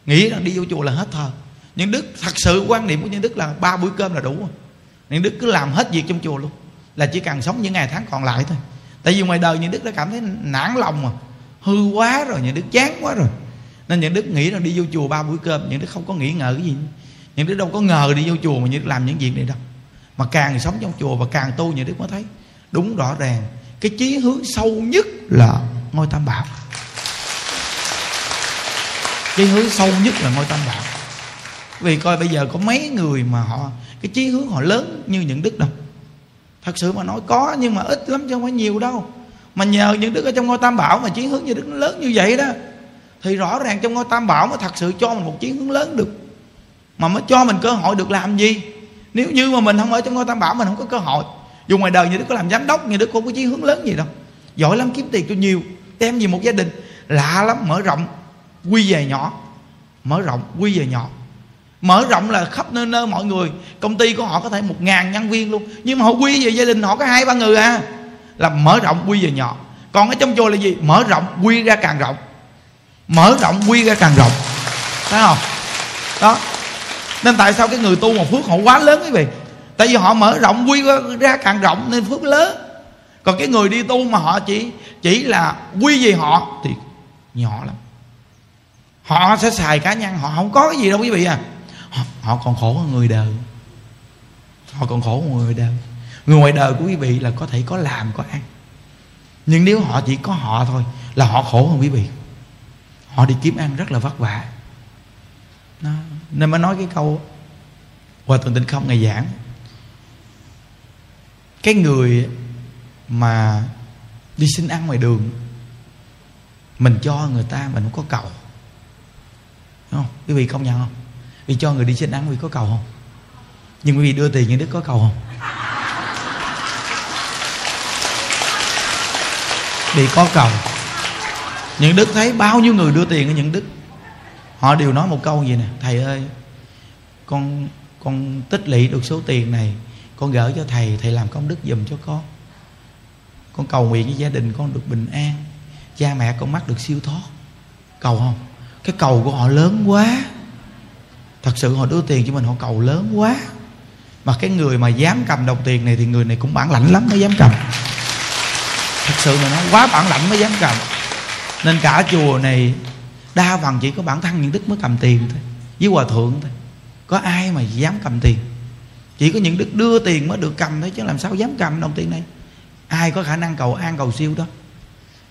Nghĩ rằng đi vô chùa là hết thờ. Những đức thật sự quan niệm của những đức là ba buổi cơm là đủ những đức cứ làm hết việc trong chùa luôn là chỉ cần sống những ngày tháng còn lại thôi tại vì ngoài đời những đức đã cảm thấy nản lòng mà. Hư quá rồi, những đức chán quá rồi. Nên những đức nghĩ rằng đi vô chùa ba buổi cơm, những đức không có nghĩ ngờ cái gì. Những đức đâu có ngờ đi vô chùa mà những đức làm những việc này đâu. Mà càng sống trong chùa và càng tu, những đức mới thấy đúng rõ ràng. Cái chí hướng sâu nhất là ngôi tam bảo. Chí hướng sâu nhất là ngôi tam bảo. Vì coi bây giờ có mấy người mà họ, cái chí hướng họ lớn như những đức đâu thật sự mà nói có, nhưng mà ít lắm chứ không phải nhiều đâu. Mà nhờ những đức ở trong ngôi tam bảo mà chiến hướng như đức nó lớn như vậy đó, thì rõ ràng trong ngôi tam bảo mới thật sự cho mình một chiến hướng lớn được. Mà mới cho mình cơ hội được làm gì? Nếu như mà mình không ở trong ngôi tam bảo, mình không có cơ hội. Dù ngoài đời như đức có làm giám đốc, như đức không có chiến hướng lớn gì đâu. Giỏi lắm, kiếm tiền cho nhiều, đem gì một gia đình. Lạ lắm, mở rộng, quy về nhỏ. Mở rộng, quy về nhỏ mở rộng là khắp nơi nơi mọi người. Công ty của họ có thể một ngàn nhân viên luôn. Nhưng mà họ quy về gia đình họ có hai ba người à. Là mở rộng quy về nhỏ. Còn ở trong chùa là gì? Mở rộng quy ra càng rộng. Mở rộng quy ra càng rộng. Thấy không? Đó. Nên tại sao cái người tu mà phước họ quá lớn quý vị? Tại vì họ mở rộng quy ra càng rộng nên phước lớn. Còn cái người đi tu mà họ chỉ chỉ là quy về họ thì nhỏ lắm. Họ sẽ xài cá nhân, họ không có cái gì đâu quý vị à họ, còn khổ hơn người đời. Họ còn khổ hơn người đời. Người ngoài đời của quý vị là có thể có làm có ăn. Nhưng nếu họ chỉ có họ thôi là họ khổ hơn quý vị. Họ đi kiếm ăn rất là vất vả. Đó. nên mới nói cái câu hòa thượng tịnh không ngày giảng. Cái người mà đi xin ăn ngoài đường mình cho người ta mình không có cầu. Đúng không? Quý vị công nhận không? Vì cho người đi xin ăn vì có cầu không? Nhưng quý vị đưa tiền những đức có cầu không? Vì có cầu. Những đức thấy bao nhiêu người đưa tiền ở những đức? Họ đều nói một câu gì nè, thầy ơi, con con tích lũy được số tiền này, con gỡ cho thầy thầy làm công đức giùm cho con. Con cầu nguyện với gia đình con được bình an, cha mẹ con mắc được siêu thoát. Cầu không? Cái cầu của họ lớn quá thật sự họ đưa tiền cho mình, họ cầu lớn quá. Mà cái người mà dám cầm đồng tiền này thì người này cũng bản lãnh lắm mới dám cầm. Thật sự mà nó quá bản lãnh mới dám cầm. Nên cả chùa này, đa phần chỉ có bản thân những đức mới cầm tiền thôi, với hòa thượng thôi. Có ai mà dám cầm tiền? Chỉ có những đức đưa tiền mới được cầm thôi, chứ làm sao dám cầm đồng tiền này? Ai có khả năng cầu an cầu siêu đó?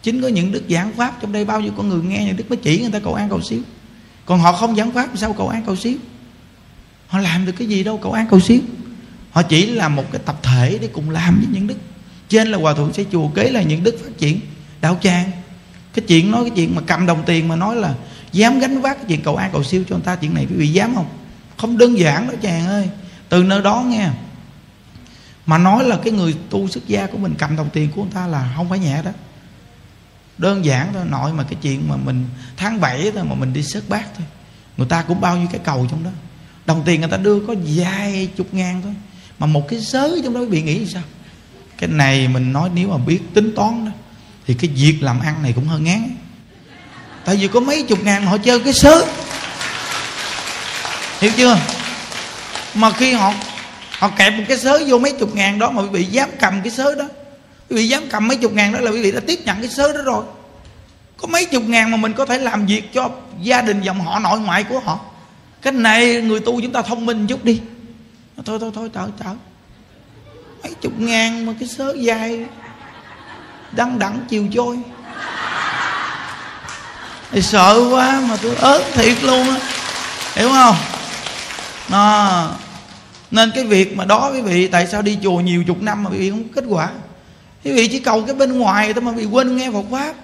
Chính có những đức giảng pháp trong đây bao nhiêu con người nghe, những đức mới chỉ người ta cầu an cầu siêu còn họ không giảng pháp, sao cầu an cầu xíu? Họ làm được cái gì đâu cầu an cầu xíu. Họ chỉ là một cái tập thể để cùng làm với những đức. Trên là hòa thượng sẽ chùa, kế là những đức phát triển. Đạo tràng, cái chuyện nói cái chuyện mà cầm đồng tiền mà nói là dám gánh vác cái chuyện cầu an cầu siêu cho người ta, chuyện này quý vị dám không? Không đơn giản đó, chàng ơi. Từ nơi đó nghe, mà nói là cái người tu xuất gia của mình cầm đồng tiền của người ta là không phải nhẹ đó đơn giản thôi, nội mà cái chuyện mà mình tháng 7 thôi, mà mình đi xuất bát thôi. Người ta cũng bao nhiêu cái cầu trong đó. Đồng tiền người ta đưa có vài chục ngàn thôi. Mà một cái sớ trong đó bị nghĩ sao? Cái này mình nói nếu mà biết tính toán đó, thì cái việc làm ăn này cũng hơi ngán. Tại vì có mấy chục ngàn mà họ chơi cái sớ hiểu chưa? Mà khi họ họ kẹp một cái sớ vô mấy chục ngàn đó mà bị dám cầm cái sớ đó quý vị dám cầm mấy chục ngàn đó là quý vị đã tiếp nhận cái sớ đó rồi. Có mấy chục ngàn mà mình có thể làm việc cho gia đình dòng họ, nội ngoại của họ. Cái này người tu chúng ta thông minh chút đi. Thôi thôi thôi, trời trời. Mấy chục ngàn mà cái sớ dài, đăng đẳng chiều trôi. Thì sợ quá mà tôi ớn thiệt luôn á. Hiểu không? Nó nên cái việc mà đó quý vị, tại sao đi chùa nhiều chục năm mà quý vị không có kết quả? Quý vị chỉ cầu cái bên ngoài thôi mà bị quên nghe Phật pháp.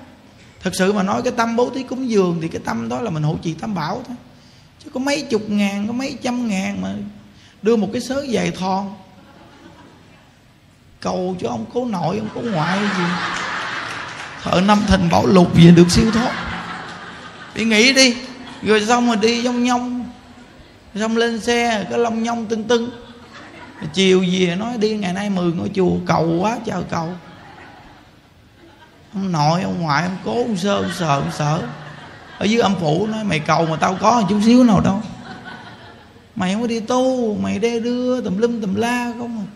Thật sự mà nói cái tâm bố thí cúng dường thì cái tâm đó là mình hộ trì tam bảo thôi. Chứ có mấy chục ngàn, có mấy trăm ngàn mà đưa một cái sớ dài thon. Cầu cho ông cố nội, ông cố ngoại gì. Thợ năm thành bảo lục gì được siêu thoát. Bị nghĩ đi, rồi xong rồi đi trong nhông. Xong lên xe, cái lông nhông tưng tưng. Chiều về nói đi, ngày nay mười ngôi chùa, cầu quá trời cầu ông nội ông ngoại, ông cố, ông sơ, ông sợ ông sợ. Ở dưới âm phủ nói, mày cầu mà tao có chút xíu nào đâu. Mày không có đi tu, mày đe đưa, tùm lum tùm la không à.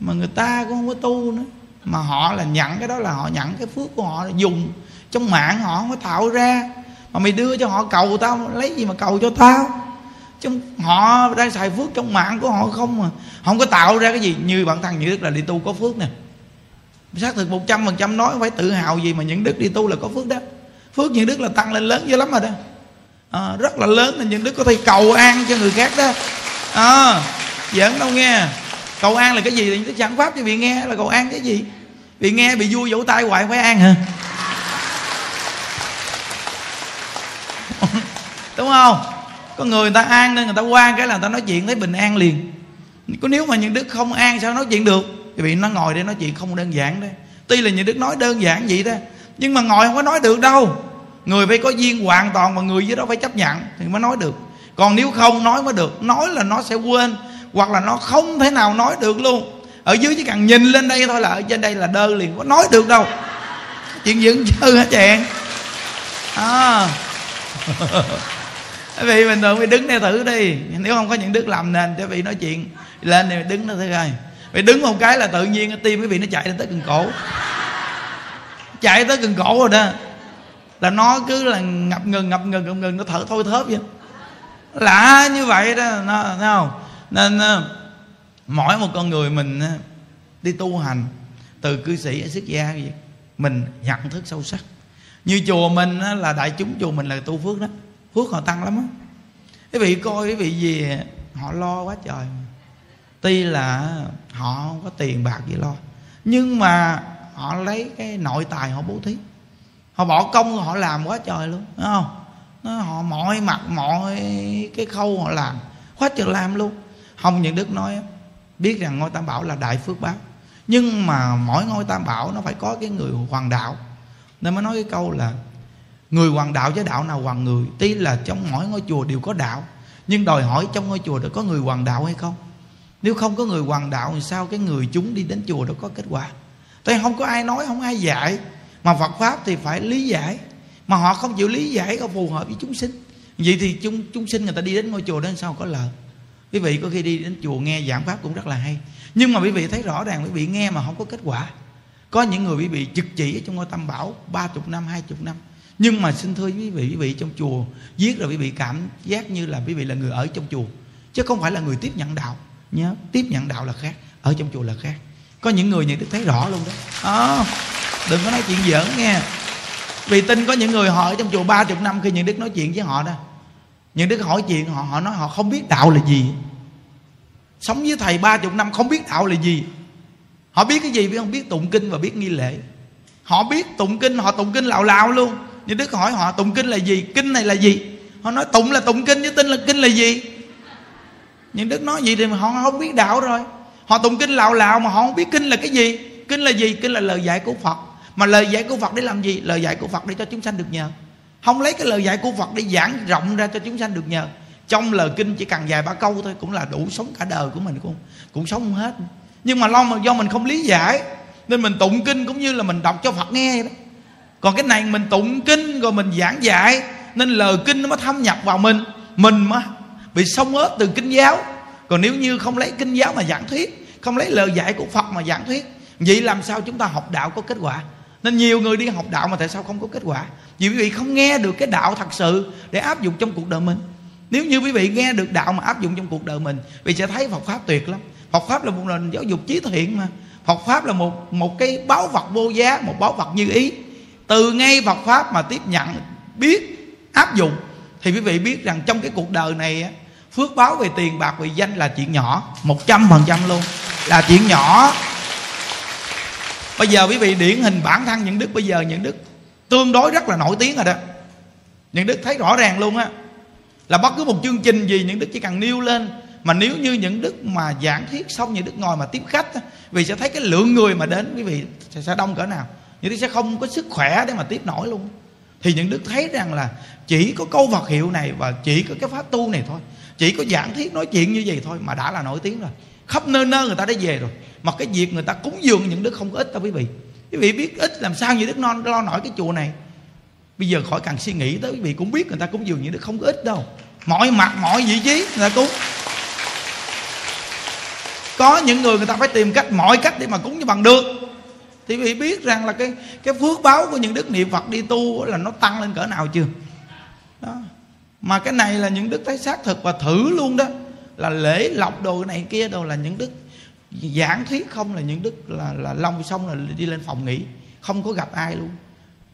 Mà người ta cũng không có tu nữa. Mà họ là nhận cái đó là họ nhận cái phước của họ, là dùng trong mạng họ, không có tạo ra. Mà mày đưa cho họ cầu tao, lấy gì mà cầu cho tao? Chứ họ đang xài phước trong mạng của họ không mà không có tạo ra cái gì. Như bản thân như đức là đi tu có phước nè xác thực một trăm phần trăm nói phải tự hào gì mà những đức đi tu là có phước đó. Phước những đức là tăng lên lớn dữ lắm rồi đó. À, rất là lớn nên những đức có thể cầu an cho người khác đó. À, giỡn đâu nghe. Cầu an là cái gì thì đức giảng pháp cho vị nghe là cầu an cái gì? Vị nghe bị vui vỗ tay hoài phải an hả? Đúng không? Có người, người ta an nên người ta qua cái là người ta nói chuyện thấy bình an liền. Có nếu mà những đức không an sao nói chuyện được? Thì vị nó ngồi đây nói chuyện không đơn giản đấy. Tuy là những đức nói đơn giản vậy đó, nhưng mà ngồi không có nói được đâu. Người phải có duyên hoàn toàn mà người với đó phải chấp nhận thì mới nói được. Còn nếu không nói mới được, nói là nó sẽ quên, hoặc là nó không thể nào nói được luôn. Ở dưới chỉ cần nhìn lên đây thôi là ở trên đây là đơ liền, có nói được đâu. Chuyện dưỡng chơi hả chàng à. vì mình bình thường phải đứng đây thử đi. Nếu không có những đức làm nền cho vị nói chuyện lên thì đứng nó thử coi phải đứng một cái là tự nhiên tim quý vị nó chạy lên tới cần cổ. Chạy tới cần cổ rồi đó. Là nó cứ là ngập ngừng ngập ngừng ngập ngừng nó thở thôi thớp vậy. Lạ như vậy đó nó, thấy không? Nên ờ, mỗi một con người mình ờ, đi tu hành từ cư sĩ ở xuất gia gì mình nhận thức sâu sắc. Như chùa mình ờ, là đại chúng chùa mình là tu phước đó. Phước họ tăng lắm á. Quý vị coi quý vị gì họ lo quá trời tuy là họ không có tiền bạc gì lo, nhưng mà họ lấy cái nội tài họ bố thí. Họ bỏ công họ làm quá trời luôn đúng không? Nó họ mọi mặt, mọi cái khâu họ làm, quá trời làm luôn. Không những đức nói, biết rằng ngôi tam bảo là đại phước báo, nhưng mà mỗi ngôi tam bảo nó phải có cái người hoàng đạo. Nên mới nói cái câu là, người hoàng đạo với đạo nào hoàng người? Tuy là trong mỗi ngôi chùa đều có đạo, nhưng đòi hỏi trong ngôi chùa đó có người hoàng đạo hay không? Nếu không có người hoàng đạo thì sao? Cái người chúng đi đến chùa đó có kết quả. Tại không có ai nói, không ai dạy. Mà phật pháp thì phải lý giải. Mà họ không chịu lý giải có phù hợp với chúng sinh. Vậy thì chúng chúng sinh người ta đi đến ngôi chùa đó sao có lợi quý vị có khi đi đến chùa nghe giảng pháp cũng rất là hay. Nhưng mà quý vị thấy rõ ràng, quý vị nghe mà không có kết quả. Có những người quý vị trực chỉ ở trong ngôi tam bảo ba chục năm, hai chục năm. Nhưng mà xin thưa quý vị quý vị trong chùa viết rồi quý vị cảm giác như là quý vị là người ở trong chùa. Chứ không phải là người tiếp nhận đạo nhớ tiếp nhận đạo là khác ở trong chùa là khác. Có những người nhận đức thấy rõ luôn đó. À, đừng có nói chuyện giỡn nghe. Vì tin có những người họ ở trong chùa ba chục năm khi những đức nói chuyện với họ đó. Những đức hỏi chuyện họ họ nói họ không biết đạo là gì. Sống với thầy ba chục năm không biết đạo là gì. Họ biết cái gì biết không? Biết tụng kinh và biết nghi lễ. Họ biết tụng kinh họ tụng kinh lào lào luôn. Nhưng đức hỏi họ tụng kinh là gì? Kinh này là gì? Họ nói tụng là tụng kinh chứ tin là kinh là gì? Nhưng đức nói gì thì họ không biết đạo rồi. Họ tụng kinh lào lào mà họ không biết kinh là cái gì. Kinh là gì? Kinh là lời dạy của phật. Mà lời dạy của phật để làm gì? Lời dạy của phật để cho chúng sanh được nhờ. Không lấy cái lời dạy của phật để giảng rộng ra cho chúng sanh được nhờ. Trong lời kinh chỉ cần vài ba câu thôi, cũng là đủ sống cả đời của mình cũng cũng sống không hết. Nhưng mà lo mà do mình không lý giải, nên mình tụng kinh cũng như là mình đọc cho phật nghe đó. Còn cái này mình tụng kinh rồi mình giảng dạy, nên lời kinh nó mới thâm nhập vào mình. Mình mà bị sông ớt từ kinh giáo. Còn nếu như không lấy kinh giáo mà giảng thuyết, không lấy lời dạy của phật mà giảng thuyết, vậy làm sao chúng ta học đạo có kết quả? Nên nhiều người đi học đạo mà tại sao không có kết quả? Vì quý vị không nghe được cái đạo thật sự để áp dụng trong cuộc đời mình. Nếu như quý vị nghe được đạo mà áp dụng trong cuộc đời mình vì sẽ thấy Phật pháp tuyệt lắm. Phật pháp là một nền giáo dục trí thiện mà. Phật pháp là một một cái báo vật vô giá, một báo vật như ý. Từ ngay Phật pháp mà tiếp nhận, biết áp dụng, thì quý vị biết rằng trong cái cuộc đời này phước báo về tiền bạc, về danh là chuyện nhỏ, một trăm phần trăm luôn. Là chuyện nhỏ. Bây giờ quý vị điển hình bản thân những đức, bây giờ những đức tương đối rất là nổi tiếng rồi đó. Những đức thấy rõ ràng luôn á. Là bất cứ một chương trình gì, những đức chỉ cần nêu lên. Mà nếu như những đức mà giảng thuyết xong, những đức ngồi mà tiếp khách vì sẽ thấy cái lượng người mà đến, quý vị sẽ đông cỡ nào. Những đức sẽ không có sức khỏe để mà tiếp nổi luôn. Thì những đức thấy rằng là chỉ có câu vật hiệu này và chỉ có cái pháp tu này thôi chỉ có giảng thuyết nói chuyện như vậy thôi mà đã là nổi tiếng rồi. Khắp nơi nơi người ta đã về rồi. Mà cái việc người ta cúng dường những đức không có ít đâu quý vị. Quý vị biết ít làm sao như đức non lo nổi cái chùa này. Bây giờ khỏi cần suy nghĩ tới, quý vị cũng biết người ta cúng dường những đức không có ít đâu. Mọi mặt, mọi vị trí người ta cúng. Có những người người ta phải tìm cách, mọi cách để mà cúng cho bằng được. Thì quý vị biết rằng là cái cái phước báo của những đức niệm phật đi tu là nó tăng lên cỡ nào chưa? Đó mà cái này là những đức thấy xác thực và thử luôn đó. Là lễ lọc đồ này kia đâu là những đức giảng thuyết không là những đức là là long xong là đi lên phòng nghỉ. Không có gặp ai luôn.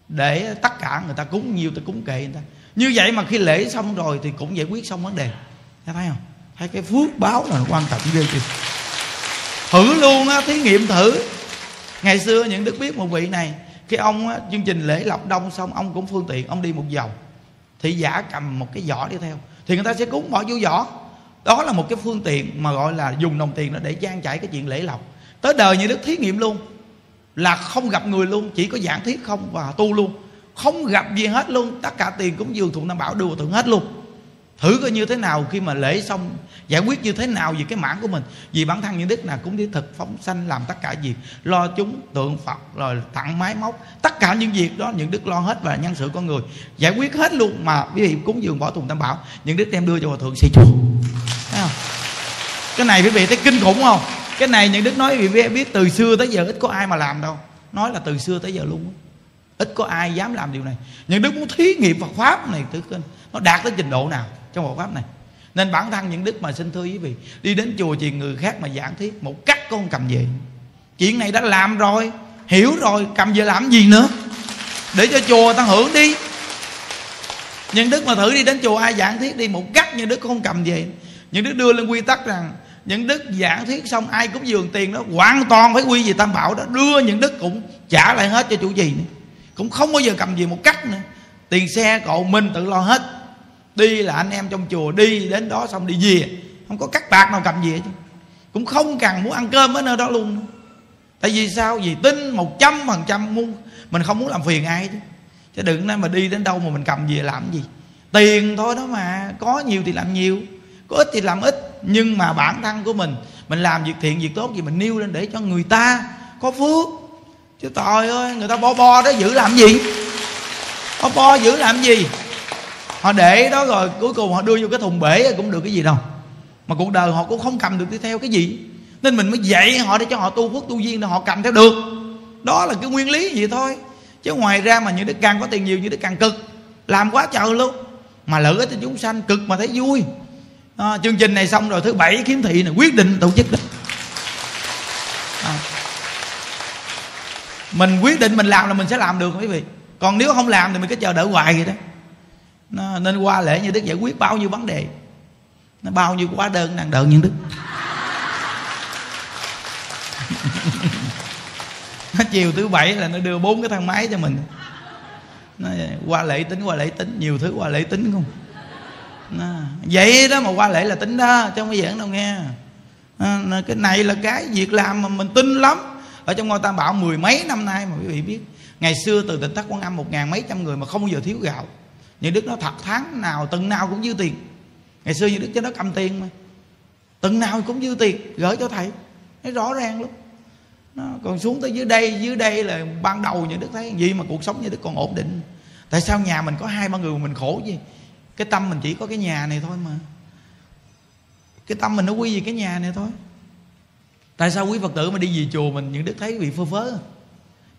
Để tất cả người ta cúng nhiều ta cúng kệ người ta. Như vậy mà khi lễ xong rồi thì cũng giải quyết xong vấn đề. Thấy không? Thấy cái phước báo là quan trọng ghê chưa thử luôn á thí nghiệm thử. Ngày xưa những đức biết một vị này khi ông á, chương trình lễ lọc đông xong ông cũng phương tiện ông đi một vòng thị giả cầm một cái giỏ đi theo. Thì người ta sẽ cúng bỏ vô giỏ. Đó là một cái phương tiện mà gọi là dùng đồng tiền để trang trải cái chuyện lễ lọc tới đời như đức thí nghiệm luôn. Là không gặp người luôn, chỉ có giảng thuyết không và tu luôn. Không gặp gì hết luôn, tất cả tiền cũng dường thuận tam bảo đưa thượng hết luôn thử coi như thế nào khi mà lễ xong, giải quyết như thế nào về cái mãn của mình. Vì bản thân những đức là cũng đi thực phóng sanh làm tất cả việc, lo chúng, tượng phật, rồi tặng máy móc, tất cả những việc đó những đức lo hết và nhân sự con người. Giải quyết hết luôn mà quý vị cúng dường bỏ tùng tam bảo, những đức đem đưa cho hòa thượng xây chùa thấy không? Cái này quý vị thấy kinh khủng không? Cái này những đức nói quý vị biết từ xưa tới giờ ít có ai mà làm đâu. Nói là từ xưa tới giờ luôn ít có ai dám làm điều này. Những đức muốn thí nghiệm Phật pháp này tử kinh nó đạt tới trình độ nào? Trong bộ pháp này. Nên bản thân những đức mà xin thưa quý vị, đi đến chùa truyền người khác mà giảng thuyết một cắt con cầm về. Chuyện này đã làm rồi, hiểu rồi, cầm về làm gì nữa? Để cho chùa ta hưởng đi. Những đức mà thử đi đến chùa ai giảng thuyết đi một cắt như đức không cầm về. Những đức đưa lên quy tắc rằng, những đức giảng thuyết xong ai cũng dường tiền đó, hoàn toàn phải quy về tam bảo đó, đưa những đức cũng trả lại hết cho chủ trì nữa. Cũng không bao giờ cầm về một cắt nữa. Tiền xe cậu mình tự lo hết đi là anh em trong chùa, đi đến đó xong đi về. Không có cắt bạc nào cầm về chứ. Cũng không cần muốn ăn cơm ở nơi đó luôn. Tại vì sao? Vì tin một trăm phần trăm muốn, mình không muốn làm phiền ai chứ. Chứ đừng nói mà đi đến đâu mà mình cầm về làm gì. Tiền thôi đó mà, có nhiều thì làm nhiều, có ít thì làm ít. Nhưng mà bản thân của mình mình làm việc thiện, việc tốt gì mình nêu lên để cho người ta có phước. Chứ trời ơi, người ta bo bo đó giữ làm gì? Bo bo giữ làm gì? Họ để đó rồi cuối cùng họ đưa vô cái thùng bể cũng được cái gì đâu. Mà cuộc đời họ cũng không cầm được đi theo cái gì. Nên mình mới dạy họ để cho họ tu phước tu duyên để họ cầm theo được. Đó là cái nguyên lý vậy thôi. Chứ ngoài ra mà những đức càng có tiền nhiều như đức càng cực. Làm quá trời luôn. Mà lợi ích cho chúng sanh cực mà thấy vui. À, chương trình này xong rồi thứ bảy kiếm thị này quyết định tổ chức đó. À. mình quyết định mình làm là mình sẽ làm được quý vị. Còn nếu không làm thì mình cứ chờ đợi hoài vậy đó nó, nên qua lễ như đức giải quyết bao nhiêu vấn đề. Nó bao nhiêu quá đơn nàng đợi như đức. Nó chiều thứ bảy là nó đưa bốn cái thang máy cho mình. Nó qua lễ tính qua lễ tính nhiều thứ qua lễ tính không? Nó, vậy đó mà qua lễ là tính đó chứ không có giỡn đâu nghe. Nó, cái này là cái việc làm mà mình tin lắm. Ở trong ngôi tam bảo mười mấy năm nay mà quý vị biết ngày xưa từ tỉnh thất quan âm một ngàn mấy trăm người mà không bao giờ thiếu gạo như đức nó thật tháng nào, từng nào cũng dư tiền. Ngày xưa như đức cho nó cầm tiền mà. Từng nào cũng dư tiền, gửi cho thầy. Thấy rõ ràng lắm. Nó còn xuống tới dưới đây dưới đây là ban đầu như đức thấy gì mà cuộc sống như đức còn ổn định. Tại sao nhà mình có hai ba người mà mình khổ gì cái tâm mình chỉ có cái nhà này thôi mà. Cái tâm mình nó quy về cái nhà này thôi. Tại sao quý phật tử mà đi về chùa mình, những đức thấy bị phơ phớ?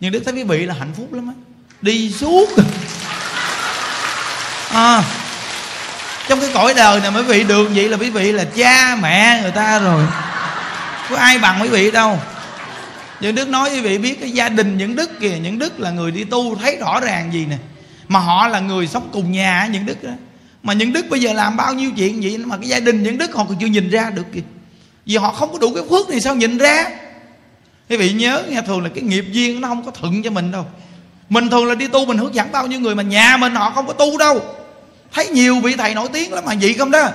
Những đức thấy quý vị là hạnh phúc lắm á. Đi suốt à, trong cái cõi đời này mấy vị được vậy là quý vị là cha mẹ người ta rồi. Có ai bằng quý vị đâu. Những đức nói quý vị biết cái gia đình những đức kìa những đức là người đi tu thấy rõ ràng gì nè. Mà họ là người sống cùng nhà những đức đó mà những đức bây giờ làm bao nhiêu chuyện vậy mà cái gia đình những đức họ còn chưa nhìn ra được kìa. Vì họ không có đủ cái phước này sao nhìn ra? Quý vị nhớ nghe thường là cái nghiệp duyên nó không có thuận cho mình đâu. Mình thường là đi tu mình hướng dẫn bao nhiêu người mà nhà mình họ không có tu đâu thấy nhiều vị thầy nổi tiếng lắm mà, vậy không đó?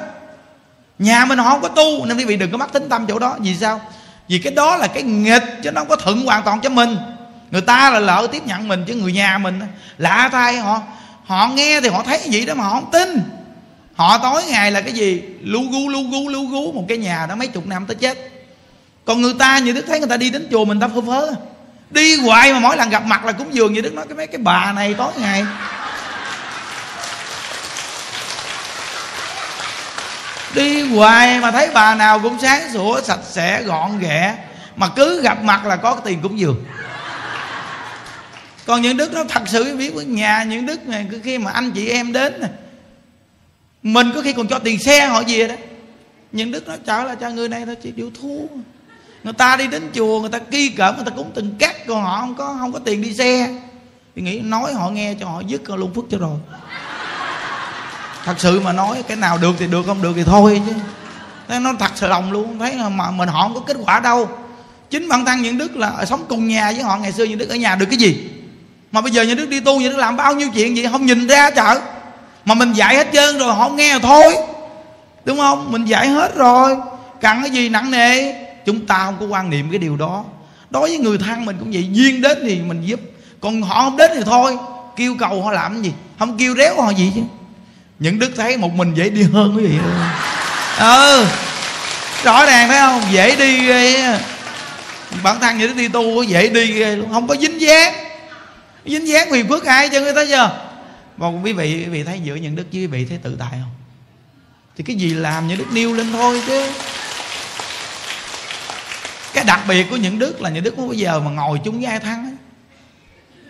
Nhà mình họ không có tu, nên quý vị đừng có mắc tính tâm chỗ đó. Vì sao? Vì cái đó là cái nghịch, chứ nó không có thuận hoàn toàn cho mình. Người ta là lỡ tiếp nhận mình, chứ người nhà mình lạ thay họ. Họ nghe thì họ thấy vậy đó mà họ không tin. Họ tối ngày là cái gì? Lu gu lu gu lu gu. Một cái nhà đó mấy chục năm tới chết. Còn người ta, như đức thấy người ta đi đến chùa mình ta phơ phớ. Đi hoài mà mỗi lần gặp mặt là cũng dường như đức nói, cái mấy cái bà này tối ngày đi hoài mà thấy bà nào cũng sáng sủa, sạch sẽ, gọn ghẹ mà cứ gặp mặt là có tiền cúng dường. Còn những đức nó thật sự biết với nhà, những đức này cứ khi mà anh chị em đến này mình có khi còn cho tiền xe họ về đó. Những đức nó trả là cho người này thôi chỉ điều thua người ta đi đến chùa, người ta ki cỡ, người ta cũng từng cắt còn họ không có không có tiền đi xe. Thì nghĩ nói họ nghe cho họ dứt luôn phước cho rồi thật sự mà nói, cái nào được thì được, không được thì thôi chứ. Thế nó thật sự lòng luôn. Thấy mà mình họ không có kết quả đâu. Chính bản thân những đức là sống cùng nhà với họ, ngày xưa những đức ở nhà được cái gì? Mà bây giờ những đức đi tu, những đức làm bao nhiêu chuyện vậy không nhìn ra chợ. Mà mình dạy hết trơn rồi, họ không nghe thôi. Đúng không? Mình dạy hết rồi. Cần cái gì nặng nề? Chúng ta không có quan niệm cái điều đó. Đối với người thân mình cũng vậy, duyên đến thì mình giúp. Còn họ không đến thì thôi. Kêu cầu họ làm cái gì? Không kêu réo họ gì chứ những đức thấy một mình dễ đi hơn quý vị. Ừ rõ ràng thấy không? Dễ đi ghê bản thân những đức đi tu dễ đi ghê luôn. Không có dính dáng. Dính dáng quyền phước ai cho người ta chưa? Mà quý vị quý vị thấy giữa những đức với quý vị thấy tự tại không? Thì cái gì làm những đức nêu lên thôi chứ. Cái đặc biệt của những đức là những đức không bao giờ mà ngồi chung với ai thắng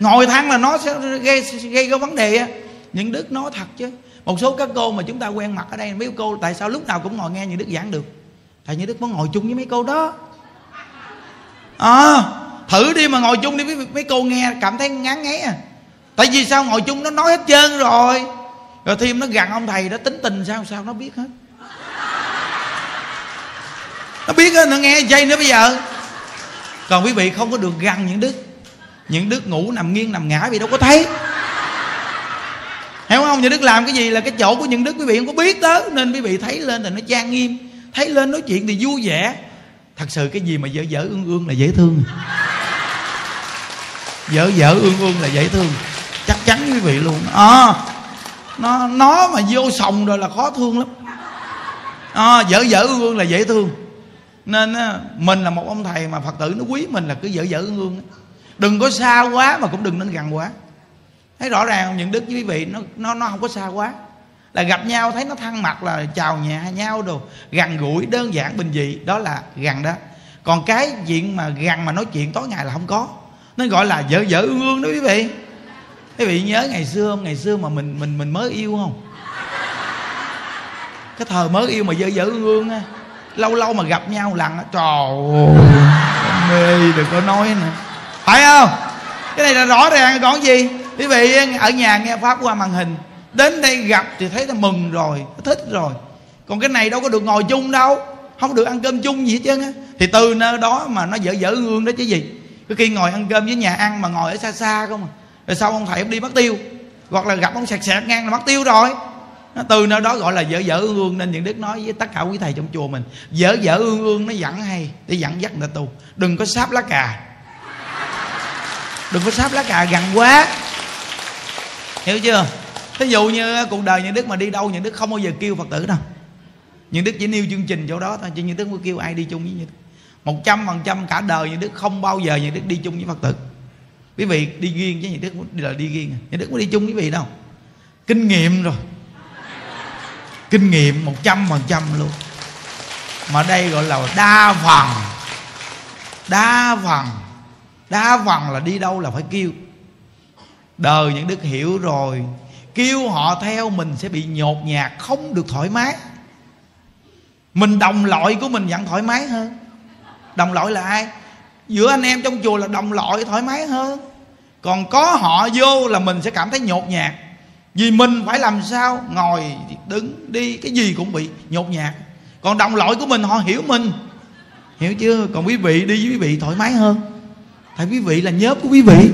ngồi thắng là nó sẽ gây gây cái vấn đề á. Những đức nói thật chứ một số các cô mà chúng ta quen mặt ở đây mấy cô tại sao lúc nào cũng ngồi nghe như đức giảng được? Tại như đức muốn ngồi chung với mấy cô đó. À, thử đi mà ngồi chung đi mấy, mấy cô nghe cảm thấy ngán ngấy à. Tại vì sao ngồi chung nó nói hết trơn rồi? Rồi thêm nó gần ông thầy đó tính tình sao sao nó biết hết? Nó biết hết nó nghe dây nữa bây giờ. Còn quý vị không có được gần những đức. Những đức ngủ nằm nghiêng nằm ngã vì đâu có thấy hiểu không? Nhà đức làm cái gì là cái chỗ của những đức quý vị không có biết tới nên quý vị thấy lên thì nó trang nghiêm. Thấy lên nói chuyện thì vui vẻ. Thật sự cái gì mà dở dở ương ương là dễ thương. Dở dở ương ương là dễ thương. Chắc chắn quý vị luôn. À, nó nó mà vô sòng rồi là khó thương lắm. À, dở dở ương ương là dễ thương. Nên mình là một ông thầy mà phật tử nó quý mình là cứ dở dở ương ương. Đừng có xa quá mà cũng đừng nên gần quá thấy rõ ràng những đức với quý vị, nó nó nó không có xa quá. Là gặp nhau, thấy nó thân mật là chào nhà nhau đồ, gần gũi, đơn giản, bình dị. Đó là gần đó. Còn cái chuyện mà gần mà nói chuyện tối ngày là không có. Nên gọi là dở dở ương ương đó quý vị. Quý vị nhớ ngày xưa không? Ngày xưa mà mình mình mình mới yêu không? Cái thời mới yêu mà dở dở ương ương á. Lâu lâu mà gặp nhau lần trời ơi, mê đừng có nói nữa. Phải không? Cái này là rõ ràng còn gì? Quý vị eh, ở nhà nghe pháp qua màn hình. Đến đây gặp thì thấy là mừng rồi, thích rồi. Còn cái này đâu có được ngồi chung đâu. Không được ăn cơm chung gì hết trơn á. Thì từ nơi đó mà nó dở dở gương đó chứ gì. Cái khi ngồi ăn cơm với nhà ăn mà ngồi ở xa xa không à. Rồi sau ông thầy ông đi mất tiêu. Hoặc là gặp ông sạc sạc ngang là mất tiêu rồi. Nó từ nơi đó gọi là dở dở ương ương nên những đức nói với tất cả quý thầy trong chùa mình, dở dở ương ương nó dẫn hay, để dẫn dắt người ta tu. Đừng có sáp lá cà. Đừng có sáp lá cà gần quá hiểu chưa? Thí dụ như ờ, cuộc đời những đức mà đi đâu, những đức không bao giờ kêu phật tử đâu. Những đức chỉ nêu chương trình chỗ đó thôi, chứ những đức mới kêu ai đi chung với những đức. Một trăm phần trăm cả đời những đức không bao giờ những đức đi chung với phật tử. Quý vị, đi riêng với những đức là đi riêng. Những đức có đi chung với quý vị đâu. Kinh nghiệm rồi. Kinh nghiệm một trăm phần trăm luôn. Mà đây gọi là đa phần. Đa phần. Đa phần là đi đâu là phải kêu đời những đức hiểu rồi, kêu họ theo mình sẽ bị nhột nhạt, không được thoải mái. Mình đồng loại của mình vẫn thoải mái hơn. Đồng loại là ai? Giữa anh em trong chùa là đồng loại thoải mái hơn. Còn có họ vô là mình sẽ cảm thấy nhột nhạt. Vì mình phải làm sao? Ngồi đứng đi, cái gì cũng bị nhột nhạt. Còn đồng loại của mình, họ hiểu mình. Hiểu chưa? Còn quý vị đi với quý vị thoải mái hơn. Tại quý vị là nhớp của quý vị.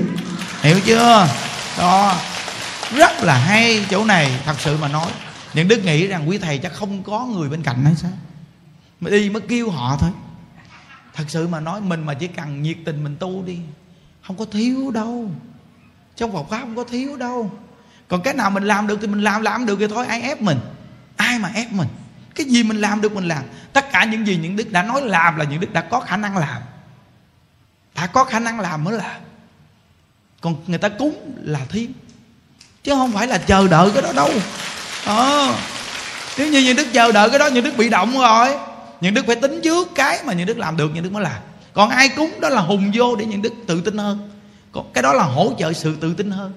Hiểu chưa? Đó. Rất là hay chỗ này, thật sự mà nói. Những đức nghĩ rằng quý thầy chắc không có người bên cạnh hay sao? Mà đi mới kêu họ thôi. Thật sự mà nói, mình mà chỉ cần nhiệt tình mình tu đi, không có thiếu đâu. Trong Phật pháp không có thiếu đâu. Còn cái nào mình làm được thì mình làm làm được thì thôi, ai ép mình? Ai mà ép mình? Cái gì mình làm được mình làm? Tất cả những gì những đức đã nói làm là những đức đã có khả năng làm. Đã có khả năng làm mới làm còn người ta cúng là thêm chứ không phải là chờ đợi cái đó đâu. À, nếu như những đức chờ đợi cái đó những đức bị động rồi những đức phải tính trước cái mà những đức làm được những đức mới làm. Còn ai cúng đó là hùng vô để những đức tự tin hơn. Còn cái đó là hỗ trợ sự tự tin hơn.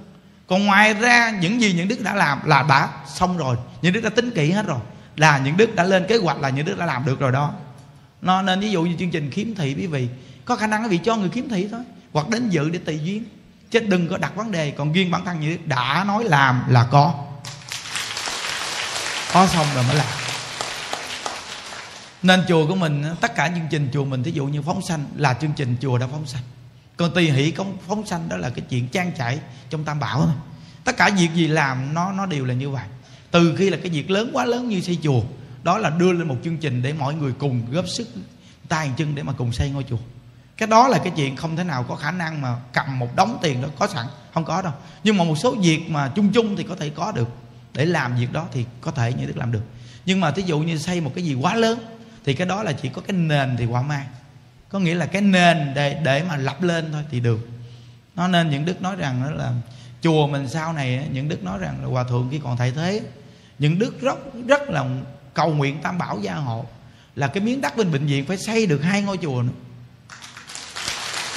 Còn ngoài ra những gì những đức đã làm là đã xong rồi. Những đức đã tính kỹ hết rồi. Là những đức đã lên kế hoạch là những đức đã làm được rồi đó. Nó nên ví dụ như chương trình khiếm thị quý vị. Có khả năng quý vị cho người khiếm thị thôi. Hoặc đến dự để tùy duyên chứ đừng có đặt vấn đề, còn riêng bản thân như đã nói làm là có. Có xong rồi mới làm. Nên chùa của mình, tất cả chương trình chùa mình, thí dụ như phóng sanh, là chương trình chùa đã phóng sanh. Còn tùy hỷ công phóng sanh đó là cái chuyện trang trải trong tam bảo thôi. Tất cả việc gì làm, nó nó đều là như vậy. Từ khi là cái việc lớn quá lớn như xây chùa, đó là đưa lên một chương trình để mọi người cùng góp sức, tay chân để mà cùng xây ngôi chùa cái đó là cái chuyện không thể nào có khả năng mà cầm một đống tiền đó, có sẵn. Không có đâu. Nhưng mà một số việc mà chung chung thì có thể có được. Để làm việc đó thì có thể như đức làm được. Nhưng mà thí dụ như xây một cái gì quá lớn, thì cái đó là chỉ có cái nền thì quả mai. Có nghĩa là cái nền để để mà lập lên thôi thì được. Nó nên những đức nói rằng đó là, chùa mình sau này những đức nói rằng là hòa thượng khi còn thay thế, những đức rất rất là cầu nguyện tam bảo gia hộ là cái miếng đất bên bệnh viện phải xây được hai ngôi chùa nữa.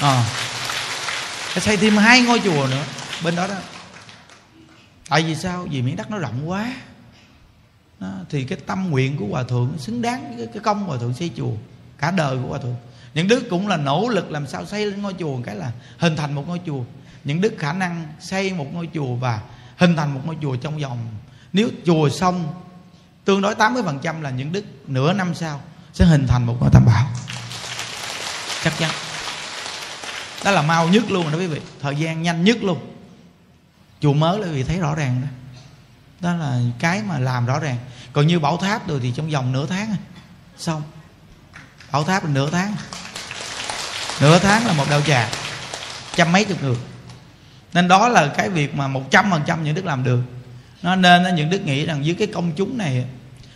Ờ. à, phải xây thêm hai ngôi chùa nữa bên đó đó. Tại vì sao? Vì miếng đất nó rộng quá. Đó, thì cái tâm nguyện của hòa thượng xứng đáng với cái công hòa thượng xây chùa cả đời của hòa thượng. Những đức cũng là nỗ lực làm sao xây lên ngôi chùa cái là hình thành một ngôi chùa. Những đức khả năng xây một ngôi chùa và hình thành một ngôi chùa trong vòng nếu chùa xong tương đối 80% là những đức nửa năm sau sẽ hình thành một ngôi tam bảo. Chắc chắn đó là mau nhất luôn đó quý vị. Thời gian nhanh nhất luôn. Chùa mới là quý vị thấy rõ ràng đó. Đó là cái mà làm rõ ràng. Còn như bảo tháp rồi thì trong vòng nửa tháng à. xong. Bảo tháp là nửa tháng. Nửa tháng là một đạo trà trăm mấy chục người. Nên đó là cái việc mà một trăm phần trăm những đức làm được. Nó nên những đức nghĩ rằng dưới cái công chúng này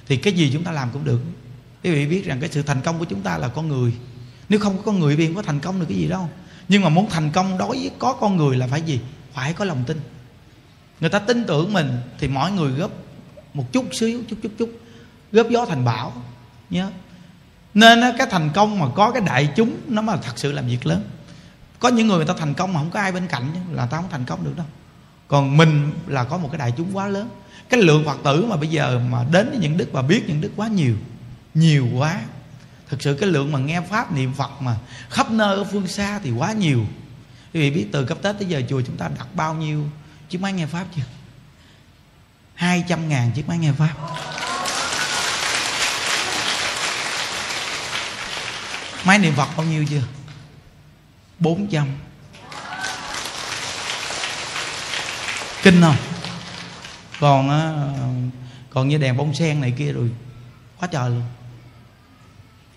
thì cái gì chúng ta làm cũng được. Quý vị biết rằng cái sự thành công của chúng ta là con người. Nếu không có con người thì không có thành công được cái gì đâu nhưng mà muốn thành công đối với có con người là phải gì? Phải có lòng tin. Người ta tin tưởng mình thì mỗi người góp một chút xíu, chút chút chút. Góp gió thành bão, nhớ. Nên cái thành công mà có cái đại chúng, nó mà thật sự làm việc lớn. Có những người người ta thành công mà không có ai bên cạnh là ta không thành công được đâu. Còn mình là có một cái đại chúng quá lớn. Cái lượng phật tử mà bây giờ mà đến với những đức và biết những đức quá nhiều nhiều quá thực sự cái lượng mà nghe pháp, niệm phật mà khắp nơi ở phương xa thì quá nhiều. Quý vị biết từ cấp tết tới giờ chùa chúng ta đặt bao nhiêu chiếc máy nghe pháp chưa? Hai trăm ngàn chiếc máy nghe pháp. Máy niệm phật bao nhiêu chưa? Bốn trăm. Kinh không? Còn còn như đèn bông sen này kia rồi, quá trời luôn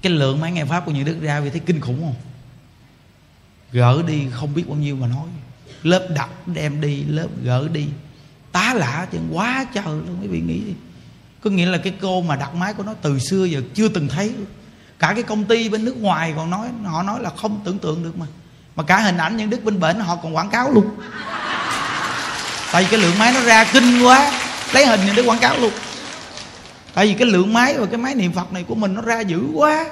cái lượng máy nghe pháp của những đức ra vì thấy kinh khủng không? Gỡ đi không biết bao nhiêu mà nói. Lớp đặt đem đi, lớp gỡ đi. Tá lạ chứ, quá trời luôn, mấy vị nghĩ đi. Có nghĩa là cái cô mà đặt máy của nó từ xưa giờ chưa từng thấy. Luôn cả cái công ty bên nước ngoài còn nói, họ nói là không tưởng tượng được mà. Mà cả hình ảnh những đức bên bển họ còn quảng cáo luôn. Tại vì cái lượng máy nó ra kinh quá. Lấy hình những đức quảng cáo luôn tại vì cái lượng máy và cái máy niệm phật này của mình nó ra dữ quá.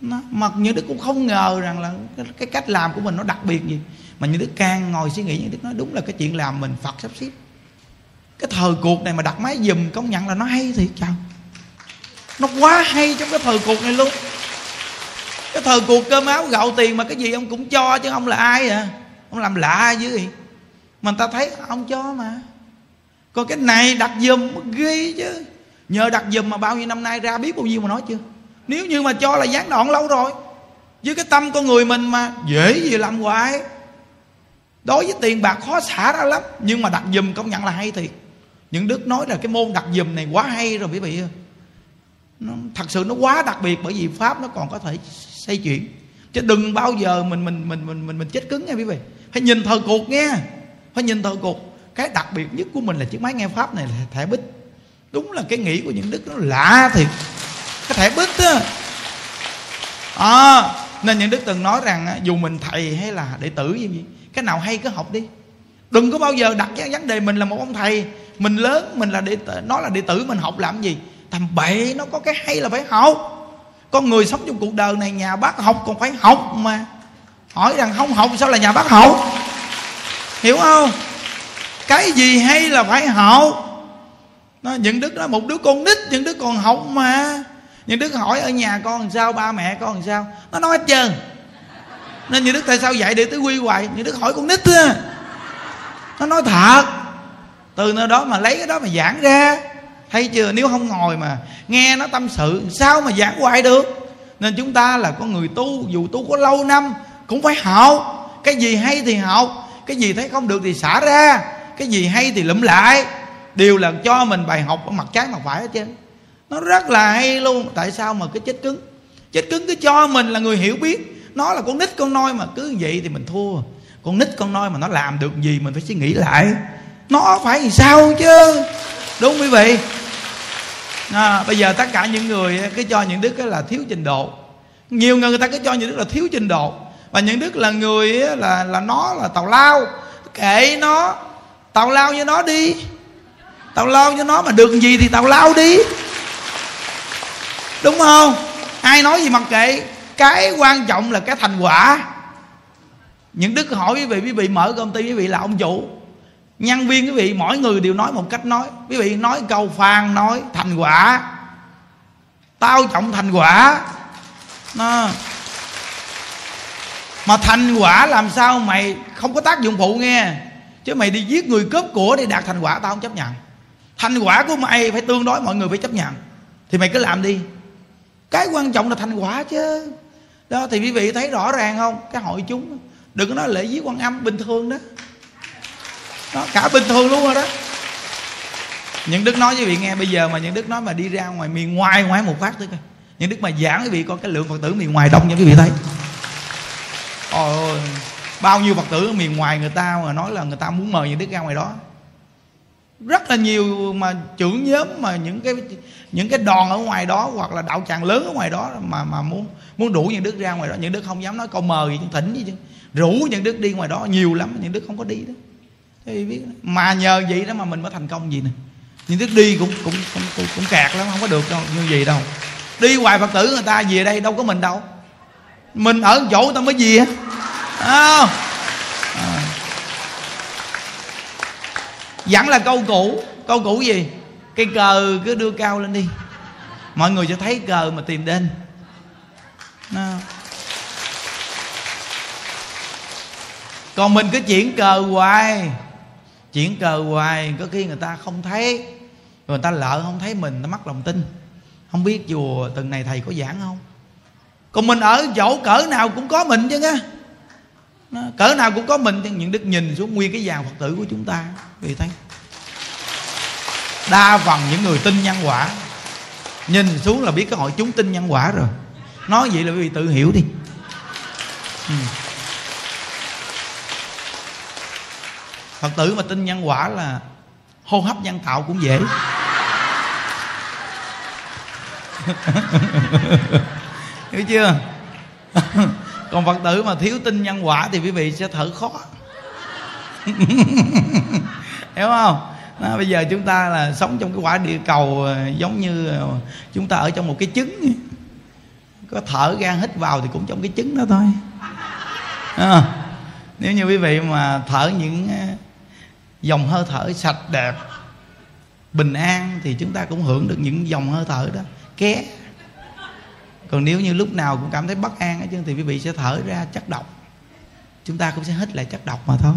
Nó, mà như đức cũng không ngờ rằng là cái, cái cách làm của mình nó đặc biệt gì. Mà như đức càng ngồi suy nghĩ như đức nói đúng là cái chuyện làm mình phật sắp xếp. Cái thời cuộc này mà đặt máy dùm công nhận là nó hay thiệt chào nó quá hay trong cái thời cuộc này luôn. Cái thời cuộc cơm áo gạo tiền mà cái gì ông cũng cho chứ ông là ai à. Ông làm lạ dưới mà người ta thấy ông cho mà. Còn cái này đặt dùm ghê chứ nhờ đặt dùm mà bao nhiêu năm nay ra biết bao nhiêu mà nói chưa? Nếu như mà cho là gián đoạn lâu rồi, với cái tâm con người mình mà dễ gì làm hoài. Đối với tiền bạc khó xả ra lắm, nhưng mà đặt dùm công nhận là hay thiệt. Những đức nói là cái môn đặt dùm này quá hay rồi, quý vị nó, thật sự nó quá đặc biệt, bởi vì pháp nó còn có thể xây chuyển chứ đừng bao giờ mình mình mình mình mình mình chết cứng nha, quý vị. Phải nhìn thờ cuộc nghe phải nhìn thờ cuộc cái đặc biệt nhất của mình là chiếc máy nghe pháp này là thẻ bích đúng là cái nghĩ của những đức nó lạ thiệt. Cái thể bích á. À, nên những đức từng nói rằng dù mình thầy hay là đệ tử gì gì cái nào hay cứ học đi. Đừng có bao giờ đặt cái vấn đề mình là một ông thầy. Mình lớn mình là đệ tử nó là đệ tử mình học làm gì? Thằng bậy nó có cái hay là phải học. Con người sống trong cuộc đời này nhà bác học còn phải học mà. Hỏi rằng không học sao là nhà bác học? Hiểu không? Cái gì hay là phải học? Nó, những đứa đó, một đứa con nít, những đứa còn học mà. Những đứa hỏi ở nhà con làm sao, ba mẹ con làm sao? Nó nói hết trơn. Nên những đứa tại sao dạy để tới quy hoài? Những đứa hỏi con nít á. Nó nói thật. Từ nơi đó mà lấy cái đó mà giảng ra. Thấy chưa? Nếu không ngồi mà nghe nó tâm sự, sao mà giảng hoài được? Nên chúng ta là con người tu, dù tu có lâu năm, cũng phải học. Cái gì hay thì học, cái gì thấy không được thì xả ra. Cái gì hay thì lụm lại đều là cho mình bài học ở mặt trái mặt phải hết trơn. Nó rất là hay luôn. Tại sao mà cái chết cứng? Chết cứng cứ cho mình là người hiểu biết. Nó là con nít con noi mà. Cứ vậy thì mình thua. Con nít con noi mà nó làm được gì mình phải suy nghĩ lại. Nó phải làm sao chứ? Đúng quý vị. À, bây giờ tất cả những người cứ cho những đức là thiếu trình độ. Nhiều người người ta cứ cho những đức là thiếu trình độ. Và những đức là người là là nó là tàu lao. Kệ nó. Tàu lao với nó đi tao lo cho nó mà được gì thì tao lao đi. Đúng không? Ai nói gì mặc kệ. Cái quan trọng là cái thành quả. Những đức hỏi quý vị quý vị mở công ty, quý vị là ông chủ. Nhân viên, quý vị, mỗi người đều nói một cách nói. Quý vị nói câu phan nói, thành quả. Tao trọng thành quả. Nó. Mà thành quả làm sao mày không có tác dụng phụ nghe. Chứ mày đi giết người cướp của để đạt thành quả, tao không chấp nhận thành quả của mày phải tương đối, mọi người phải chấp nhận. Thì mày cứ làm đi. Cái quan trọng là thành quả chứ. Đó, thì quý vị thấy rõ ràng không? Cái hội chúng đừng có nói lễ giết quan âm bình thường đó. Đó, cả bình thường luôn rồi đó. Những đức nói với vị nghe, bây giờ mà những đức nói mà đi ra ngoài miền, ngoài ngoài một phát thôi coi. Những đức mà giảng quý vị coi, cái lượng phật tử miền ngoài đông như quý vị thấy. Ôi ôi bao nhiêu phật tử ở miền ngoài người ta mà nói là người ta muốn mời những đức ra ngoài đó rất là nhiều mà trưởng nhóm mà những cái những cái đòn ở ngoài đó hoặc là đạo tràng lớn ở ngoài đó mà mà muốn muốn đủ những đức ra ngoài đó. Những đức không dám nói câu mời gì thỉnh gì chứ. Rủ những đức đi ngoài đó nhiều lắm những đức không có đi đó. Thì biết mà nhờ vậy đó mà mình mới thành công gì nè. Những đức đi cũng cũng cũng cũng, cũng kẹt lắm không có được đâu như gì đâu. Đi hoài phật tử người ta về đây đâu có mình đâu. Mình ở chỗ ta mới về à, à. Vẫn là câu cũ. Câu cũ gì? Cây cờ cứ đưa cao lên đi. Mọi người sẽ thấy cờ mà tìm đến. À. còn mình cứ chuyển cờ hoài. Chuyển cờ hoài, có khi người ta không thấy. Người ta lỡ không thấy mình, nó mất lòng tin. Không biết chùa từng này thầy có giảng không? Còn mình ở chỗ cỡ nào cũng có mình chứ cỡ nào cũng có mình chứ những đức nhìn xuống nguyên cái dàn phật tử của chúng ta. Vì thấy đa phần những người tin nhân quả, nhìn xuống là biết cái hội chúng tin nhân quả rồi. Nói vậy là quý vị tự hiểu đi. Ừ. phật tử mà tin nhân quả là hô hấp nhân tạo cũng dễ. Hiểu chưa? còn phật tử mà thiếu tin nhân quả thì quý vị sẽ thở khó. Hiểu không? Đó, bây giờ chúng ta là sống trong cái quả địa cầu à, giống như à, chúng ta ở trong một cái trứng. Có thở gan hít vào thì cũng trong cái trứng đó thôi. À, nếu như quý vị mà thở những à, dòng hơi thở sạch đẹp bình an thì chúng ta cũng hưởng được những dòng hơi thở đó. Ké còn nếu như lúc nào cũng cảm thấy bất an ở chân thì quý vị sẽ thở ra chất độc. Chúng ta cũng sẽ hít lại chất độc mà thôi.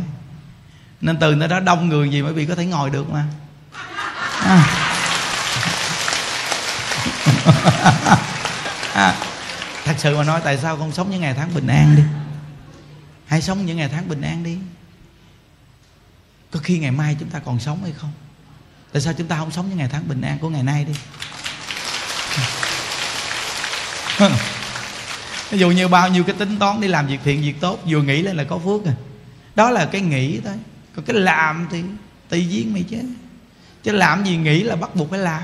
Nên từ nơi đó đông người gì quý vị có thể ngồi được mà. À. à. thật sự mà nói, tại sao không sống những ngày tháng bình an đi? Hãy sống những ngày tháng bình an đi. Có khi ngày mai chúng ta còn sống hay không? Tại sao chúng ta không sống những ngày tháng bình an của ngày nay đi? ví dụ như bao nhiêu cái tính toán đi làm việc thiện, việc tốt, vừa nghĩ lên là có phước à. Đó là cái nghĩ thôi. Còn cái làm thì tùy duyên mày chứ chứ làm gì nghĩ là bắt buộc phải làm.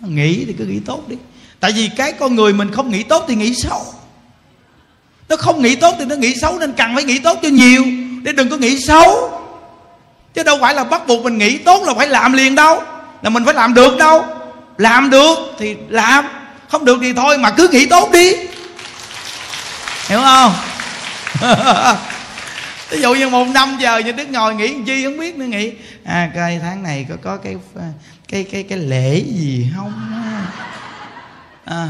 Nghĩ thì cứ nghĩ tốt đi. Tại vì cái con người mình không nghĩ tốt thì nghĩ xấu. Nó không nghĩ tốt thì nó nghĩ xấu nên cần phải nghĩ tốt cho nhiều để đừng có nghĩ xấu. Chứ đâu phải là bắt buộc mình nghĩ tốt là phải làm liền đâu. Là mình phải làm được đâu. Làm được thì làm không được thì thôi mà cứ nghĩ tốt đi. Hiểu không? Ví dụ như một năm giờ như đức ngồi nghĩ chi không biết nữa nghĩ à coi tháng này có có cái à, cái cái cái lễ gì không à,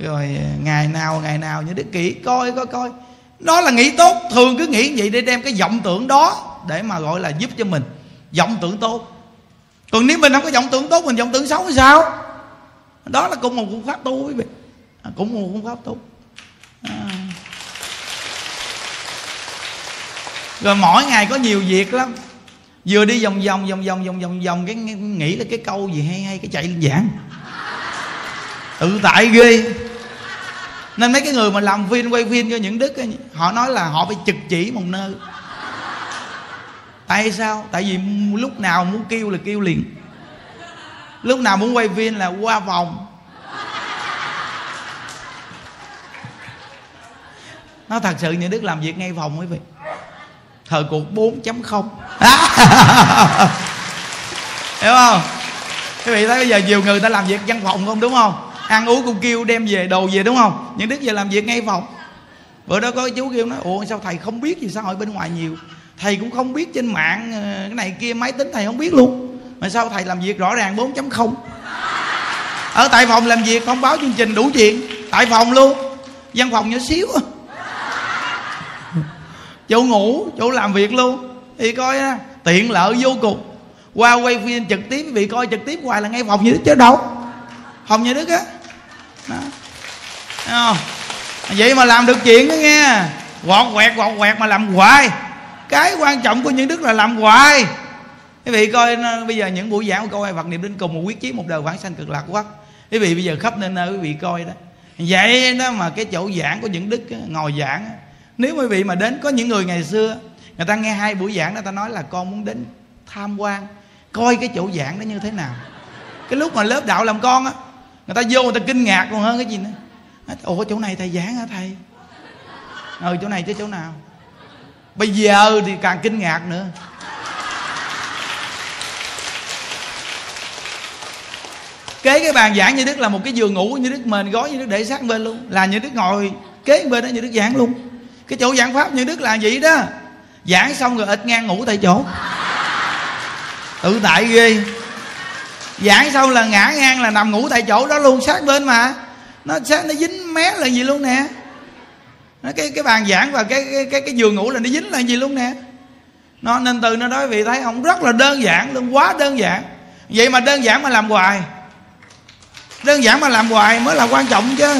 rồi à, ngày nào ngày nào như đức kỹ coi coi coi. Đó là nghĩ tốt thường cứ nghĩ vậy để đem cái vọng tưởng đó để mà gọi là giúp cho mình vọng tưởng tốt. Còn nếu mình không có vọng tưởng tốt mình vọng tưởng xấu thì sao? Đó là cũng một phương pháp tu quý vị. À, cũng một phương pháp tu à. rồi mỗi ngày có nhiều việc lắm. Vừa đi vòng vòng vòng vòng vòng vòng vòng cái nghĩ là cái câu gì hay hay cái chạy lên giảng. Tự tại ghê. Nên mấy cái người mà làm phim quay phim cho những đức họ nói là họ phải trực chỉ một nơi. Tại sao? Tại vì lúc nào muốn kêu là kêu liền lúc nào muốn quay phim là qua vòng. Nó thật sự như đức làm việc ngay phòng quý vị. Thời cuộc 4.0 hiểu không? Quý vị thấy bây giờ nhiều người ta làm việc văn phòng không, đúng không? Ăn uống cũng kêu đem về đồ về, đúng không? Những đức giờ làm việc ngay phòng bữa đó có chú kêu nói, ủa, sao thầy không biết gì xã hội bên ngoài nhiều? Thầy cũng không biết trên mạng ờ, cái này kia, máy tính thầy không biết luôn mà sao thầy làm việc rõ ràng 4.0 ở tại phòng làm việc thông báo chương trình đủ chuyện. Tại phòng luôn. Văn phòng nhỏ xíu. Chỗ ngủ, chỗ làm việc luôn. Thì coi á tiện lợi vô cùng. Qua quay phim trực tiếp bị coi trực tiếp hoài là ngay phòng như đức chứ đâu. Phòng như đức á. Đó. vậy mà làm được chuyện đó nghe. Quọt quẹt quọt quẹt mà làm hoài. Cái quan trọng của những đức là làm hoài quý vị coi ờ, bây giờ những buổi giảng của câu ai Phật niệm đến cùng một quyết chí một đời vãng sanh cực lạc quá quý vị bây giờ khắp nơi nơi quý vị coi đó. Vậy đó mà cái chỗ giảng của những đức ờ, ngồi giảng nếu quý vị mà đến, có những người ngày xưa, người ta nghe hai buổi giảng đó, ta nói là con muốn đến tham quan, coi cái chỗ giảng đó như thế nào. Cái lúc mà lớp đạo làm con á, người ta vô người ta kinh ngạc còn hơn cái gì nữa. Ủa, chỗ này thầy giảng hả thầy? Ừ chỗ này chứ, chỗ nào. Bây giờ thì càng kinh ngạc nữa. Kế cái bàn giảng như đức là một cái giường ngủ như đức mền gói như đức để sát bên luôn. Là như đức ngồi kế bên đó như đức giảng luôn. Cái chỗ giảng pháp như đức là vậy đó. Giảng xong rồi ít ngang ngủ tại chỗ. Tự tại ghê. Giảng xong là ngã ngang là nằm ngủ tại chỗ đó luôn sát bên mà. Nó sát nó dính mé là gì luôn nè. Nó cái cái bàn giảng và cái cái cái, cái giường ngủ là nó dính là gì luôn nè. Nó nên từ nó nói vị thấy ông rất là đơn giản luôn quá đơn giản. Vậy mà đơn giản mà làm hoài đơn giản mà làm hoài mới là quan trọng chứ.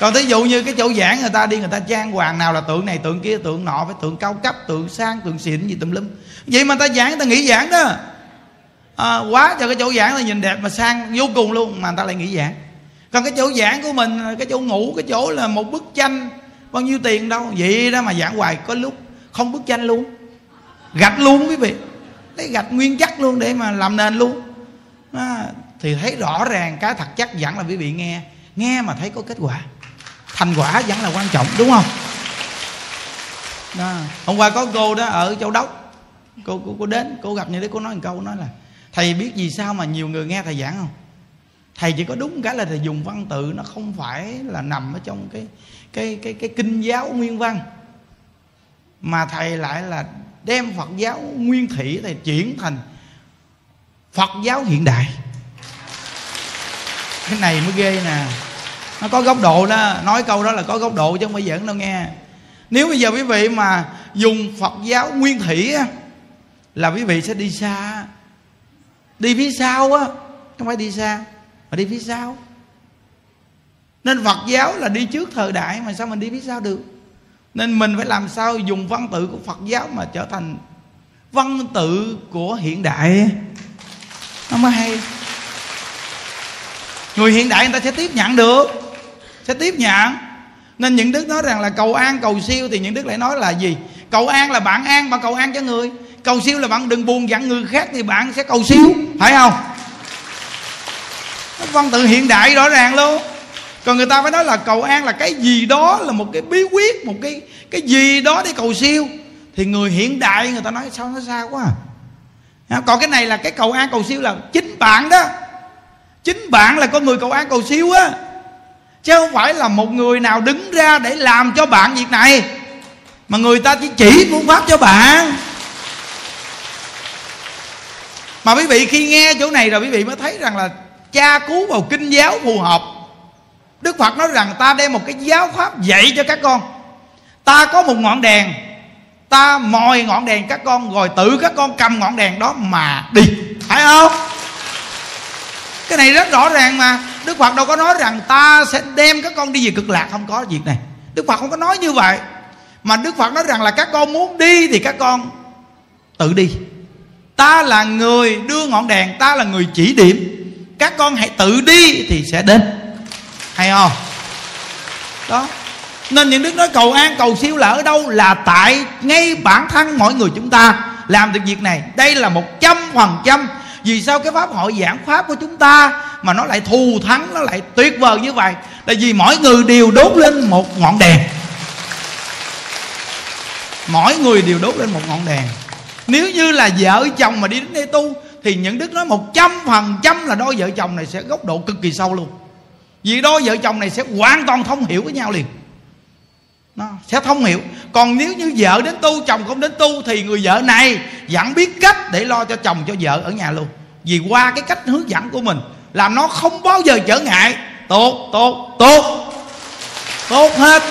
Còn thí dụ như cái chỗ giảng người ta đi người ta trang hoàng nào là tượng này tượng kia tượng nọ phải tượng cao cấp tượng sang tượng xịn gì tùm lum. Vậy mà ta giảng ta nghĩ giảng đó. À, quá cho cái chỗ giảng là nhìn đẹp mà sang vô cùng luôn mà người ta lại nghĩ giảng. Còn cái chỗ giảng của mình cái chỗ ngủ cái chỗ là một bức tranh bao nhiêu tiền đâu. Vậy đó mà giảng hoài có lúc không bức tranh luôn. Gạch luôn quý vị. Lấy gạch nguyên chất luôn để mà làm nền luôn. À, thì thấy rõ ràng cái thật chắc vẫn là quý vị nghe. Nghe mà thấy có kết quả. Thành quả vẫn là quan trọng đúng không? Đó. hôm qua có cô đó ở châu đốc. Cô cô, cô đến cô gặp như thế cô nói một câu nói là thầy biết vì sao mà nhiều người nghe thầy giảng không? Thầy chỉ có đúng cái là thầy dùng văn tự nó không phải là nằm ở trong cái cái cái cái kinh giáo nguyên văn. Mà thầy lại là đem Phật giáo nguyên thủy thầy chuyển thành Phật giáo hiện đại cái này mới ghê nè. Nó có góc độ đó, nói câu đó là có góc độ chứ không phải giỡn đâu nghe. Nếu bây giờ quý vị mà dùng phật giáo nguyên thủy á, là quý vị sẽ đi xa. Đi phía sau á, không phải đi xa, mà đi phía sau. Nên phật giáo là đi trước thời đại mà sao mình đi phía sau được? Nên mình phải làm sao dùng văn tự của phật giáo mà trở thành văn tự của hiện đại nó mới hay người hiện đại người ta sẽ tiếp nhận được, sẽ tiếp nhận. Nên những đức nói rằng là cầu an, cầu siêu thì những đức lại nói là gì? Cầu an là bạn an bạn cầu an cho người. Cầu siêu là bạn đừng buồn dặn người khác thì bạn sẽ cầu siêu, phải không? Văn tự hiện đại rõ ràng luôn. Còn người ta phải nói là cầu an là cái gì đó là một cái bí quyết, một cái cái gì đó để cầu siêu. Thì người hiện đại người ta nói sao, nó xa quá à. còn cái này là cái cầu an, cầu siêu là chính bạn đó chính bạn là con người cầu an cầu siêu á. Chứ không phải là một người nào đứng ra để làm cho bạn việc này. Mà người ta chỉ chỉ phương pháp cho bạn. Mà quý vị khi nghe chỗ này rồi quý vị mới thấy rằng là cha cứu vào kinh giáo phù hợp. Đức phật nói rằng ta đem một cái giáo pháp dạy cho các con. Ta có một ngọn đèn. Ta mòi ngọn đèn các con, rồi tự các con cầm ngọn đèn đó mà đi. Phải không? Cái này rất rõ ràng mà. Đức phật đâu có nói rằng ta sẽ đem các con đi về cực lạc. Không có việc này. Đức phật không có nói như vậy. Mà đức phật nói rằng là các con muốn đi thì các con tự đi. Ta là người đưa ngọn đèn, ta là người chỉ điểm. Các con hãy tự đi thì sẽ đến. Hay không? Đó. Nên những đức nói cầu an, cầu siêu là ở đâu? Là tại ngay bản thân mỗi người chúng ta làm được việc này. Đây là một trăm phần trăm vì sao cái pháp hội giảng pháp của chúng ta mà nó lại thù thắng, nó lại tuyệt vời như vậy? Là vì mỗi người đều đốt lên một ngọn đèn. Mỗi người đều đốt lên một ngọn đèn. Nếu như là vợ chồng mà đi đến đây tu, thì những đức nói một trăm phần trăm là đôi vợ chồng này sẽ góc độ cực kỳ sâu luôn. Vì đôi vợ chồng này sẽ hoàn toàn thông hiểu với nhau liền nó sẽ thông hiểu. Còn nếu như vợ đến tu, chồng không đến tu, thì người vợ này vẫn biết cách để lo cho chồng, cho vợ ở nhà luôn. Vì qua cái cách hướng dẫn của mình, làm nó không bao giờ trở ngại. Tốt tốt tốt. Tốt hết.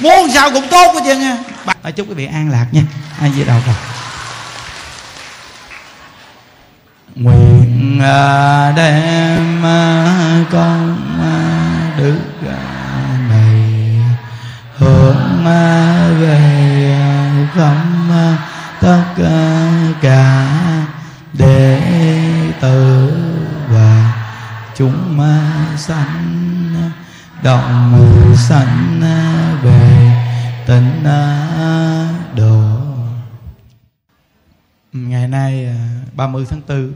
Muốn sao cũng tốt hết trơn nha. Chúc quý vị an lạc nha. Ai với đầu rồi. Nguyện à, đem à, con à, được hướng về khắp tất cả đệ tử và chúng sanh. Động sanh về tịnh độ. Ngày nay à, 30 tháng 4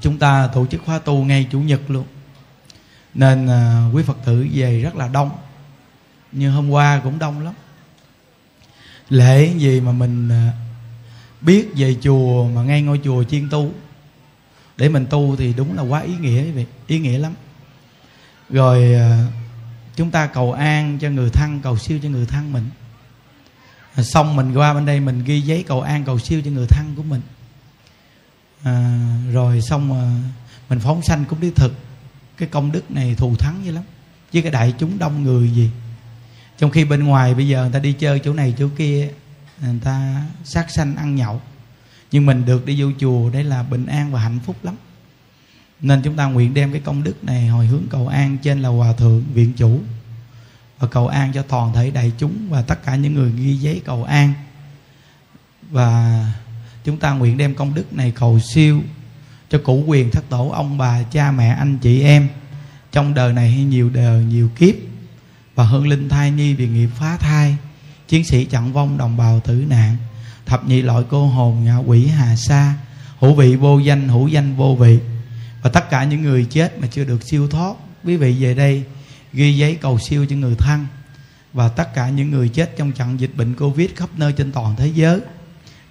chúng ta tổ chức khóa tu ngay chủ nhật luôn. Nên à, quý phật tử về rất là đông như hôm qua cũng đông lắm. Lễ gì mà mình à, biết về chùa mà ngay ngôi chùa chiên tu. Để mình tu thì đúng là quá ý nghĩa vậy ý nghĩa lắm. Rồi à, chúng ta cầu an cho người thân cầu siêu cho người thân mình. À, xong mình qua bên đây mình ghi giấy cầu an cầu siêu cho người thân của mình. À, rồi xong à, mình phóng sanh cũng đi thực. Cái công đức này thù thắng dữ lắm. Chứ cái đại chúng đông người gì trong khi bên ngoài bây giờ người ta đi chơi chỗ này chỗ kia, người ta sát sanh ăn nhậu. Nhưng mình được đi vô chùa đấy là bình an và hạnh phúc lắm. Nên chúng ta nguyện đem cái công đức này hồi hướng cầu an trên là hòa thượng viện chủ. Và cầu an cho toàn thể đại chúng và tất cả những người ghi giấy cầu an. Và chúng ta nguyện đem công đức này cầu siêu cho cụ quyền thất tổ, ông bà, cha mẹ, anh chị em. Trong đời này hay nhiều đời, nhiều kiếp và hương linh thai nhi vì nghiệp phá thai. Chiến sĩ chặn vong đồng bào tử nạn, thập nhị loại cô hồn ngạ quỷ hà sa, hữu vị vô danh, hữu danh vô vị. Và tất cả những người chết mà chưa được siêu thoát, quý vị về đây ghi giấy cầu siêu cho người thân. Và tất cả những người chết trong trận dịch bệnh covid khắp nơi trên toàn thế giới.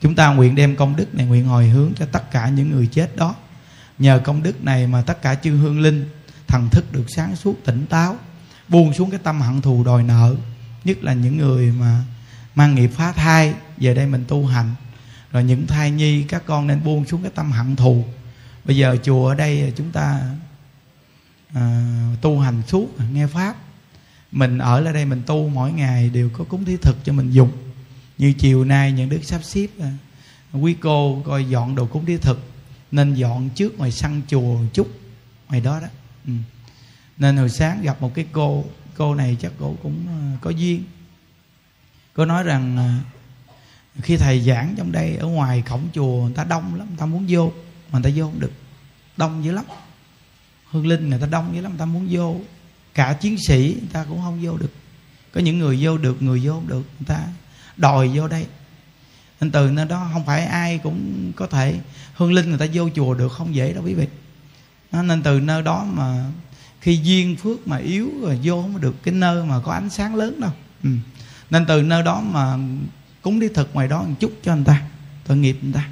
Chúng ta nguyện đem công đức này nguyện hồi hướng cho tất cả những người chết đó. Nhờ công đức này mà tất cả chư hương linh, thần thức được sáng suốt tỉnh táo buông xuống cái tâm hận thù đòi nợ nhất là những người mà mang nghiệp phá thai về đây mình tu hành. Rồi những thai nhi các con nên buông xuống cái tâm hận thù. Bây giờ chùa ở đây chúng ta à, tu hành suốt nghe pháp. Mình ở lại đây mình tu mỗi ngày đều có cúng thí thực cho mình dùng. Như chiều nay những đức sắp xếp à, quý cô coi dọn đồ cúng thí thực nên dọn trước ngoài sân chùa một chút ngoài đó đó. Ừ nên hồi sáng gặp một cái cô cô này chắc cô cũng ờ, có duyên. Cô nói rằng ờ, khi thầy giảng trong đây, ở ngoài cổng chùa người ta đông lắm, người ta muốn vô, mà người ta vô không được. Đông dữ lắm. Hương linh người ta đông dữ lắm, người ta muốn vô. Cả chiến sĩ người ta cũng không vô được. Có những người vô được, người vô không được, người ta đòi vô đây. Nên từ nơi đó không phải ai cũng có thể. Hương linh người ta vô chùa được, không dễ đâu quý vị. Nên từ nơi đó mà khi duyên phước mà yếu rồi vô không được cái nơi mà có ánh sáng lớn đâu. Ừ. nên từ nơi đó mà cúng đi thực ngoài đó một chút cho người ta, tội nghiệp người ta.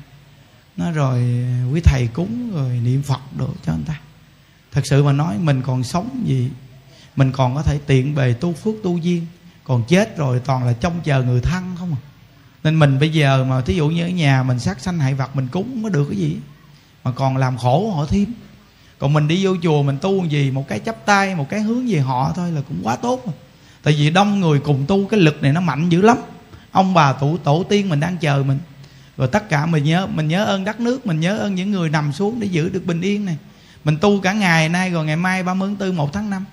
Nó rồi, quý thầy cúng rồi niệm phật đồ cho người ta. Thật sự mà nói, mình còn sống gì, mình còn có thể tiện bề tu phước tu duyên. Còn chết rồi toàn là trông chờ người thân không à. Nên mình bây giờ mà thí dụ như ở nhà mình sát sanh hại vật mình cúng không có được cái gì? Mà còn làm khổ họ thêm còn mình đi vô chùa mình tu gì, một cái chấp tay, một cái hướng về họ thôi là cũng quá tốt rồi. Tại vì đông người cùng tu, cái lực này nó mạnh dữ lắm. Ông bà tổ tổ tiên mình đang chờ mình. Rồi tất cả mình nhớ mình nhớ ơn đất nước, mình nhớ ơn những người nằm xuống để giữ được bình yên này. Mình tu cả ngày nay rồi ngày mai 30 tháng 4 1 tháng 5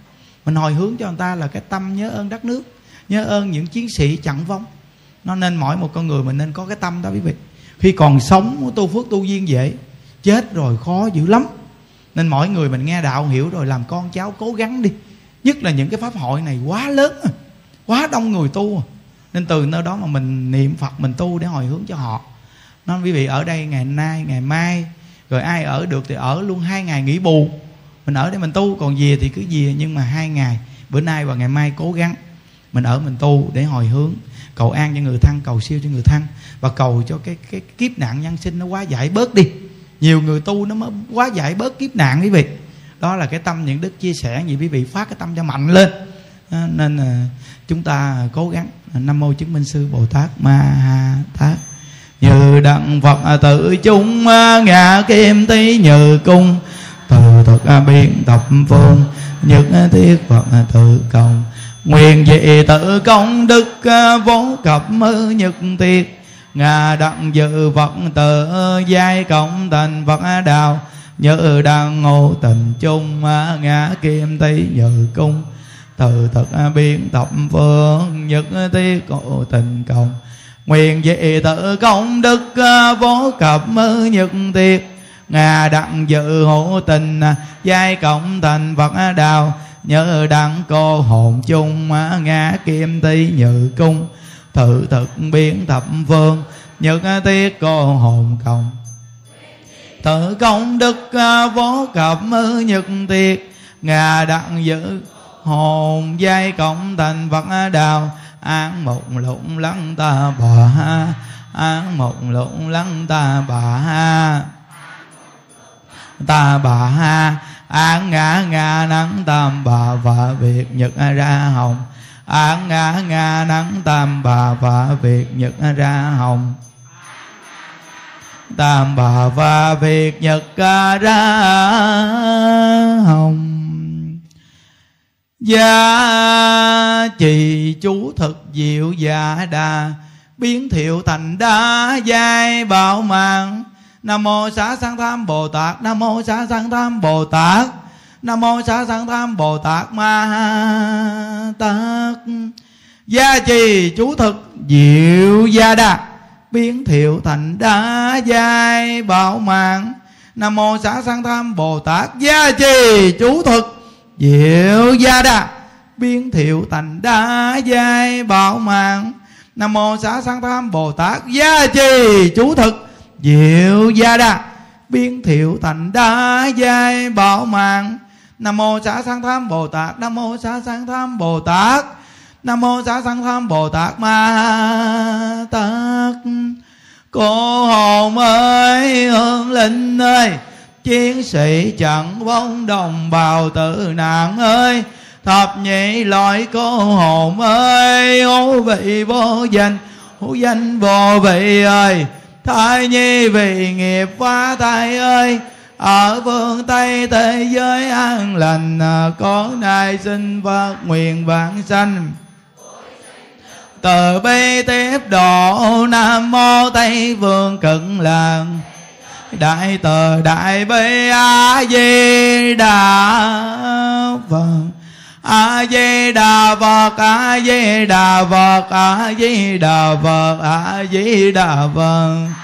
mình hồi hướng cho người ta là cái tâm nhớ ơn đất nước, nhớ ơn những chiến sĩ chặn vong. Nó nên mỗi một con người mình nên có cái tâm đó quý vị. Khi còn sống, tu phước tu duyên dễ, chết rồi khó dữ lắm nên mỗi người mình nghe đạo hiểu rồi làm con cháu cố gắng đi. Nhất là những cái pháp hội này quá lớn à, quá đông người tu à. nên từ nơi đó mà mình niệm phật, mình tu để hồi hướng cho họ. Nó quý vị, ở đây ngày nay, ngày mai, rồi ai ở được thì ở luôn hai ngày nghỉ bù. Mình ở đây mình tu, còn về thì cứ về, nhưng mà hai ngày, bữa nay và ngày mai cố gắng. Mình ở mình tu để hồi hướng, cầu an cho người thân, cầu siêu cho người thân, và cầu cho cái cái kiếp nạn nhân sinh nó quá giải bớt đi nhiều người tu nó mới quá giải bớt kiếp nạn quý vị. Đó là cái tâm những đức chia sẻ gì quý vị phát cái tâm cho mạnh lên. À, nên chúng ta cố gắng. Nam mô chứng minh sư bồ tát ma ha tát. Như đặng phật tự chúng à, ngã kim tí như cung. Từ thực à, biên tập phương. Nhất thiết phật tự công nguyện dị tự công đức à, vốn cập mơ nhật tiệt ngà đặng dự phật tự giai cộng thành phật đạo nhớ đang ngộ tình chung, ngã kim tí như cung. Từ thực biên tập phương nhất thiết cổ tình cộng. Nguyện dị tự công đức vô cập nhật tiệt ngà đặng dự hộ tình, giai cộng thành phật đạo nhớ đặng cô hồn chung, ngã kim ti nhự cung tự thực biến thập phương nhật tiết cô hồn cộng tự công đức à, vô cập à, nhật tiết ngà đặng giữ hồn giai cộng thành phật đạo an một lụng lắng ta bà ha an mộng lụng lắng ta bà. Ha ta bà ha án ngã ngã nắng tam bà, và việc nhật ra hồng. An ngã ngã nắng tam bà và việt nhật ra hồng. Tam bà và việt nhật ra hồng. Gia trì chú thực diệu dạ đà Biến thiệu thành đa giai bảo mạng Nam mô xá sanh tham Bồ Tát, Nam mô xá sanh tham Bồ Tát. Nam mô xá sanh tham Bồ Tát Ma Tát. Gia trì chú thực diệu gia đà. Biến thiệu thành đá giai bảo mạng. Nam mô xá sanh tham Bồ Tát. Gia trì chú thực diệu gia đà. Biến thiệu thành đá giai bảo mạng. Nam mô xá sanh tham bồ tát. Gia trì chú thực diệu gia đà. Biến thiệu thành đá giai bảo mạng nam mô xá sanh tham bồ tát. Nam mô xá sanh tham bồ tát. Nam mô xá sanh tham bồ tát ma tát. Cô hồn ơi hương linh ơi, chiến sĩ chẳng vong đồng bào tử nạn ơi. Thập nhị loại cô hồn ơi hữu vị vô danh hữu danh vô vị ơi. Thai nhi vì nghiệp phá thai ơi ở phương tây thế giới an lành à, con nay xin phật nguyện vãng sanh. Từ bi tiếp độ, nam mô tây phương cực lạc. Đại từ đại bi a di đà phật. A di đà phật a di đà phật a di đà phật a di đà phật.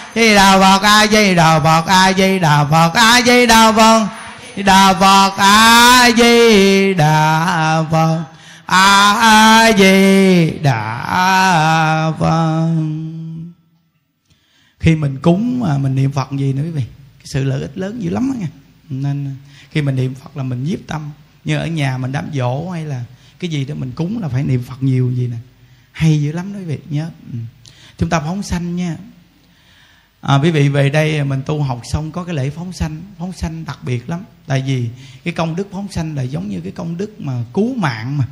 di đà phật, a di đà phật, a di đà phật, a di đà phật. Đà phật, a di đà phật, a di đà phật. Khi mình cúng mà mình niệm phật gì nữa quý vị? Cái sự lợi ích lớn dữ lắm đó nha. Nên khi mình niệm phật là mình nhiếp tâm. Như ở nhà mình đám dỗ hay là cái gì đó mình cúng là phải niệm phật nhiều gì nè. Hay dữ lắm đó quý vị, nhớ. Ừ. chúng ta phóng sanh nha à, quý vị về đây mình tu học xong có cái lễ phóng sanh phóng sanh đặc biệt lắm. Tại vì cái công đức phóng sanh là giống như cái công đức mà cứu mạng mà.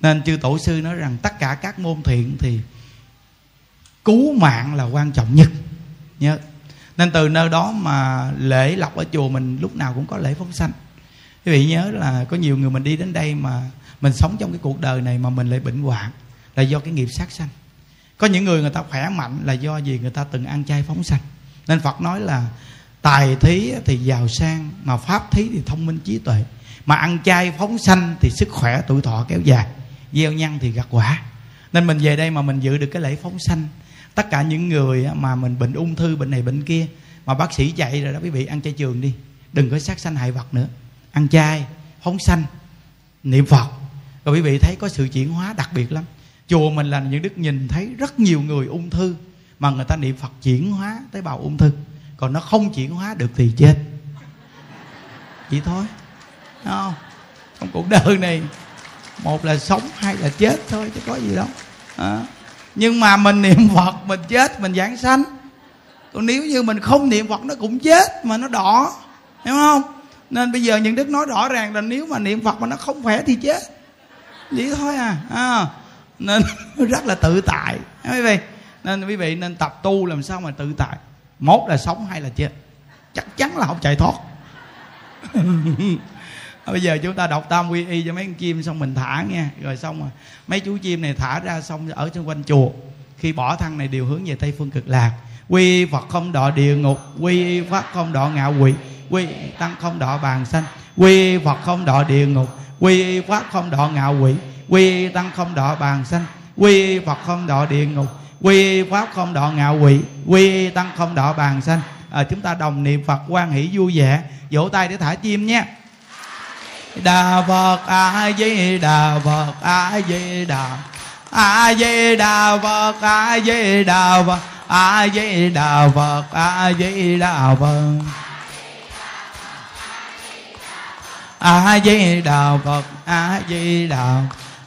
Nên chư tổ sư nói rằng tất cả các môn thiện thì cứu mạng là quan trọng nhất. Nhớ. Nên từ nơi đó mà lễ lọc ở chùa mình lúc nào cũng có lễ phóng sanh. Quý vị nhớ là có nhiều người mình đi đến đây mà mình sống trong cái cuộc đời này mà mình lại bệnh hoạn là do cái nghiệp sát sanh có những người người ta khỏe mạnh là do gì người ta từng ăn chay phóng sanh. Nên phật nói là tài thí thì giàu sang, mà pháp thí thì thông minh trí tuệ. Mà ăn chay phóng sanh thì sức khỏe tuổi thọ kéo dài, gieo nhân thì gặt quả. Nên mình về đây mà mình giữ được cái lễ phóng sanh. Tất cả những người mà mình bệnh ung thư, bệnh này, bệnh kia, mà bác sĩ dạy rồi đó, quý vị ăn chay trường đi. Đừng có sát sanh hại vật nữa. Ăn chay, phóng sanh, niệm phật. Rồi quý vị thấy có sự chuyển hóa đặc biệt lắm chùa mình là những đức nhìn thấy rất nhiều người ung thư mà người ta niệm phật chuyển hóa tế bào ung thư. Còn nó không chuyển hóa được thì chết. Chỉ thôi. Đúng không? Trong cuộc đời này một là sống hai là chết thôi chứ có gì đâu. À. nhưng mà mình niệm phật mình chết mình giảng sanh. Còn nếu như mình không niệm phật nó cũng chết mà nó đỏ. Hiểu không? Nên bây giờ những đức nói rõ ràng là nếu mà niệm phật mà nó không khỏe thì chết. Vậy thôi à, à nên rất là tự tại. Quý vị, nên quý vị nên tập tu làm sao mà tự tại? Một là sống hay là chết. Chắc chắn là không chạy thoát. Bây giờ chúng ta đọc tam quy y cho mấy con chim xong mình thả nha. Rồi xong rồi, mấy chú chim này thả ra xong ở xung quanh chùa. Khi bỏ thân này đều hướng về tây phương cực lạc. Quy phật không đọ địa ngục, quy pháp không đọ ngạo quỷ, quy tăng không đọ bàn sanh, quy phật không đọ địa ngục, quy pháp không đọ ngạo quỷ quy tăng không đọ bàn sanh quy phật không đọ địa ngục quy pháp không đọ ngạo quỷ quy tăng không đọ bàn sanh à, chúng ta đồng niệm phật quan hỷ vui vẻ. Vỗ tay để thả chim nhé. Đà phật a di đà phật a di đà a di đà phật a di đà phật a di đà phật a di đà phật. A di đà phật a di đà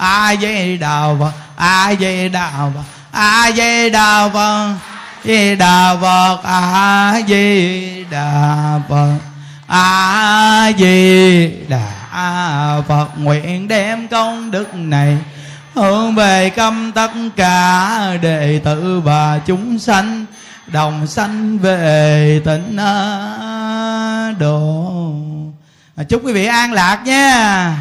a di đà phật, a di đà phật, a di đà phật di đà phật, a di đà phật, a di đà phật. Nguyện đem công đức này hướng về câm tất cả đệ tử và chúng sanh, đồng sanh về tịnh độ. Chúc quý vị an lạc nha.